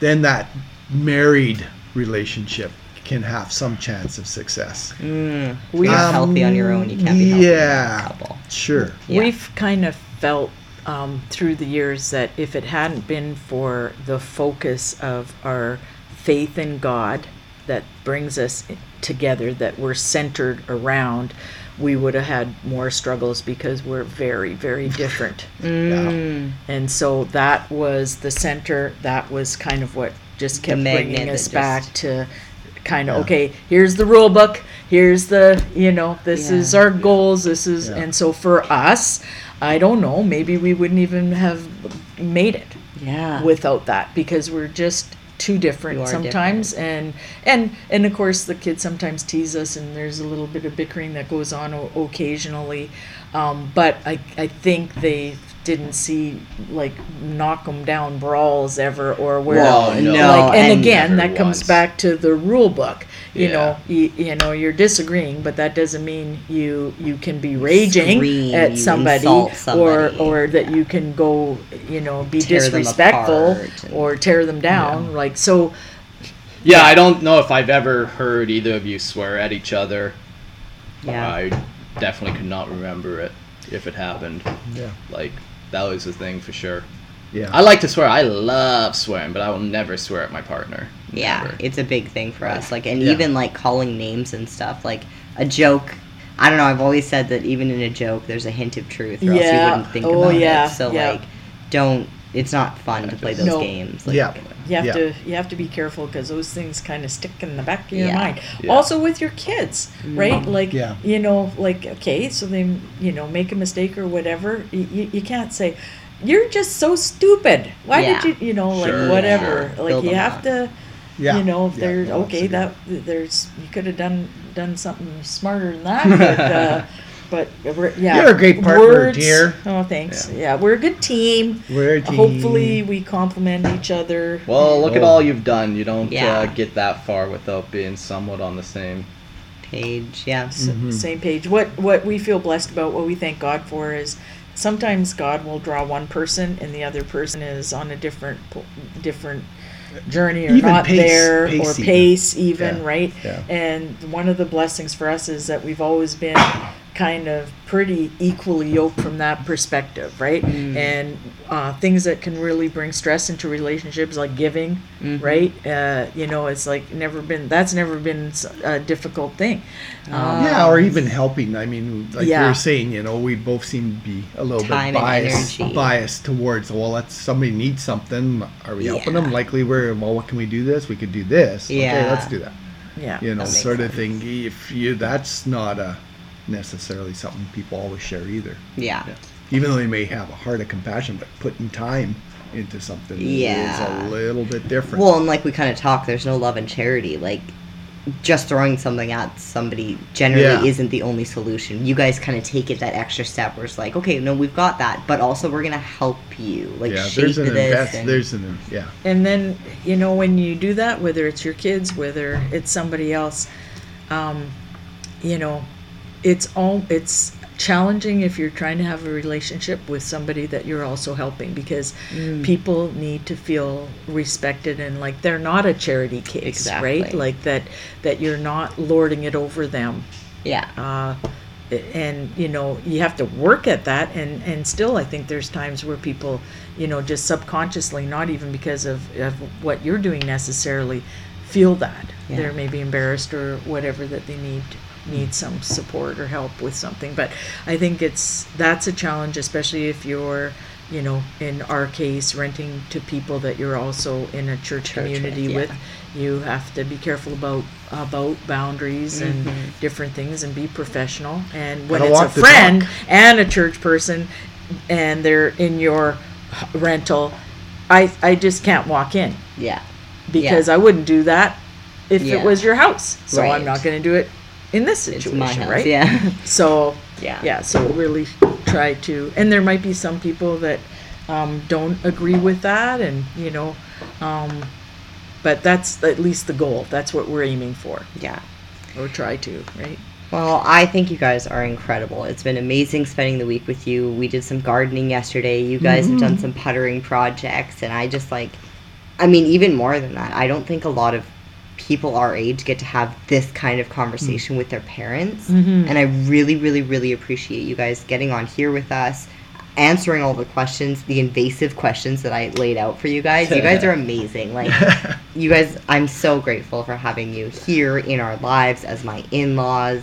then that married relationship can have some chance of success. Mm, We- you're not healthy on your own. You can't be healthy yeah. a couple. Sure. Yeah. We've kind of felt um, through the years that if it hadn't been for the focus of our faith in God that brings us together, that we're centered around, we would have had more struggles because we're very, very <laughs> different. Mm, And so that was the center. That was kind of what just kept bringing us just- back to kind of Yeah. okay. Here's the rule book. Here's the you know this Yeah. is our goals. This is and so for us, I don't know. Maybe we wouldn't even have made it yeah. without that because we're just too different You are sometimes. And and and of course the kids sometimes tease us and there's a little bit of bickering that goes on o- occasionally. Um, but I, I think they didn't see like knock them down brawls ever or where Well, no. like and, and again never that comes back to the rule book you Yeah. know you, you know you're disagreeing but that doesn't mean you you can be raging Scream, at you somebody, insult or somebody. or that you can go you know be Tear disrespectful or tear them down like so Yeah, I don't know if I've ever heard either of you swear at each other. Yeah. I definitely could not remember it if it happened. Yeah. Like that was the thing for sure. Yeah. I like to swear. I love swearing, but I will never swear at my partner. Yeah, Never. it's a big thing for us. Like, and Yeah. even like calling names and stuff. Like a joke. I don't know. I've always said that even in a joke, there's a hint of truth, or else you Yeah. wouldn't think Oh, about yeah, it. So yeah. like, don't. It's not fun to play those No. games. Like, Yeah. you have Yeah. to you have to be careful because those things kind of stick in the back of your Yeah. mind Yeah. also with your kids mm-hmm. right like Yeah. you know like okay so they you know make a mistake or whatever you, you, you can't say you're just so stupid why Yeah. did you you know like whatever sure. like Build you have up. to Yeah. you know if Yeah, there's no, okay that there's you could have done done something smarter than that but <laughs> uh but we're, yeah You're a great partner, dear. oh thanks yeah. we're a good team We're a team. hopefully we complement each other Well, look at Oh. all you've done. You don't Yeah. uh, get that far without being somewhat on the same. page. Yeah. S- Mm-hmm. same page. What what we feel blessed about, what we thank God for, is sometimes God will draw one person and the other person is on a different different journey or Even not pace- there pace or even. pace even Yeah, right. yeah. And one of the blessings for us is that we've always been kind of pretty equally yoked from that perspective, right? And uh, things that can really bring stress into relationships, like giving, right? Uh, you know, it's like never been. That's never been a difficult thing. Um, Yeah, or even helping. I mean, like Yeah. we were saying, you know, we both seem to be a little Time bit biased, biased towards. Well, let's somebody needs something. Are we helping Yeah. them? Likely, we're well. What can we do? This we could do this. Okay, Yeah. let's do that. yeah. You know, That makes sort of sense. thing. If you, that's not a necessarily something people always share either. Yeah. Even though they may have a heart of compassion, but putting time into something Yeah. is a little bit different. Well, and like we kind of talk, there's no love and charity. Like, just throwing something at somebody generally Yeah. isn't the only solution. You guys kind of take it that extra step where it's like, okay, no, we've got that, but also we're gonna help you, like yeah, shape there's an this. invest. and- There's an yeah. And then, you know, when you do that, whether it's your kids, whether it's somebody else, um, you know, it's all it's challenging if you're trying to have a relationship with somebody that you're also helping because Mm. people need to feel respected and like they're not a charity case, right? Like that that you're not lording it over them yeah, uh, and you know you have to work at that and and still i think there's times where people you know just subconsciously not even because of, of what you're doing necessarily feel that Yeah. they're maybe embarrassed or whatever that they need need some support or help with something but i think it's that's a challenge especially if you're you know in our case renting to people that you're also in a church, Church community yeah. with you have to be careful about about boundaries and Mm-hmm. different things and be professional and when it's a friend talk. and a church person and they're in your rental i i just can't walk in yeah, because i wouldn't do that if Yeah. it was your house so i'm not going to do it in this situation house. right Yeah, <laughs> so yeah, yeah so really try to and there might be some people that um, don't agree with that and you know um, but that's at least the goal that's what we're aiming for yeah. or try to right Well, I think you guys are incredible. It's been amazing spending the week with you. We did some gardening yesterday. You guys have done some puttering projects, and I just like, I mean, even more than that, I don't think a lot of people our age get to have this kind of conversation mm. with their parents. Mm-hmm. And I really, really, really appreciate you guys getting on here with us. Answering all the questions, the invasive questions that I laid out for you guys. You guys are <laughs> amazing. Like, you guys, I'm so grateful for having you here in our lives as my in laws.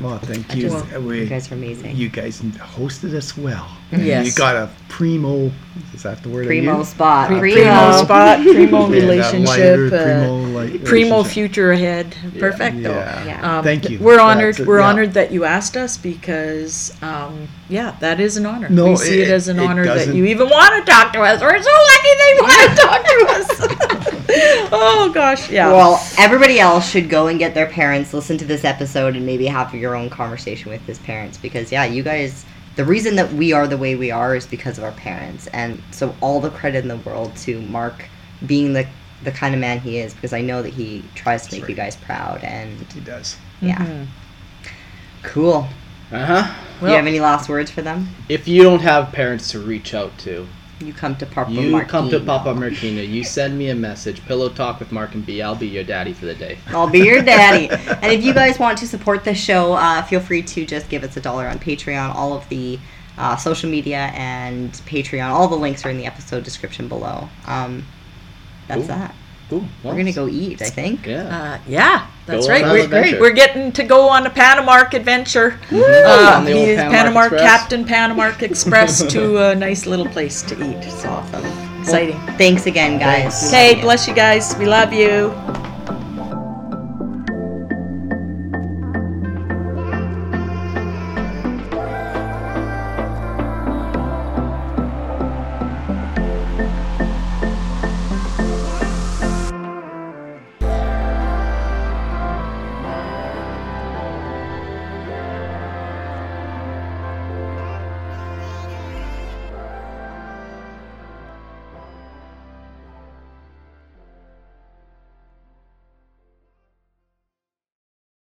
Well, thank you. just- Uh, we- you guys are amazing. You guys hosted us well. Yes. You got a primo. Is that the word? Primo spot. Primo. primo spot <laughs> primo relationship lighter uh, primo, like, primo future ahead perfecto Yeah. Yeah. Um, Thank you. We're honored. It, we're yeah. honored that you asked us because, um, yeah, that is an honor. No, we see it, it- as an honor that you even want to talk to us. We're so lucky they want to <laughs> talk to us. <laughs> <laughs> oh gosh, yeah. Well, everybody else should go and get their parents, listen to this episode, and maybe have your own conversation with his parents. Because, yeah, you guys, the reason that we are the way we are is because of our parents. And so, all the credit in the world to Mark being the, the kind of man he is, because I know that he tries to make you guys proud. And, He does. yeah. Mhm. Cool. Uh huh. Do you have any last words for them? If you don't have parents to reach out to, You come to Papa you come to Papa Martina. You send me a message. Pillow talk with Mark and B. I'll be your daddy for the day. I'll be your daddy. <laughs> and if you guys want to support the show, uh, feel free to just give us a dollar on Patreon. All of the uh, social media and Patreon, all the links are in the episode description below. Um, that's Cool. that. Cool. We're gonna go eat. I think. Yeah. Uh, yeah, that's Go right. We're, an adventure. we're getting to go on a Panamark adventure. On Uh, the old he's Panamark Panamark Express. Captain Panamark <laughs> Express to a nice little place to eat. So Awesome. exciting. Thanks again, guys. Okay, bless you guys. We love you.